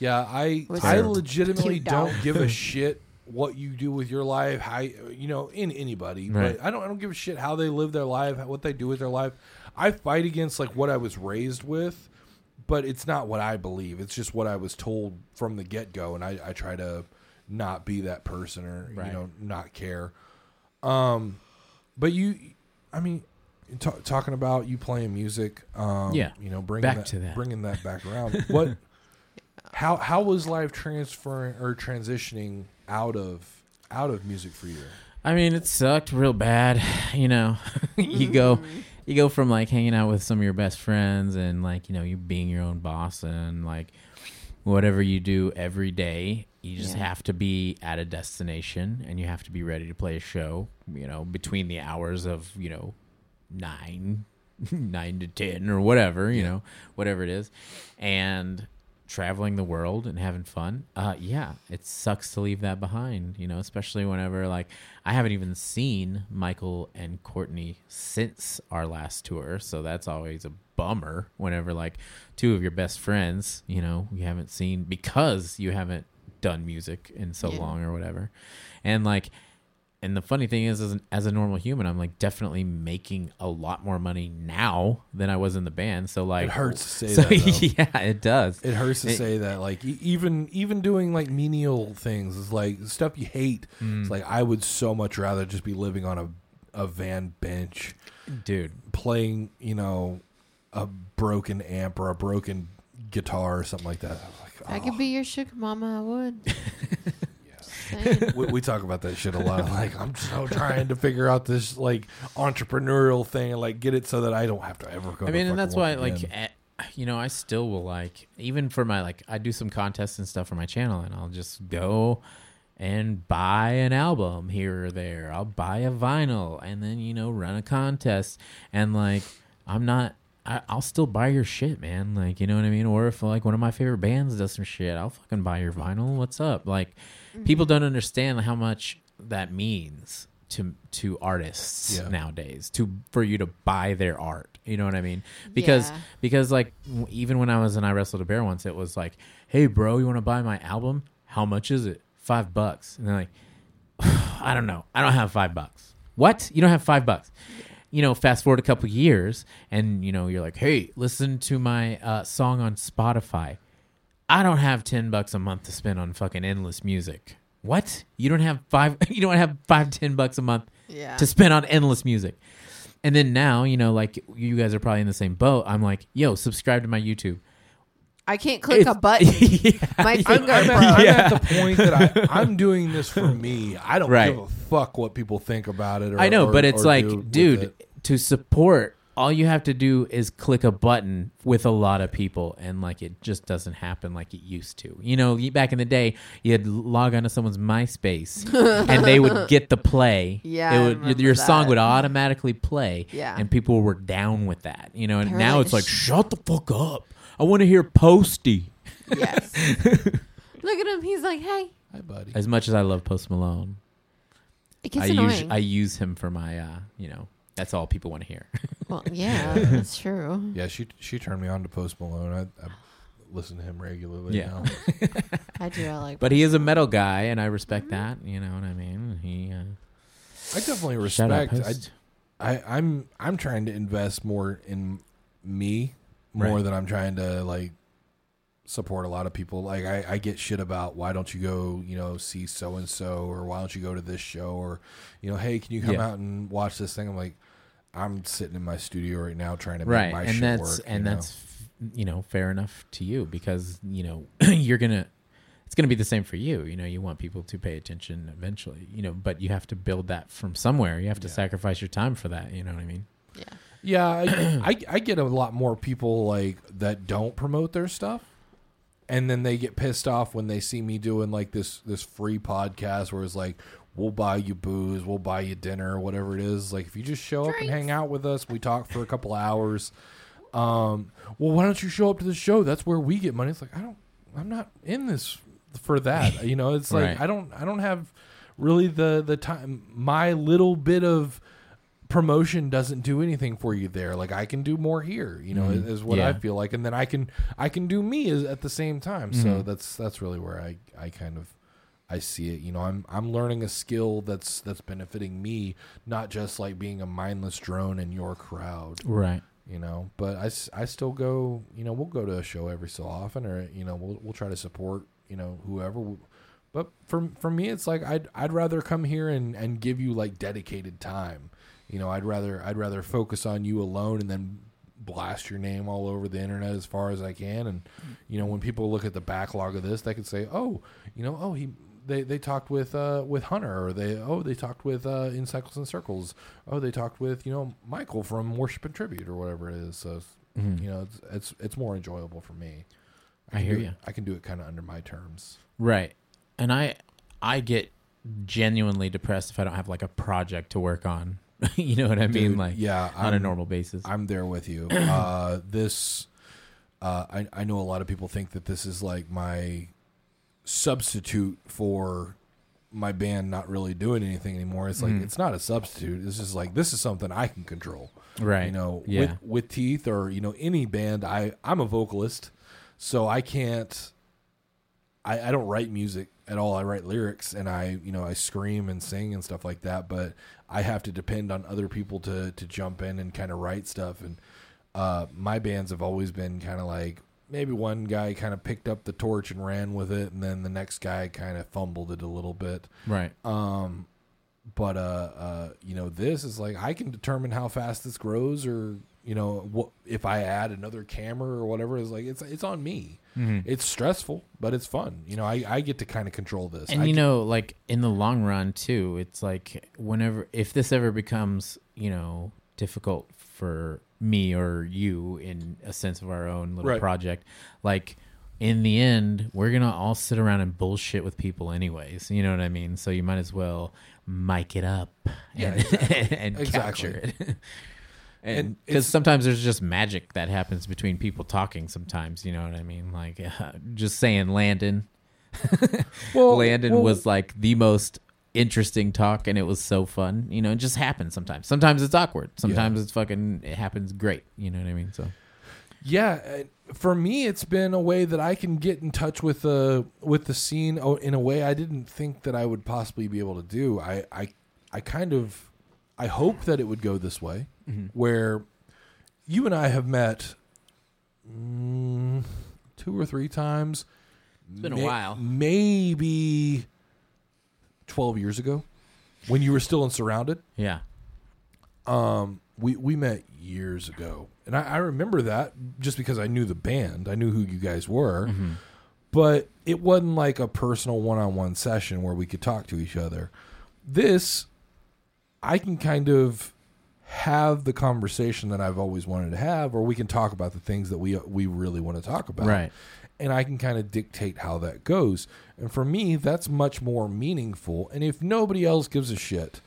Yeah, I Was I legitimately don't give a shit what you do with your life, how you you know in anybody, Right. but I don't I don't give a shit how they live their life, what they do with their life. I fight against like what I was raised with, but it's not what I believe. It's just what I was told from the get go, and I, I try to not be that person or Right. you know not care. Um, but you, I mean. ta talking about you playing music, um, Yeah. you know, bringing Back that, to that. bringing that back around. What How how was life transferring or transitioning out of out of music for you? I mean, it sucked real bad. You know, you go, you go from like hanging out with some of your best friends and like you know you being your own boss and like whatever you do every day, you just Yeah. have to be at a destination and you have to be ready to play a show. You know, between the hours of you know nine, nine to ten or whatever. You know, whatever it is, and traveling the world and having fun. Uh, yeah, it sucks to leave that behind. You know, especially whenever like I haven't even seen Michael and Courtney since our last tour, so that's always a bummer. Whenever like two of your best friends, you know, you haven't seen because you haven't done music in so Yeah. long or whatever, and like. And the funny thing is, as, an, as a normal human, I'm like definitely making a lot more money now than I was in the band. So like, It hurts to say so, that, though. yeah, it does. It hurts to It- say that, like even even doing like menial things is like stuff you hate. Mm. It's like I would so much rather just be living on a a van bench, dude. playing you know a broken amp or a broken guitar or something like that. I'm like, If I oh. could be your sugar mama, I would. Saying. we, we talk about that shit a lot. Like I'm so trying to figure out this like entrepreneurial thing and like get it so that I don't have to ever go. I mean, fucking and that's work why, like, again. eh, you know, I still will like, even for my like, I do some contests and stuff for my channel, and I'll just go and buy an album here or there. I'll buy a vinyl, and then you know, run a contest, and like, I'm not. I'll still buy your shit, man. Like, you know what I mean? Or if like one of my favorite bands does some shit, I'll fucking buy your vinyl. What's up? Like, people don't understand how much that means to to artists Yeah. nowadays to for you to buy their art. You know what I mean? Because Yeah. because like w- even when I was in Iwrestledabearonce, it was like, hey bro, you want to buy my album? How much is it? Five bucks. And they're like, I don't know. I don't have five bucks. What? You don't have five bucks? You know, fast forward a couple years, and you know, you're like, hey, listen to my uh, song on Spotify. I don't have ten bucks a month to spend on fucking endless music. What? You don't have five? You don't have five ten bucks a month Yeah. to spend on endless music. And then now, you know, like you guys are probably in the same boat. I'm like, yo, subscribe to my YouTube. I can't click a button. yeah. My I'm, finger I'm, broke. at, I'm at the point that I, I'm doing this for me. I don't Right. give a fuck what people think about it. Or, I know, or- but it's like, dude, it. to support, all you have to do is click a button with a lot of people, and like it just doesn't happen like it used to. You know, back in the day, you'd log onto someone's MySpace, and they would get the play. Yeah, It I would, remember your song would automatically play. Yeah. and people were down with that. You know, and They were now like, it's like, shut the fuck up. I want to hear Posty. yes. Look at him. He's like, hey. Hi, buddy. As much as I love Post Malone, It gets I annoying. use I use him for my, uh, you know, that's all people want to hear. well, yeah, that's true. Yeah, she she turned me on to Post Malone. I, I listen to him regularly Yeah. now. I do. I like. But he is a metal guy, and I respect that. You know what I mean? He uh, I definitely shout out respect. I, I I'm I'm trying to invest more in me more Right. than I'm trying to like support a lot of people. Like I, I get shit about why don't you go, you know, see so and so or why don't you go to this show or you know, hey, can you come Yeah. out and watch this thing? I'm like I'm sitting in my studio right now trying to make right, my and shit that's work. and you know? that's you know fair enough to you because you know you're gonna it's gonna be the same for you. You know, you want people to pay attention eventually. You know, but you have to build that from somewhere. You have to Yeah. sacrifice your time for that. You know what I mean? Yeah. Yeah, I, I I get a lot more people like that don't promote their stuff, and then they get pissed off when they see me doing like this this free podcast where it's like we'll buy you booze, we'll buy you dinner, whatever it is. Like if you just show up and hang out with us, we talk for a couple hours. Um, well, why don't you show up to the show? That's where we get money. It's like I don't, I'm not in this for that. You know, it's like Right. I don't I don't have really the the time. My little bit of promotion doesn't do anything for you there. Like I can do more here, you know, Mhm. is what I feel like, and then I can I can do me as, at the same time. So Mhm. that's that's really where I I kind of I see it. You know, I'm I'm learning a skill that's that's benefiting me, not just like being a mindless drone in your crowd. Right. You know, but I, I still go. You know, we'll go to a show every so often, or you know, we'll we'll try to support you know whoever. But for for me, it's like I'd I'd rather come here and and give you like dedicated time. You know, I'd rather I'd rather focus on you alone and then blast your name all over the internet as far as I can. And you know, when people look at the backlog of this, they can say, "Oh, you know, oh he." They, they talked with uh, with Hunter, or they oh they talked with uh, in Cycles and Circles, oh they talked with you know Michael from Worship and Tribute or whatever it is. So Mhm. you know it's, it's it's more enjoyable for me. I can hear it- I can do it kind of under my terms. Right. And I I get genuinely depressed if I don't have like a project to work on. you know what I mean? Dude, Like yeah, on a I'm- normal basis. I'm there with you. Uh, this, uh, I, I know a lot of people think that this is like my substitute for my band not really doing anything anymore. It's like Mhm. it's not a substitute. It's just like this is something I can control. right. You know, Yeah. with with Teeth or you know any band, I I'm a vocalist, so I can't. I, I don't write music at all. I write lyrics and I you know I scream and sing and stuff like that. But I have to depend on other people to to jump in and kind of write stuff. And uh, my bands have always been kind of like maybe one guy kind of picked up the torch and ran with it, and then the next guy kind of fumbled it a little bit. right. Um, but uh, uh, you know, this is like I can determine how fast this grows, or you know, what if I add another camera or whatever. Is like it's it's on me. Mhm. It's stressful, but it's fun. You know, I, I get to kind of control this. And I you can- know, like in the long run too, it's like whenever if this ever becomes, you know, difficult for me or you in a sense of our own little Right. project, like in the end, we're gonna all sit around and bullshit with people anyways. You know what I mean? So you might as well mic it up Yeah, and, exactly. and Exactly. capture it. And because sometimes there's just magic that happens between people talking. Sometimes you know what I mean. Like just saying, Landon, well, Landon well, was like the most interesting talk and it was so fun. You know, it just happens sometimes. Sometimes it's awkward. Sometimes it's fucking it happens great. You know what I mean? So Yeah, for me, it's been a way that I can get in touch with the with the scene oh, in a way I didn't think that I would possibly be able to do. I I, I kind of I hope that it would go this way, where you and I have met mm, two or three times. It's been a while. maybe twelve years ago, when you were still in Surrounded. yeah. Um, we we met years ago, and I, I remember that just because I knew the band, I knew who you guys were, Mm-hmm. but it wasn't like a personal one-on-one session where we could talk to each other. This, I can kind of have the conversation that I've always wanted to have, or we can talk about the things that we we really want to talk about, Right. And I can kind of dictate how that goes. And for me, that's much more meaningful. And if nobody else gives a shit,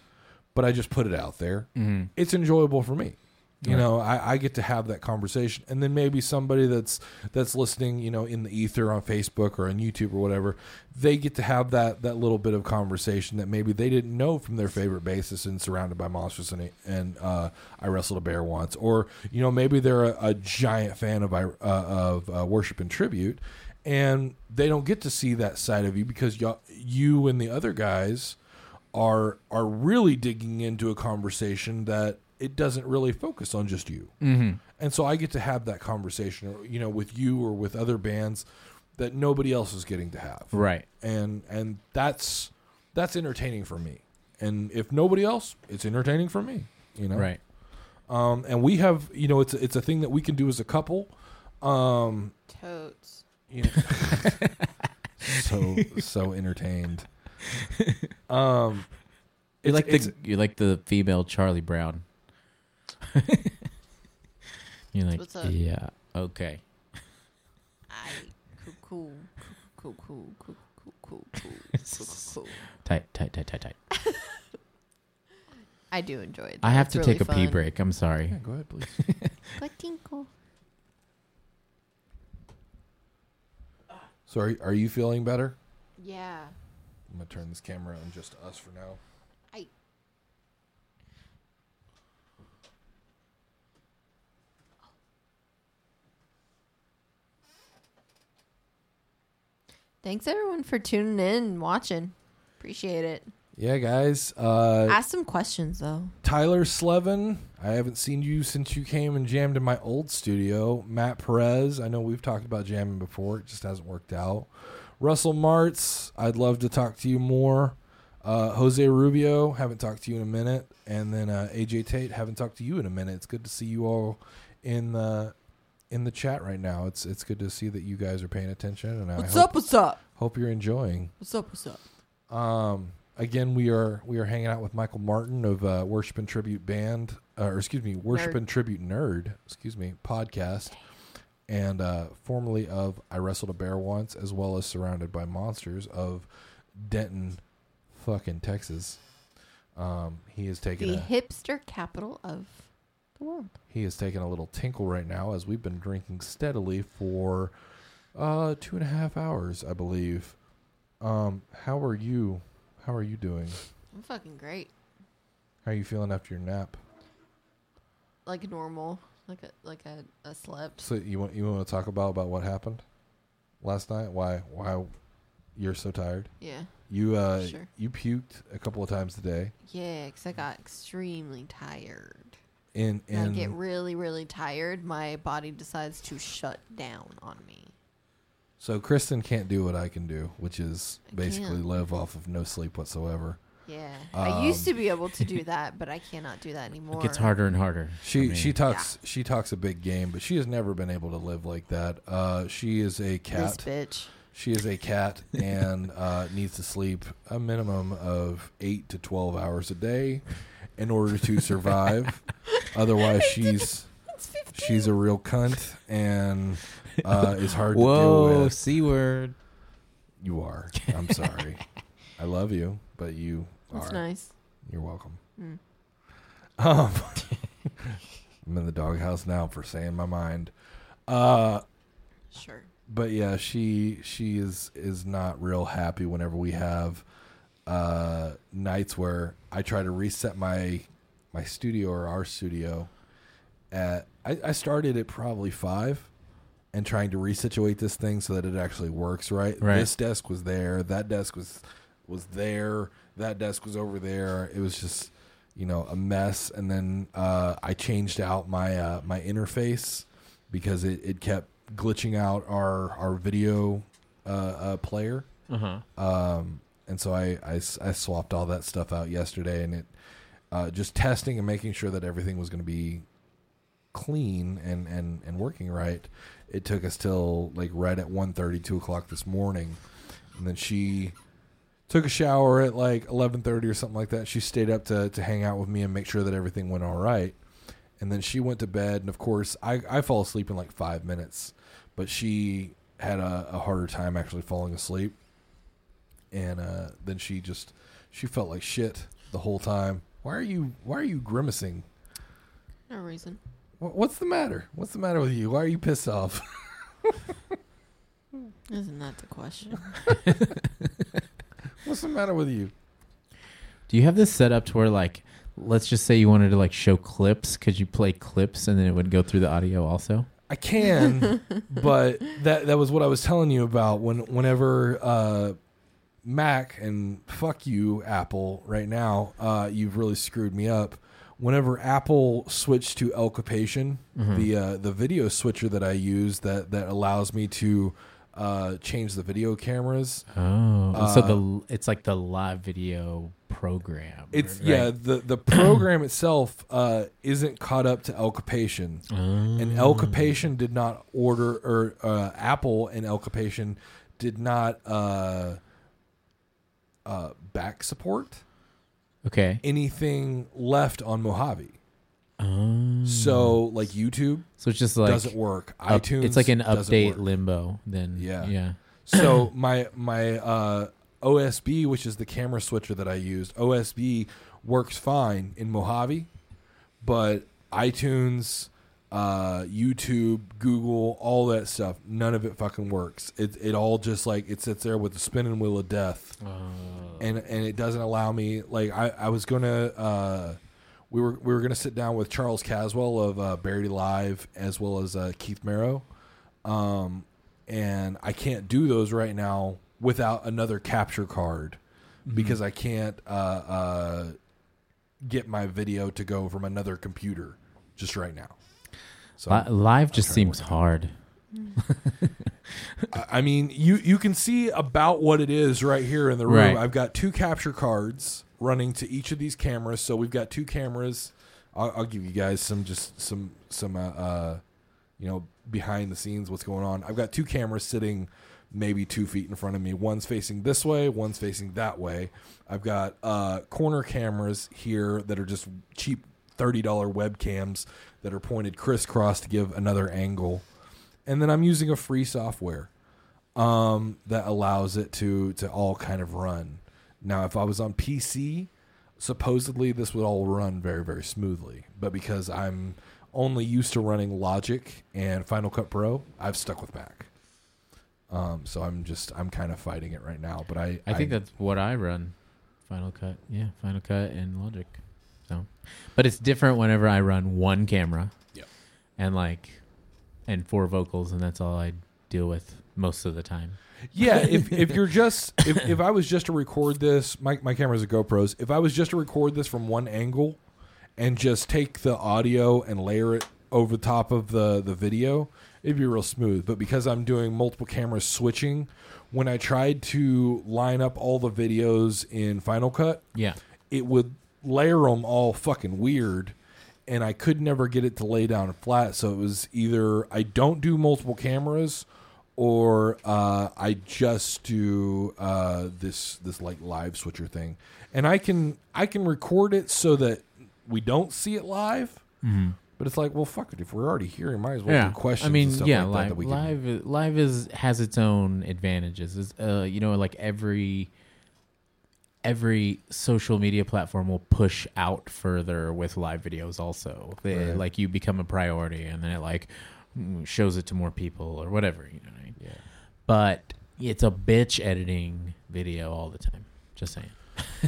but I just put it out there, Mm-hmm. it's enjoyable for me. You know, I, I get to have that conversation, and then maybe somebody that's that's listening, you know, in the ether on Facebook or on YouTube or whatever, they get to have that that little bit of conversation that maybe they didn't know from their favorite basis and surrounded by monsters and and uh, Iwrestledabearonce, or you know maybe they're a, a giant fan of I- uh, of uh, worship and tribute, and they don't get to see that side of you because you you and the other guys are are really digging into a conversation that it doesn't really focus on just you. Mm-hmm. And so I get to have that conversation, you know, with you or with other bands that nobody else is getting to have. Right. And and that's that's entertaining for me. And if nobody else, it's entertaining for me. You know, Right. Um, and we have, you know, it's a, it's a thing that we can do as a couple. Um, Totes. you know, so so entertained. Um, You're like the you're like the female Charlie Brown. You're like What's up? yeah okay. I cool cool cool cool cool cool cool cool cool. Tight tight tight tight tight. I do enjoy it. I have It's to really take a pee fun. break. I'm sorry. yeah, go ahead, please. Go tinkle. So are, are you feeling better? Yeah. I'm gonna turn this camera on just us for now. I. Thanks everyone for tuning in and watching. Appreciate it. Yeah, guys. Uh, Ask some questions though. Tyler Slevin. I haven't seen you since you came and jammed in my old studio. Matt Perez. I know we've talked about jamming before. It just hasn't worked out. Russell Martz. I'd love to talk to you more. Uh, Jose Rubio. Haven't talked to you in a minute. And then uh, AJ Tate. Haven't talked to you in a minute. It's good to see you all in the in the chat right now. It's it's good to see that you guys are paying attention, and I What's hope, up? What's up? hope you're enjoying. What's up? What's up? Um, again, we are we are hanging out with Michael Martin of uh, Worship and Tribute Band, uh, or excuse me, Worship Nerd. and Tribute Nerd, excuse me, podcast, and uh, formerly of Iwrestledabearonce, as well as Surrounded by Monsters of Denton, fucking Texas. Um, he is taking The a hipster capital of world. he is taking a little tinkle right now as we've been drinking steadily for uh two and a half hours, I believe. Um, how are you? How are you doing? I'm fucking great. How are you feeling after your nap? Like normal. Like a like a, a slept. So you want you want to talk about about what happened last night? Why why you're so tired? Yeah. You uh Sure. you puked a couple of times today. Yeah, because I got extremely tired. In When I get really, really tired, my body decides to shut down on me. so Kristen can't do what I can do, which is I basically can't. live off of no sleep whatsoever. Yeah. I used Um, to be able to do that, but I cannot do that anymore. It gets harder and harder. for She me. she talks she talks a big game, but she has never been able to live like that. Uh, she is a This cat. bitch. She is a cat and uh, needs to sleep a minimum of eight to twelve hours a day in order to survive. Otherwise, she's she's a real cunt and uh, is hard to deal Whoa, with. c word. You are. I'm sorry. I love you, but you That's are. nice. You're welcome. Mm. Um, I'm in the doghouse now for saying my mind. Uh, Sure. but yeah, she she is is not real happy whenever we have uh, nights where I try to reset my my studio or our studio at I, I started at probably five and trying to resituate this thing so that it actually works right. Right. This desk was there, that desk was was there, that desk was over there. It was just you know a mess and then uh, I changed out my uh, my interface because it, it kept glitching out our our video uh, uh, player. Uh huh. Um, and so I I swapped all that stuff out yesterday, and it uh, just testing and making sure that everything was going to be clean and, and, and working right. It took us till like right at 1.30, 2 o'clock this morning, and then she took a shower at like eleven thirty or something like that. She stayed up to to hang out with me and make sure that everything went all right. And then she went to bed, and of course, I I fall asleep in like five minutes, but she had a, a harder time actually falling asleep. And uh, then she just she felt like shit the whole time. Why are you Why are you grimacing? No reason. Wha- What's the matter? What's the matter with you? Why are you pissed off? Isn't that the question? What's the matter with you? Do you have this set up to where like, let's just say you wanted to like show clips? Could you play clips and then it would go through the audio also? I can, but that that was what I was telling you about when whenever uh, Mac and fuck you Apple right now, uh, you've really screwed me up. Whenever Apple switched to El Capitan, the uh, the video switcher that I use that that allows me to uh, change the video cameras. Oh, so the it's like the live video program. It's right? yeah the the program itself uh, isn't caught up to El Capitan. Oh. and El Capitan did not order, or uh, Apple and El Capitan did not uh, uh, back support Okay. anything left on Mojave. Oh. So, like YouTube So it's just like doesn't work. up- iTunes, It's like an update limbo. Then Yeah. yeah. so my my uh, OSB, which is the camera switcher that I used, OSB works fine in Mojave, but iTunes, uh, YouTube, Google, all that stuff, none of it fucking works. It it all just like it sits there with the spinning wheel of death, and and it doesn't allow me. Like I I was gonna. Uh, we were we were gonna sit down with Charles Caswell of uh, Buried Alive as well as uh, Keith Marrow, um, and I can't do those right now without another capture card because I can't uh, uh, get my video to go from another computer just right now. So Li- live just seems hard. I- I mean, you you can see about what it is right here in the room. Right. I've got two capture cards running to each of these cameras. So we've got two cameras I'll, I'll give you guys some just some some uh, uh, you know behind the scenes what's going on. I've got two cameras sitting maybe two feet in front of me. One's facing this way, one's facing that way. I've got uh, corner cameras here that are just cheap thirty dollar webcams that are pointed crisscross to give another angle, and then I'm using a free software um, that allows it to to all kind of run. Now, if I was on PC, supposedly this would all run very very smoothly, but because I'm only used to running Logic and Final Cut Pro, I've stuck with Mac. Um, so I'm just I'm kind of fighting it right now, but I I think that's what I run. Final Cut, yeah, Final Cut and Logic. So, but it's different whenever I run one camera. Yep. And like, and four vocals, and that's all I deal with most of the time. Yeah, if if you're just if, if I was just to record this, my my camera's a GoPros. If I was just to record this from one angle and just take the audio and layer it over the top of the the video, it'd be real smooth. But because I'm doing multiple cameras switching, when I tried to line up all the videos in Final Cut, Yeah. it would layer them all fucking weird and I could never get it to lay down flat. So it was either I don't do multiple cameras or uh, I just do uh, this this like live switcher thing. And I can I can record it so that we don't see it live. But it's like, well, fuck it. If we're already here, we might as well yeah. do questions. I mean, yeah, like live, can- live, live is has its own advantages. It's, uh, you know, like every every social media platform will push out further with live videos. Also, they, Right. like you become a priority, and then it like mm, shows it to more people or whatever. You know what I mean? Yeah. But it's a bitch editing video all the time. Just saying.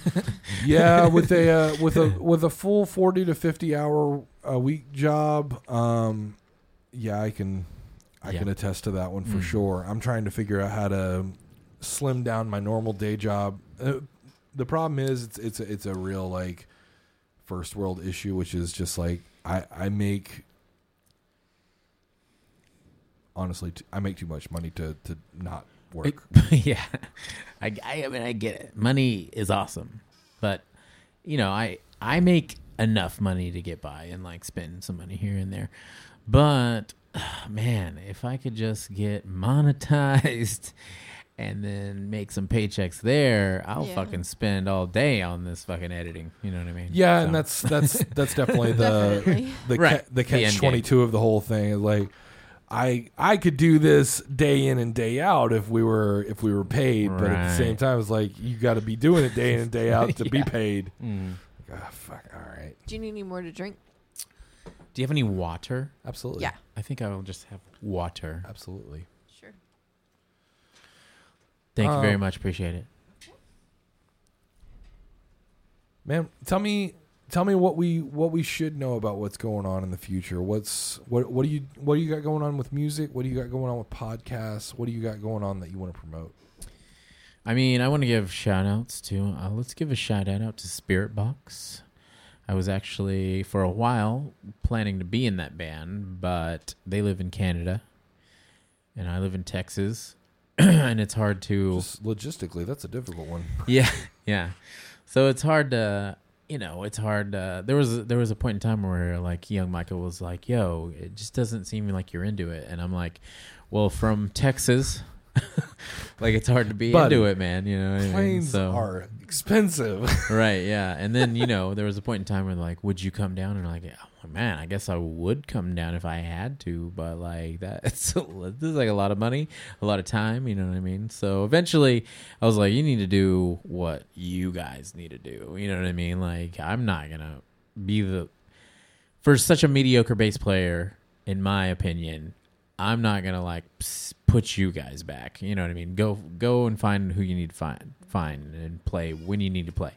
yeah, with a uh, with a with a full forty to fifty hour a week job, um, yeah, I can I Yeah. can attest to that one for Mm. sure. I'm trying to figure out how to slim down my normal day job. Uh, the problem is it's it's a, it's a real like first world issue, which is just like I I make honestly t- I make too much money to to not work. yeah, I, I, I mean, I get it. Money is awesome, but you know, I I make enough money to get by and like spend some money here and there. But man, if I could just get monetized and then make some paychecks there, I'll Yeah. fucking spend all day on this fucking editing. You know what I mean? Yeah, So- and that's that's that's definitely the Definitely. the Right. ca- the The catch game. twenty two of the whole thing like I I could do this day in and day out if we were if we were paid, but at the same time it's like you got to be doing it day in and day out to be paid. Mm. Ah, fuck. All right. Do you need any more to drink? Do you have any water? Absolutely. Yeah. I think I will just have water. Absolutely. Thank you very Um, much. Appreciate it. Man, tell me tell me what we what we should know about what's going on in the future. What's what what do you what do you got going on with music? What do you got going on with podcasts? What do you got going on that you want to promote? I mean, I want to give shout outs to, uh, let's give a shout out to Spiritbox. I was actually, for a while, planning to be in that band, but they live in Canada and I live in Texas. and it's hard to. Just logistically, that's a difficult one. Yeah, yeah. So it's hard to, you know, it's hard. Uh, there was there was a point in time where like young Michael was like, "Yo, it just doesn't seem like you're into it," and I'm like, "Well, from Texas, like it's hard to be Buddy, into it, man. You know, what I mean? Planes So- are expensive. right, yeah. And then you know there was a point in time where like, would you come down? And like, oh, man, I guess I would come down if I had to, but like that, it's this is like a lot of money, a lot of time. You know what I mean? So eventually, I was like, you need to do what you guys need to do. You know what I mean? Like I'm not gonna be the for such a mediocre bass player, in my opinion. I'm not gonna like put you guys back. You know what I mean? Go go and find who you need to find find and play when you need to play.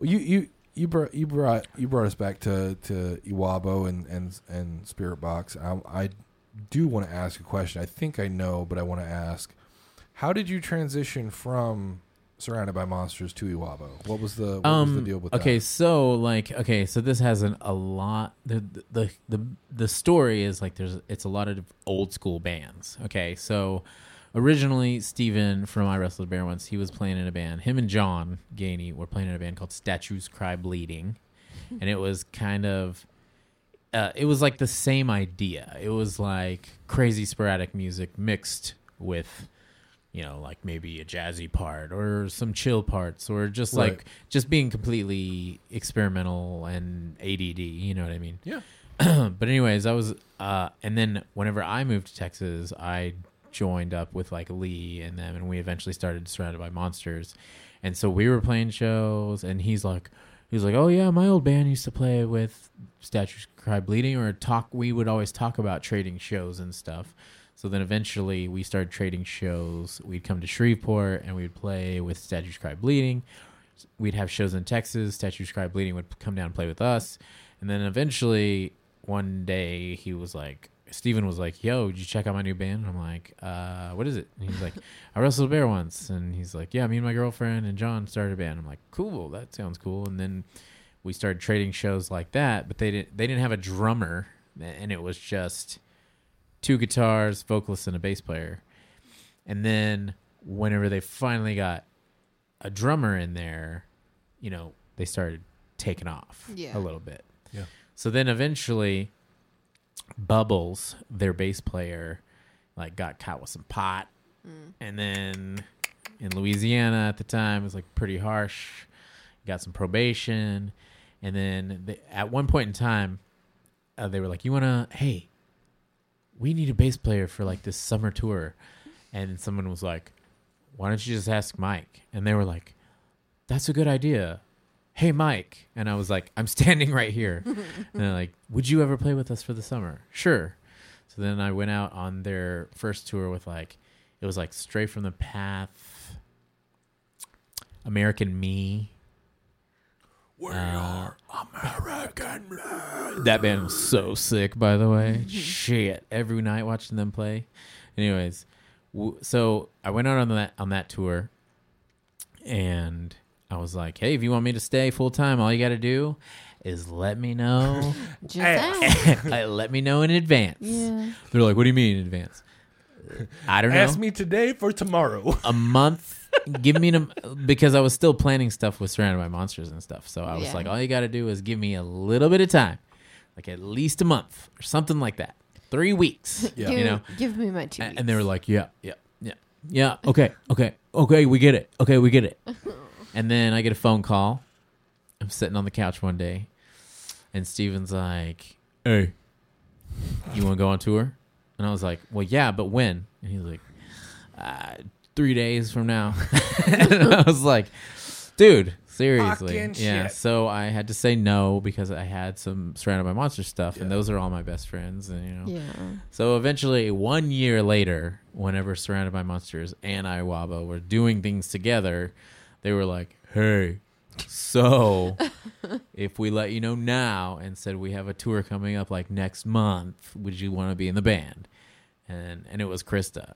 You you you brought you brought you brought us back to to Iwabo and and and Spiritbox. I, I do want to ask a question. I think I know, but I want to ask: How did you transition from Surrounded by Monsters to Iwabo? What was the what was the deal with Um, okay, that? so like okay, so this has an, a lot the, the the the story is like there's it's a lot of old school bands. Okay, so originally Steven from I Wrestled Bear once he was playing in a band. Him and John Ganey were playing in a band called Statues Cry Bleeding. and it was kind of uh, it was like the same idea. It was like crazy sporadic music mixed with you know like maybe a jazzy part or some chill parts or just Right. like just being completely experimental and ADD, you know what I mean? Yeah. but anyways, I was uh and then whenever I moved to Texas, I joined up with like Lee and them and we eventually started surrounded by monsters. And so we were playing shows and he's like he's like, "Oh yeah, my old band used to play with Statues Cry Bleeding or talk we would always talk about trading shows and stuff." So then eventually we started trading shows. We'd come to Shreveport and we'd play with Statues Cry Bleeding. We'd have shows in Texas. Statues Cry Bleeding would come down and play with us. And then eventually one day he was like, Steven was like, Yo, did you check out my new band? I'm like, uh, what is it? And he's like, Iwrestledabearonce. And he's like, Yeah, me and my girlfriend and John started a band. I'm like, Cool, that sounds cool. And then we started trading shows like that, but they didn't they didn't have a drummer and it was just two guitars, vocalist, and a bass player. And then whenever they finally got a drummer in there, you know, they started taking off Yeah. a little bit. Yeah. So then eventually Bubbles, their bass player, like got caught with some pot. And then in Louisiana at the time it was like pretty harsh. Got some probation. And then they, at one point in time, uh, they were like, "You want to? Hey, we need a bass player for like this summer tour." And someone was like, "Why don't you just ask Mike?" And they were like, "That's a good idea." Hey, Mike. And I was like, "I'm standing right here." and they're like, "Would you ever play with us for the summer?" Sure. So then I went out on their first tour with like, it was like Straight from the Path, American Me. We uh, are American. That band was so sick, by the way. Shit, every night watching them play. Anyways, w- so I went out on that on that tour, and I was like, "Hey, if you want me to stay full time, all you got to do is let me know. Just ask. Let me know in advance." Yeah. They're like, "What do you mean in advance?" I don't know. Ask me today for tomorrow. a month. give me a, because I was still planning stuff with Surrounded by Monsters and stuff. So I was Yeah. like, all you got to do is give me a little bit of time, like at least a month or something like that, three weeks. Yeah. Give, You know, give me my two. A- weeks. and they were like, yeah, yeah, yeah, yeah. Okay, okay, okay. We get it. Okay, we get it. And then I get a phone call. I'm sitting on the couch one day, and Steven's like, "Hey, you want to go on tour?" And I was like, "Well, yeah, but when?" And he's like, uh, three days from now." and I was like, "Dude, seriously?" Fucking yeah. shit. So I had to say no because I had some surrounded by monster stuff, and those are all my best friends, and you know. yeah. So eventually, one year later, whenever Surrounded by Monsters and Iwaba were doing things together, they were like, "Hey, so if we let you know now and said we have a tour coming up like next month, would you want to be in the band?" And and it was Krista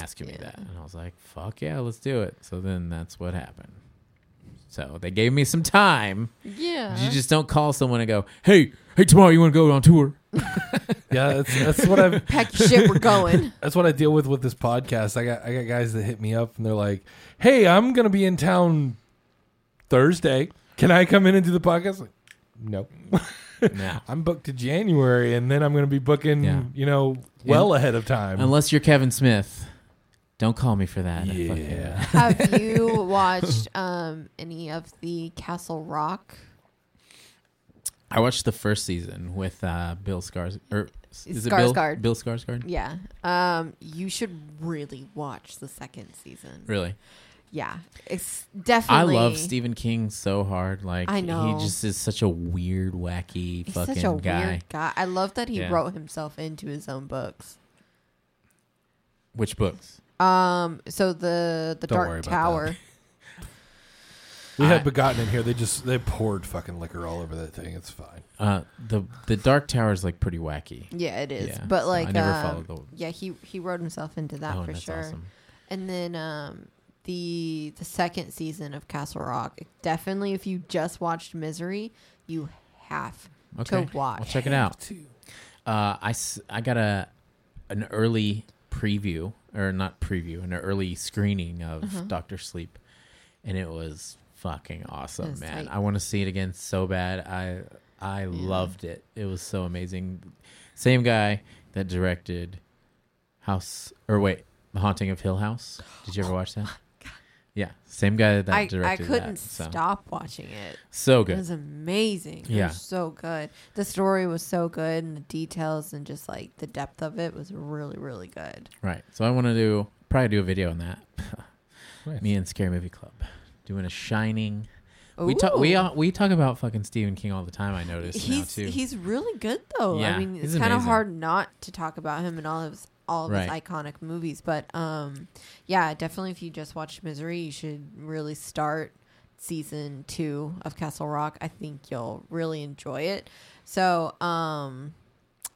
asking me that, and I was like, "Fuck yeah, let's do it." So then that's what happened. So they gave me some time. Yeah. You just don't call someone and go, "Hey, hey, tomorrow you want to go on tour?" yeah, that's that's what I've pack your shit. We're going. that's what I deal with with this podcast. I got I got guys that hit me up and they're like, "Hey, I'm gonna be in town Thursday. Can I come in and do the podcast?" Like, no, Nah. I'm booked to January, and then I'm gonna be booking, Yeah. you know, well ahead of time. Unless you're Kevin Smith, don't call me for that. Yeah, Have you watched um any of the Castle Rock? I watched the first season with uh, Bill Scars or is it Bill? Skarsgård. Bill Skarsgård. Yeah. Um, you should really watch the second season. Really, Yeah, it's definitely. I love Stephen King so hard. Like I know. he just is such a weird, wacky He's fucking such a guy. weird guy. I love that he Yeah. wrote himself into his own books. Which books? Um, so the the Don't worry Dark Tower. we had I- Begotten in here. They just they poured fucking liquor all over that thing. It's fine. Uh, the the Dark Tower is like pretty wacky. Yeah, it is. Yeah, but so like, I never um, followed the. yeah, he he wrote himself into that oh, for that's sure. awesome. And then um the the second season of Castle Rock, definitely if you just watched Misery, you have Okay, to watch. I'll check it out. Uh, I, I got a an early preview or not preview, an early screening of Uh-huh. Doctor Sleep, and it was fucking awesome, It's man. tight. I want to see it again so bad. I I loved it. It was so amazing. Same guy that directed House or wait, The Haunting of Hill House. Did you ever watch that? Yeah, same guy that I, I couldn't that. So. stop watching it. So good. It was amazing. It Yeah. was so good. The story was so good, and the details and just like the depth of it was really, really good. Right. So I want to do probably do a video on that. Nice. Me and Scary Movie Club doing a Shining. We talk we uh, we talk about fucking Stephen King all the time. I notice now He's too. he's really good though. Yeah, I mean, it's kind of hard not to talk about him and all of his all of his iconic movies. But um, yeah, definitely if you just watched Misery, you should really start season two of Castle Rock. I think you'll really enjoy it. So um,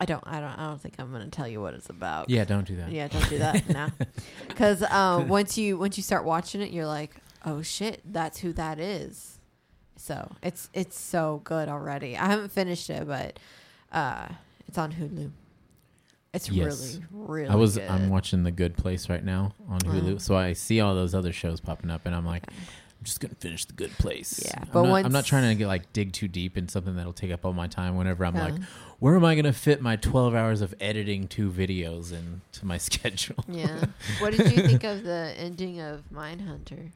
I don't I don't I don't think I'm gonna tell you what it's about. yeah, don't do that. Yeah, don't do that now. Because um, once you once you start watching it, you're like, oh shit, that's who that is. So it's it's so good already. I haven't finished it, but uh, it's on Hulu. It's Yes. really really. I was Good. I'm watching The Good Place right now on Hulu, so I see all those other shows popping up, and I'm like, I'm just gonna finish The Good Place. Yeah, I'm but not, I'm not trying to get like dig too deep in something that'll take up all my time. Whenever I'm like, where am I gonna fit my 12 hours of editing two videos into my schedule? Yeah. what did you think of the ending of Mindhunter?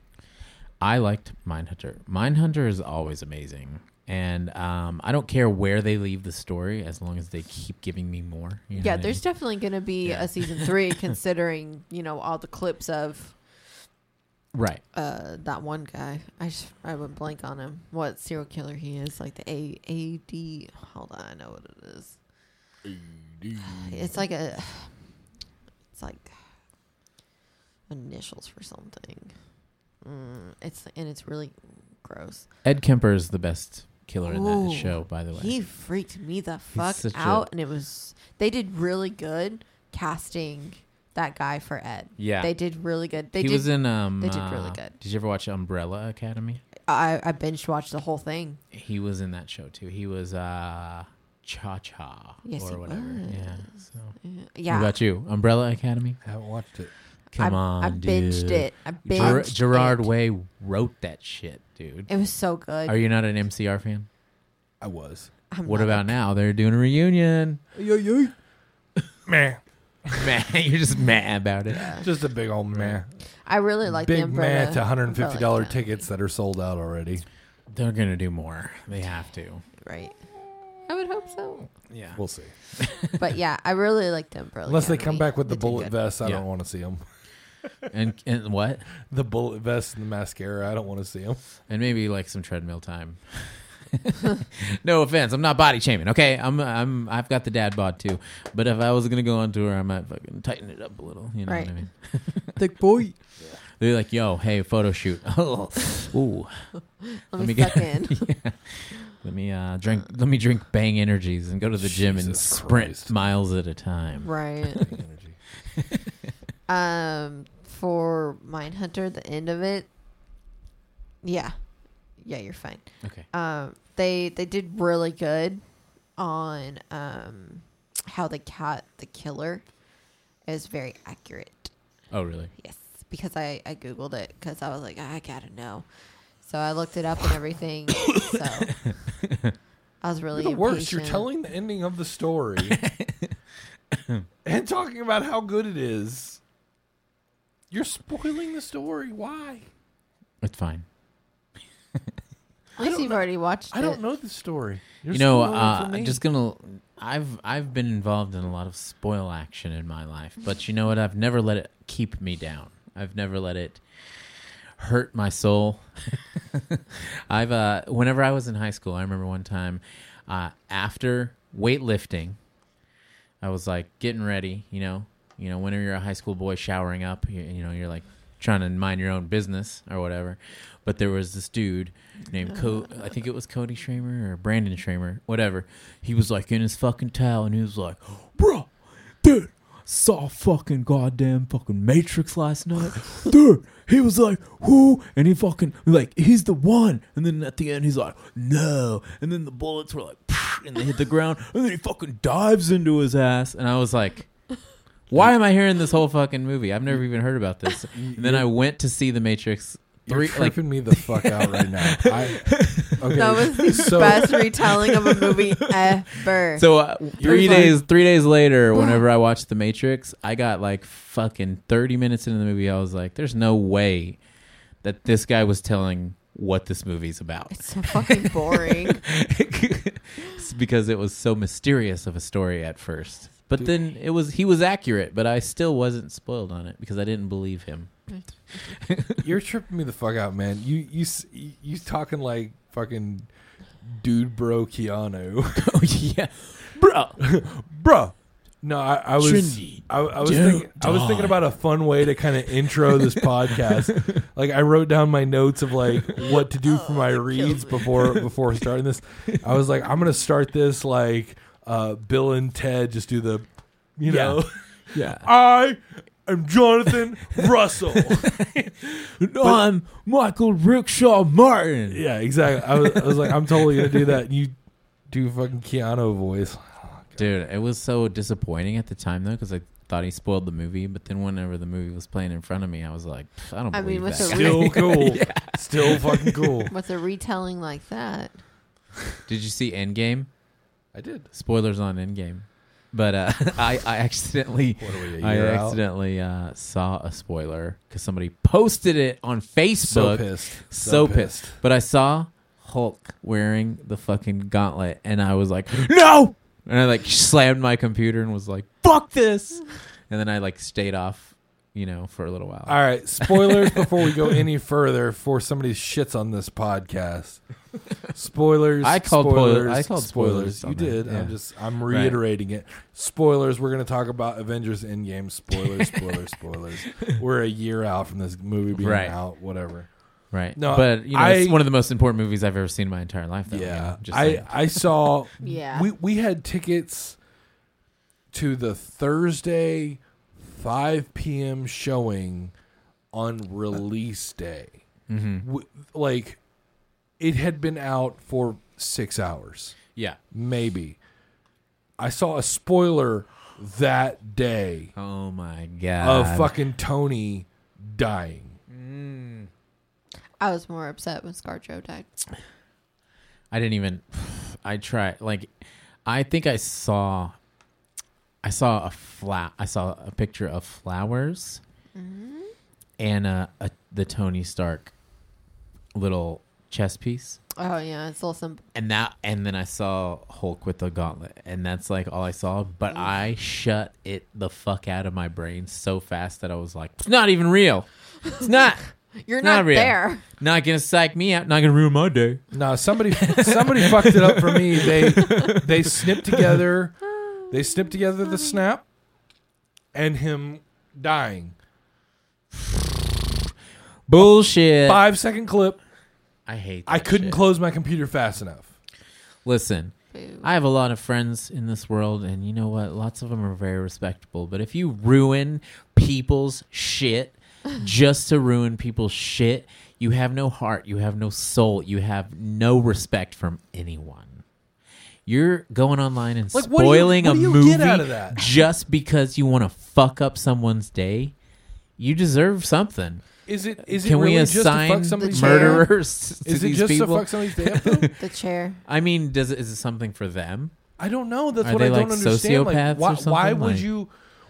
I liked Mindhunter. Mindhunter is always amazing. And um, I don't care where they leave the story as long as they keep giving me more. you know yeah, what I there's mean? definitely going to be Yeah. a season three, considering you know all the clips of right. uh that one guy. I just I went blank on him. What serial killer he is? Like the A A D. Hold on, I know what it is. It's like a. It's like initials for something. Mm, it's and it's really gross. Ed Kemper is the best killer in Ooh, that show, by the way. He freaked me the fuck such a- out, and it was they did really good casting that guy for Ed. yeah. They did really good. They he did. was in. Um, they did really uh, good. Did you ever watch Umbrella Academy? I I binge watched the whole thing. He was in that show too. He was uh, Cha Cha Yes, or he whatever. Yeah. was. So. Yeah. What about you? Umbrella Academy? I haven't watched it. Come I, on, I binged dude. it. I Ger- Gerard it. Way wrote that shit, dude. It was so good. Are you not an MCR fan? I was. I'm What not about now? They're doing a reunion. Man, Man, you're just mad about it. just a big old man. I really like the Big umbrella. man to $150 umbrella tickets that are sold out already. They're gonna do more. They have to. Right. I would hope so. Yeah. We'll see. But yeah, I really like the umbrella. Unless they come back with the They bullet good. vest, I Yeah. don't want to see them. And and what? The bullet vest and the mascara, I don't want to see them. And maybe like some treadmill time. no offense, I'm not body shaming. Okay, I'm I'm I've got the dad bod too. But if I was gonna go on tour, I might fucking tighten it up a little. You know Right. what I mean? Thick boy. They're like, yo, hey, photo shoot. Oh, ooh. Let me me get- suck in. Let me uh drink. Let me drink Bang Energies and go to the gym and Jesus sprint Christ. miles at a time. right. Um, for Mindhunter, the end of it. Yeah, yeah, you're fine. Okay. Um, they they did really good on um how they cat the killer is very accurate. Oh, really? Yes, because I I googled it because I was like I gotta know, so I looked it up and everything. so I was really the worst. You're impatient. telling the ending of the story and talking about how good it is. You're spoiling the story. Why? It's fine. At least you've already watched I don't know the story. You're you know, spoiling uh, for me. just gonna. I've I've been involved in a lot of spoil action in my life, but you know what? I've never let it keep me down. I've never let it hurt my soul. I've uh, whenever I was in high school, I remember one time uh, after weightlifting, I was like getting ready. You know, you know, whenever you're a high school boy showering up, you, you know, you're like trying to mind your own business or whatever. But there was this dude named Co. I think it was Cody Schramer or Brandon Schramer, whatever. He was like in his fucking towel, and he was like, "Bro, dude, saw fucking goddamn fucking Matrix last night, dude." He was like, "Who?" And he fucking like, he's the one. And then at the end, he's like, "No." And then the bullets were like, and they hit the ground, and then he fucking dives into his ass, and I was like. Why am I hearing this whole fucking movie? I've never even heard about this. And then I went to see The Matrix You're three like tripping me the fuck out right now. I, okay, That was the so best retelling of a movie ever. So uh, three fine. days, three days later, whenever I watched The Matrix, I got like fucking thirty minutes into the movie. I was like, "There's no way that this guy was telling what this movie's about," it's so fucking boring. It's because it was so mysterious of a story at first. But then it was he was accurate, but I still wasn't spoiled on it because I didn't believe him. you're tripping me the fuck out, man. You you s- you, you talking like fucking dude, bro, Keanu, oh yeah, bro. bruh. No, I, I was Trinity, I, I was don't thinking I was thinking about a fun way to kind of intro this podcast. Like I wrote down my notes of like what to do for my reads before before starting this. I was like, I'm gonna start this like uh, Bill and Ted just do the, you Yeah. know, Yeah, I am Jonathan Russell. I'm Michael Rickshaw Martin. yeah, exactly. I was, I was like, I'm totally gonna do that. And you do fucking Keanu voice. Dude, it was so disappointing at the time though because I thought he spoiled the movie. But then whenever the movie was playing in front of me, I was like, "Pff, I don't I believe mean, with that. the. Still cool. Still fucking cool. What's a retelling like that? Did you see Endgame? I did. Spoilers on Endgame. But uh, I, I accidentally, we, I out? accidentally uh, saw a spoiler because somebody posted it on Facebook. So pissed. So pissed. But I saw Hulk wearing the fucking gauntlet, and I was like, no! And I like slammed my computer and was like, fuck this! And then I like stayed off, you know, for a little while. All right, spoilers before we go any further for somebody shits on this podcast. Spoilers. I called spoilers. spoil- I called spoilers You did. yeah. I'm just. I'm reiterating it. Spoilers. We're going to talk about Avengers Endgame. Spoilers. Spoilers. spoilers. We're a year out from this movie being Right. out. Whatever. Right. No, but you know, it's one of the most important movies I've ever seen in my entire life. Though, you yeah. know, just I saying. I saw. Yeah. We we had tickets to the Thursday 5 p.m. showing on release day. Mhm. w- like it had been out for six hours, Yeah. maybe. I saw a spoiler that day Oh my god. of fucking Tony dying. I was more upset when ScarJo died. I didn't even. I tried. Like, I think I saw. I saw a flat. I saw a picture of flowers, and uh, a, the Tony Stark little chess piece, Oh yeah, it's awesome. and that, and then I saw Hulk with the gauntlet, and that's like all I saw. But I shut it the fuck out of my brain so fast that I was like, "It's not even real. It's not." You're Not not, real. there. Not gonna psych me out. Not gonna ruin my day. No, somebody somebody fucked it up for me. They they snipped together they snipped together the mm. snap and him dying. Bullshit. Five second clip. I hate. I couldn't shit. close my computer fast enough. Listen, I have a lot of friends in this world, and you know what? Lots of them are very respectable. But if you ruin people's shit just to ruin people's shit, you have no heart. You have no soul. You have no respect from anyone. You're going online and Like, what do you- spoiling what a do you movie get out of that? just because you want to fuck up someone's day. You deserve something. Is it is Can it we really just to assign fuck somebody's chair? murderers to Is it these just people? to fuck somebody's day up though? the chair. I mean, does it is it something for them? I don't know. That's Are what they I don't like understand. Like, sociopaths or why, something? why would Like- you?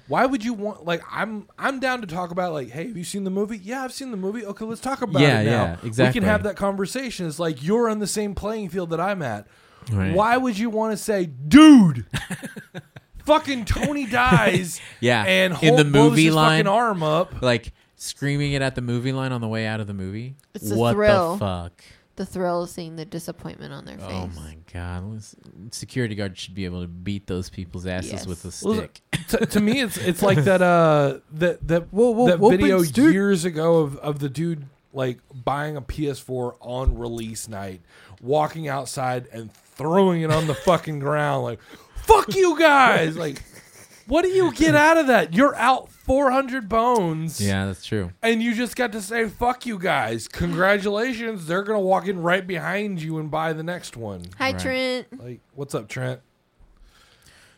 Why would you want? Like, I'm I'm down to talk about. Like, hey, have you seen the movie? Yeah, I've seen the movie. Okay, let's talk about Yeah, it now. yeah, We exactly. can have that conversation. It's like you're on the same playing field that I'm at. Right. Why would you want to say, dude? fucking Tony dies. Yeah, and in Hulk the blows movie his line, fucking arm up. like screaming it at the movie line on the way out of the movie. It's the what thrill. the fuck? The thrill of seeing the disappointment on their face. Oh my god! Security guard should be able to beat those people's asses Yes. with a Well, stick. to, to me, it's it's like that uh that that that whoa, video big years ago of of the dude like buying a PS4 on release night, walking outside and throwing it on the fucking ground like, "Fuck you guys!" Like, what do you get out of that? You're out 400 bones. yeah, that's true. And you just got to say, fuck you guys. Congratulations. They're going to walk in right behind you and buy the next one. Hi Right. Trent. Like, what's up, Trent?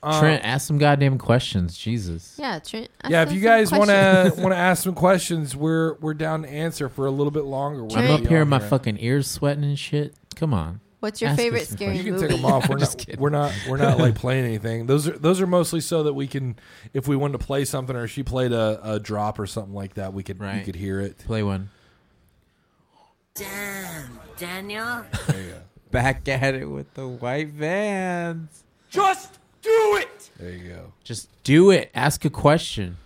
Uh, Trent, ask some goddamn questions. Jesus. Yeah, Trent. ask yeah, if us you some guys want to questions. want to ask some questions, we're we're down to answer for a little bit longer. We're I'm gonna up be here, on my fucking ears sweating and shit. Come on. What's your ask us favorite some scary You can movie? take them off. We're I'm just not. kidding. We're not. We're not like playing anything. Those are those are mostly so that we can, if we wanted to play something or she played a, a drop or something like that, we could you Right. could hear it. Play one. Damn, Daniel. There you go. Back at it with the white vans. Just do it! There you go. Just do it. Ask a question.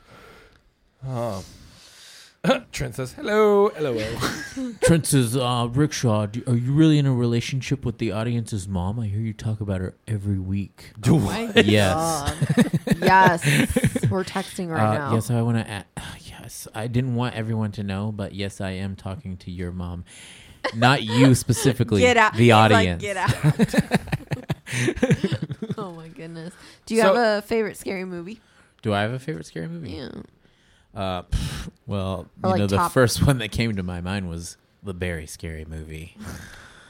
Um, Trent says hello, hello. Trent says, uh, Rickshaw, do, are you really in a relationship with the audience's mom? I hear you talk about her every week. Oh my Yes. Yes. We're texting right Uh, now. yes, I want to. yes, I didn't want everyone to know, but yes, I am talking to your mom, not you specifically. Get out. The He's like, audience. Get out. oh my goodness. Do you So- have a favorite scary movie? Do I have a favorite scary movie? Yeah. Uh, well, Or, you like, know, the top- first one that came to my mind was the very Scary Movie.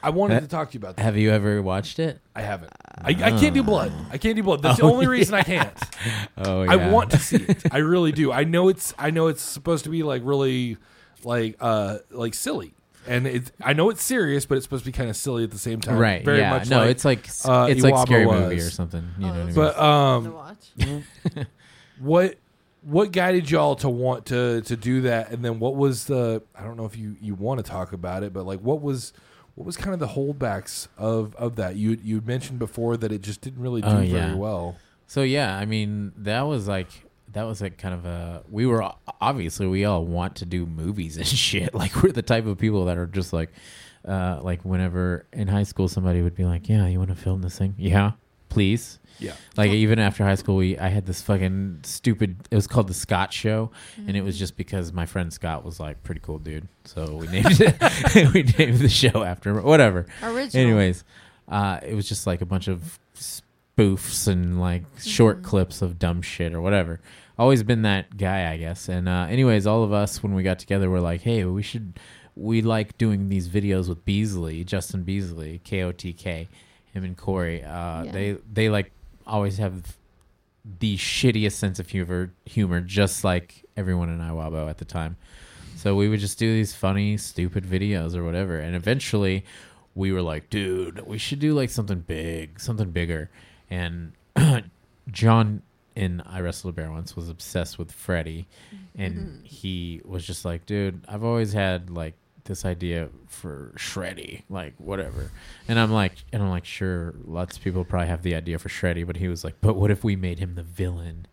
I wanted to talk to you about that. Have you ever watched it? I haven't. I, I can't do blood. I can't do blood. That's the Oh, only yeah. reason I can't. Oh, yeah. I want to see it. I really do. I know it's. I know it's supposed to be like really, like uh like silly, and it's. I know it's serious, but it's supposed to be kind of silly at the same time. Right? Very yeah. much. no, like, it's like uh, it's like Iwaba scary movie was. or something. You Oh, know what I mean? But to um, watch. what what guided y'all to want to to do that and then what was the i don't know if you you want to talk about it but like what was what was kind of the holdbacks of of that you you mentioned before that it just didn't really do Oh, very well So yeah, I mean that was like that was like kind of a we were obviously we all want to do movies and shit. Like we're the type of people that are just like uh like whenever in high school somebody would be like, "Yeah, you want to film this thing?" "Yeah, please." Yeah Like even after high school, we I had this fucking stupid. It was called the Scott Show, and it was just because my friend Scott was like pretty cool dude. So we named it. we named the show after him. Whatever. Original. Anyways, uh, it was just like a bunch of spoofs and like short clips of dumb shit or whatever. Always been that guy, I guess. And uh, anyways, all of us when we got together, were like, hey, we should. We like doing these videos with Beasley, Justin Beasley, K O T K, him and Corey. Uh, Yeah. They they like always have the shittiest sense of humor, humor, just like everyone in Iwabo at the time. So we would just do these funny, stupid videos or whatever. And eventually we were like, dude, we should do like something big, something bigger. And John in I Wrestled a Bear once was obsessed with Freddy. And mm-hmm. he was just like, dude, I've always had like this idea for Shreddy, like whatever. And I'm like, and I'm like, sure, lots of people probably have the idea for Shreddy, but he was like, but what if we made him the villain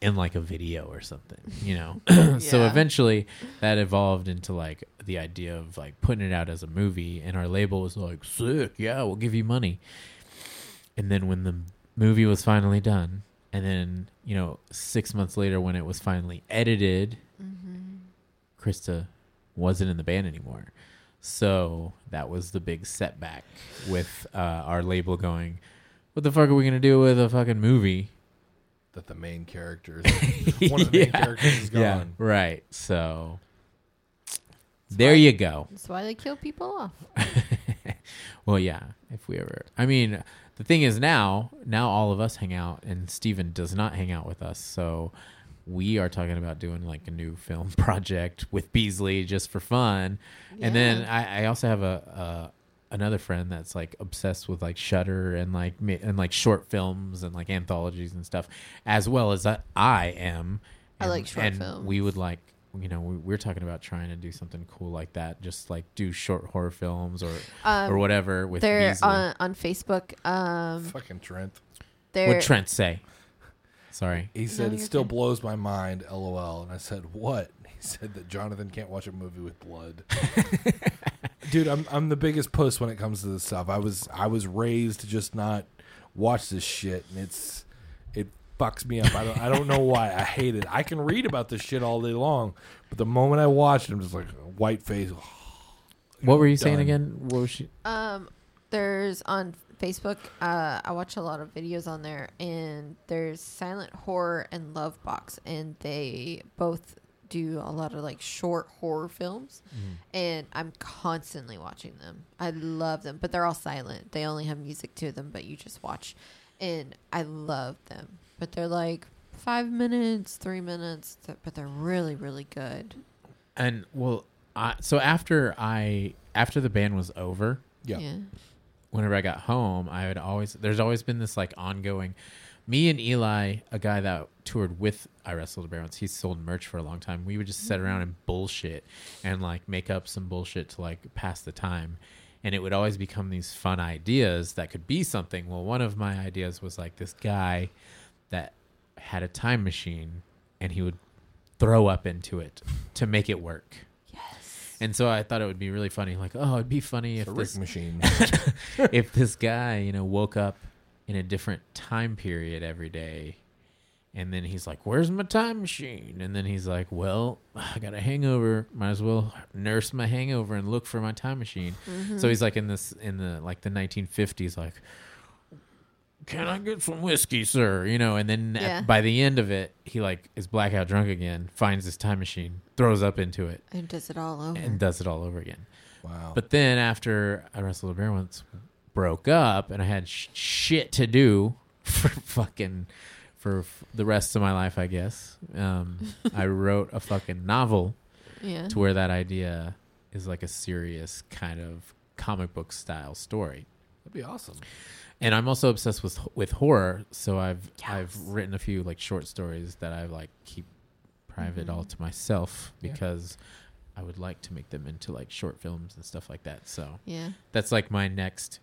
in like a video or something, you know? so eventually that evolved into like the idea of like putting it out as a movie, and our label was like, sick, yeah, we'll give you money. And then when the movie was finally done, and then you know six months later when it was finally edited, mm-hmm. Krista wasn't in the band anymore. So that was the big setback with uh, our label going, "What the fuck are we gonna do with a fucking movie?" that the main characters one of the main characters is gone right. So there you go. That's why they kill people off. Well, yeah. If we ever, I mean, the thing is now, now all of us hang out, and Steven does not hang out with us. So we are talking about doing like a new film project with Beasley just for fun. And then I, I also have a, a another friend that's like obsessed with like Shudder and like and like short films and like anthologies and stuff, as well as I, I am. I like short and films. We would like. You know, we, we're talking about trying to do something cool like that. Just like do short horror films or Um, or whatever with They're Beasley. on, on Facebook. Um, fucking trent What'd Trent say? Sorry. he said it you're still good. blows my mind lol and i said what he said that jonathan can't watch a movie with blood dude I'm, I'm the biggest puss when it comes to this stuff i was i was raised to just not watch this shit and it's it fucks me up i don't i don't know why i hate it i can read about this shit all day long but the moment i watch it i'm just like white face What were you saying Done. again? What was she? Um, there's on Facebook. Uh, I watch a lot of videos on there, and there's Silent Horror and Love Box, and they both do a lot of like short horror films, and I'm constantly watching them. I love them, but they're all silent. They only have music to them, but you just watch. and I love them, but they're like five minutes, three minutes, th- but they're really, really good. And well, I, so after I after the band was over, yeah. Yeah. Whenever I got home, I would always there's always been this like ongoing. Me and Eli, a guy that toured with I Wrestled a Bear once, he's sold merch for a long time. We would just sit around and mm. bullshit and like make up some bullshit to like pass the time. And it would always become these fun ideas that could be something. Well, one of my ideas was like this guy that had a time machine and he would throw up into it to make it work. Yes. And so I thought it would be really funny. Like, oh, it'd be funny It's if a this machine. if this guy, you know, woke up in a different time period every day, and then he's like, "Where's my time machine?" And then he's like, "Well, I got a hangover. Might as well nurse my hangover and look for my time machine." So mm-hmm. he's like in this in the like the 1950s, like. Can I get some whiskey, sir? You know, and then at- by the end of it, he like is blackout drunk again, finds his time machine, throws up into it, And does it all over. and does it all over again. wow. But then after I wrestled a bear once, broke up, and I had sh- shit to do for fucking for f- the rest of my life, I guess. Um, I wrote a fucking novel yeah. to where that idea is like a serious kind of comic book style story. That'd be awesome. And I'm also obsessed with with horror, so I've I've written a few like short stories that I like keep private mm-hmm. all to myself Yeah. because I would like to make them into like short films and stuff like that. So Yeah. that's like my next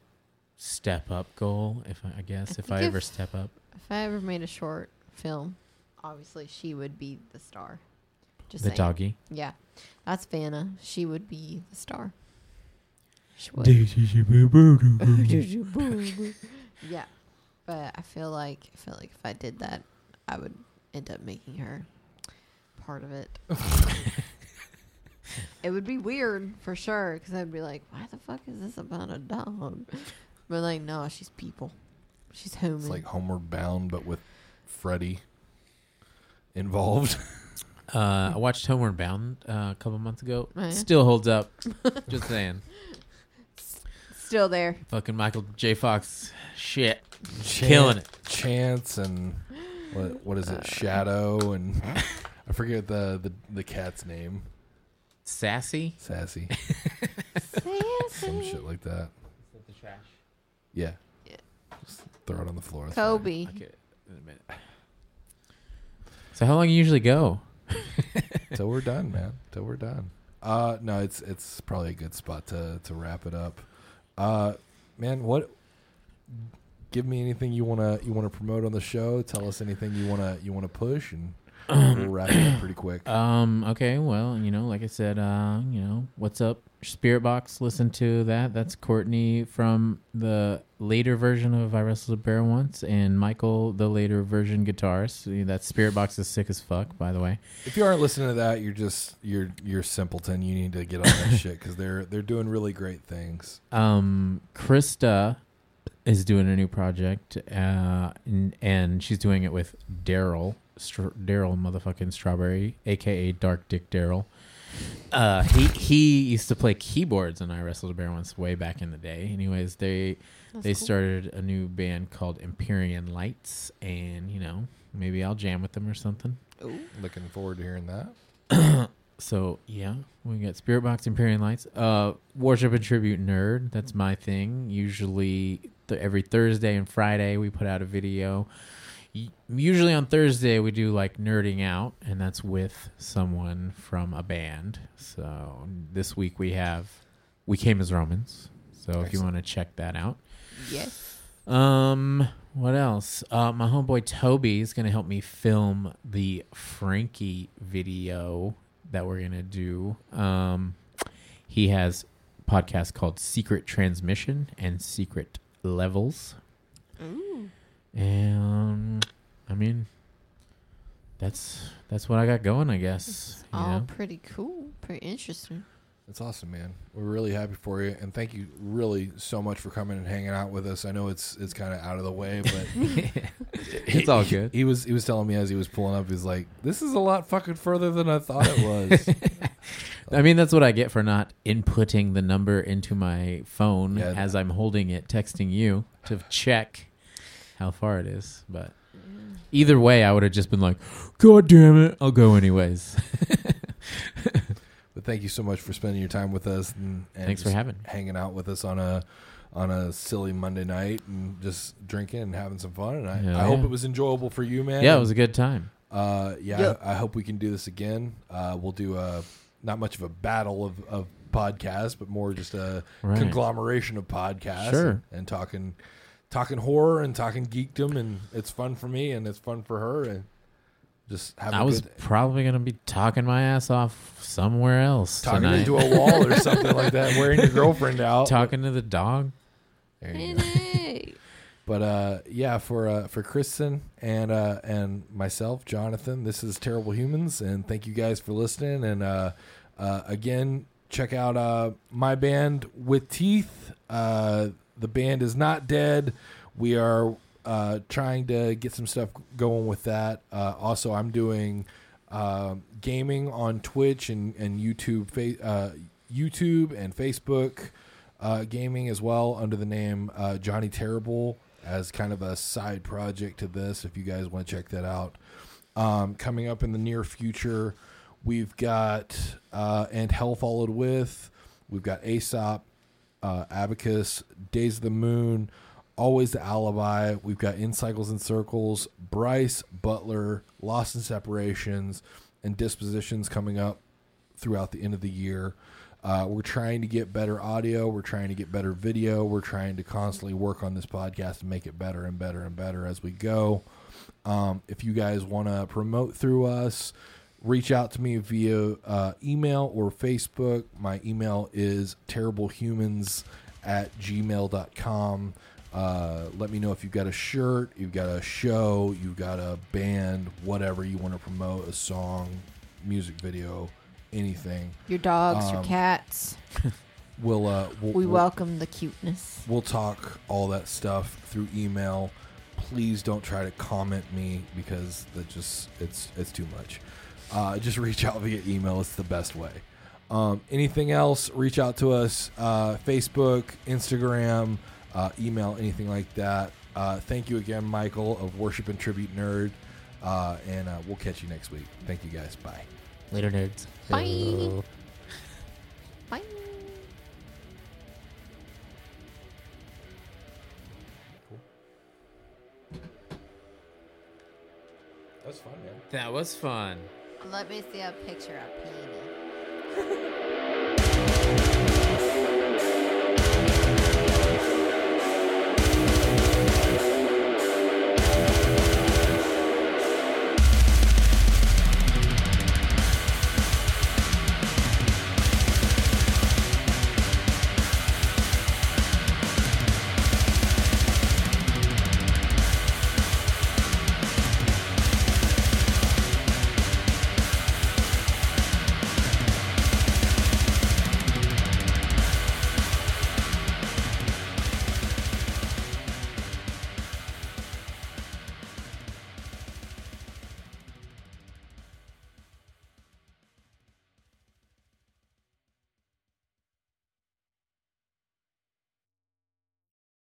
step up goal if I, I guess I if I ever if- step up If I ever made a short film, obviously she would be the star. Just the saying. doggy Yeah. That's Vanna. She would be the star. She would. yeah. But I feel like I feel like if I did that, I would end up making her part of it. it would be weird for sure because I'd be like, "Why the fuck is this about a dog?" But like, no, she's people. She's human. It's like Homeward Bound, but with Freddy involved. uh, I watched Homeward Bound uh, a couple months ago Oh, yeah? still holds up just saying Still there. fucking Michael J Fox shit Killing it. Chance and what what is it? Shadow and I forget the, the the cat's name. sassy Sassy. Some shit like that. Yeah. Yeah. Just throw it on the floor. it's Kobe. Okay, in a minute. So how long you usually go? fine. Till we're done, man. Till we're done. Uh no, it's it's probably a good spot to to wrap it up. Uh man, what give me anything you wanna you wanna promote on the show. Tell us anything you wanna you wanna push and we'll wrap it up pretty quick. Um. Okay. Well, you know, like I said, uh, you know, what's up, Spiritbox? Listen to that. That's Courtney from the later version of I Wrestled a Bear Once, and Michael, the later version guitarist. That Spiritbox is sick as fuck, by the way. If you aren't listening to that, you're just you're you're simpleton. You need to get on that shit because they're they're doing really great things. Um, Krista is doing a new project, uh, and, and she's doing it with Daryl, Str- Daryl motherfucking Strawberry, aka Dark Dick Daryl. Uh, he he used to play keyboards and I wrestled a bear once way back in the day. Anyways, they they started a new band called Empyrean Lights, and you know maybe I'll jam with them or something. Looking forward to hearing that. So yeah, we got Spiritbox, Empyrean Lights, uh, Worship and Tribute Nerd. That's my thing. Usually th- every Thursday and Friday we put out a video. Y- Usually on Thursday we do like nerding out, and that's with someone from a band. So this week we have We Came as Romans. So if you want to check that out. Yes. Um, what else? Uh, my homeboy Toby is gonna help me film the Frankie video that we're gonna do. Um, he has podcast called Secret Transmission and Secret Levels, Ooh. And I mean, that's that's what I got going, I guess. you All know? pretty cool. Pretty interesting. That's awesome, man. We're really happy for you, and thank you really so much for coming and hanging out with us. I know it's it's kind of out of the way, but It's all good. He was he was telling me as he was pulling up, he's like, "This is a lot fucking further than I thought it was." I mean, that's what I get for not inputting the number into my phone Yeah. as I'm holding it, texting you to check. How far it is. But either way, I would have just been like, "God damn it, I'll go anyways." But thank you so much for spending your time with us and, and Thanks for having me. hanging out with us on a on a silly Monday night and just drinking and having some fun. And I, Hell I hope it was enjoyable for you, man. yeah, it was a good time. Uh, yeah, Yep. I, I hope we can do this again. Uh, we'll do a not much of a battle of, of podcasts, but more just a Right. conglomeration of podcasts. Sure. and, and talking talking horror and talking geekdom, and it's fun for me and it's fun for her, and just have I a was good probably gonna be talking my ass off somewhere else talking tonight. into a wall or something like that, wearing your girlfriend out. talking to the dog. There you go. But uh, yeah, for uh, for Kristen and uh, and myself, Jonathan, this is Terrible Humans, and thank you guys for listening. And uh, uh, again, check out uh, my band with teeth. The band is not dead. We are uh, trying to get some stuff going with that. Uh, also, I'm doing uh, gaming on Twitch and and YouTube, fa- uh, YouTube and Facebook uh, gaming as well under the name uh, Johnny Terrible as kind of a side project to this. If you guys want to check that out, um, coming up in the near future, we've got and Hell followed with. We've got Aesop, uh, Abacus, Days of the Moon, Always the Alibi. We've got In Cycles and Circles, Bryce, Butler, Lost in Separations, and Dispositions coming up throughout the end of the year. Uh, we're trying to get better audio. We're trying to get better video. We're trying to constantly work on this podcast and make it better and better and better as we go. Um, if you guys want to promote through us, reach out to me via uh, email or Facebook. My email is terriblehumanz at gmail.com. Uh, let me know if you've got a shirt, you've got a show, you've got a band, whatever you want to promote, a song, music video, anything. Your dogs, your Um, cats. We'll, uh, we'll, We we'll- welcome the cuteness. We'll talk all that stuff through email. Please don't try to comment me because that just it's it's too much. Uh, just reach out via email. It's the best way. Um, anything else? Reach out to us. Uh, Facebook, Instagram, uh, email, anything like that. Uh, thank you again, Michael of Worship and Tribute Nerd, uh, and uh, we'll catch you next week. Thank you guys. Bye. Later, nerds. Bye. Bye. That's fun, man. That was fun. Let me see a picture of Peony.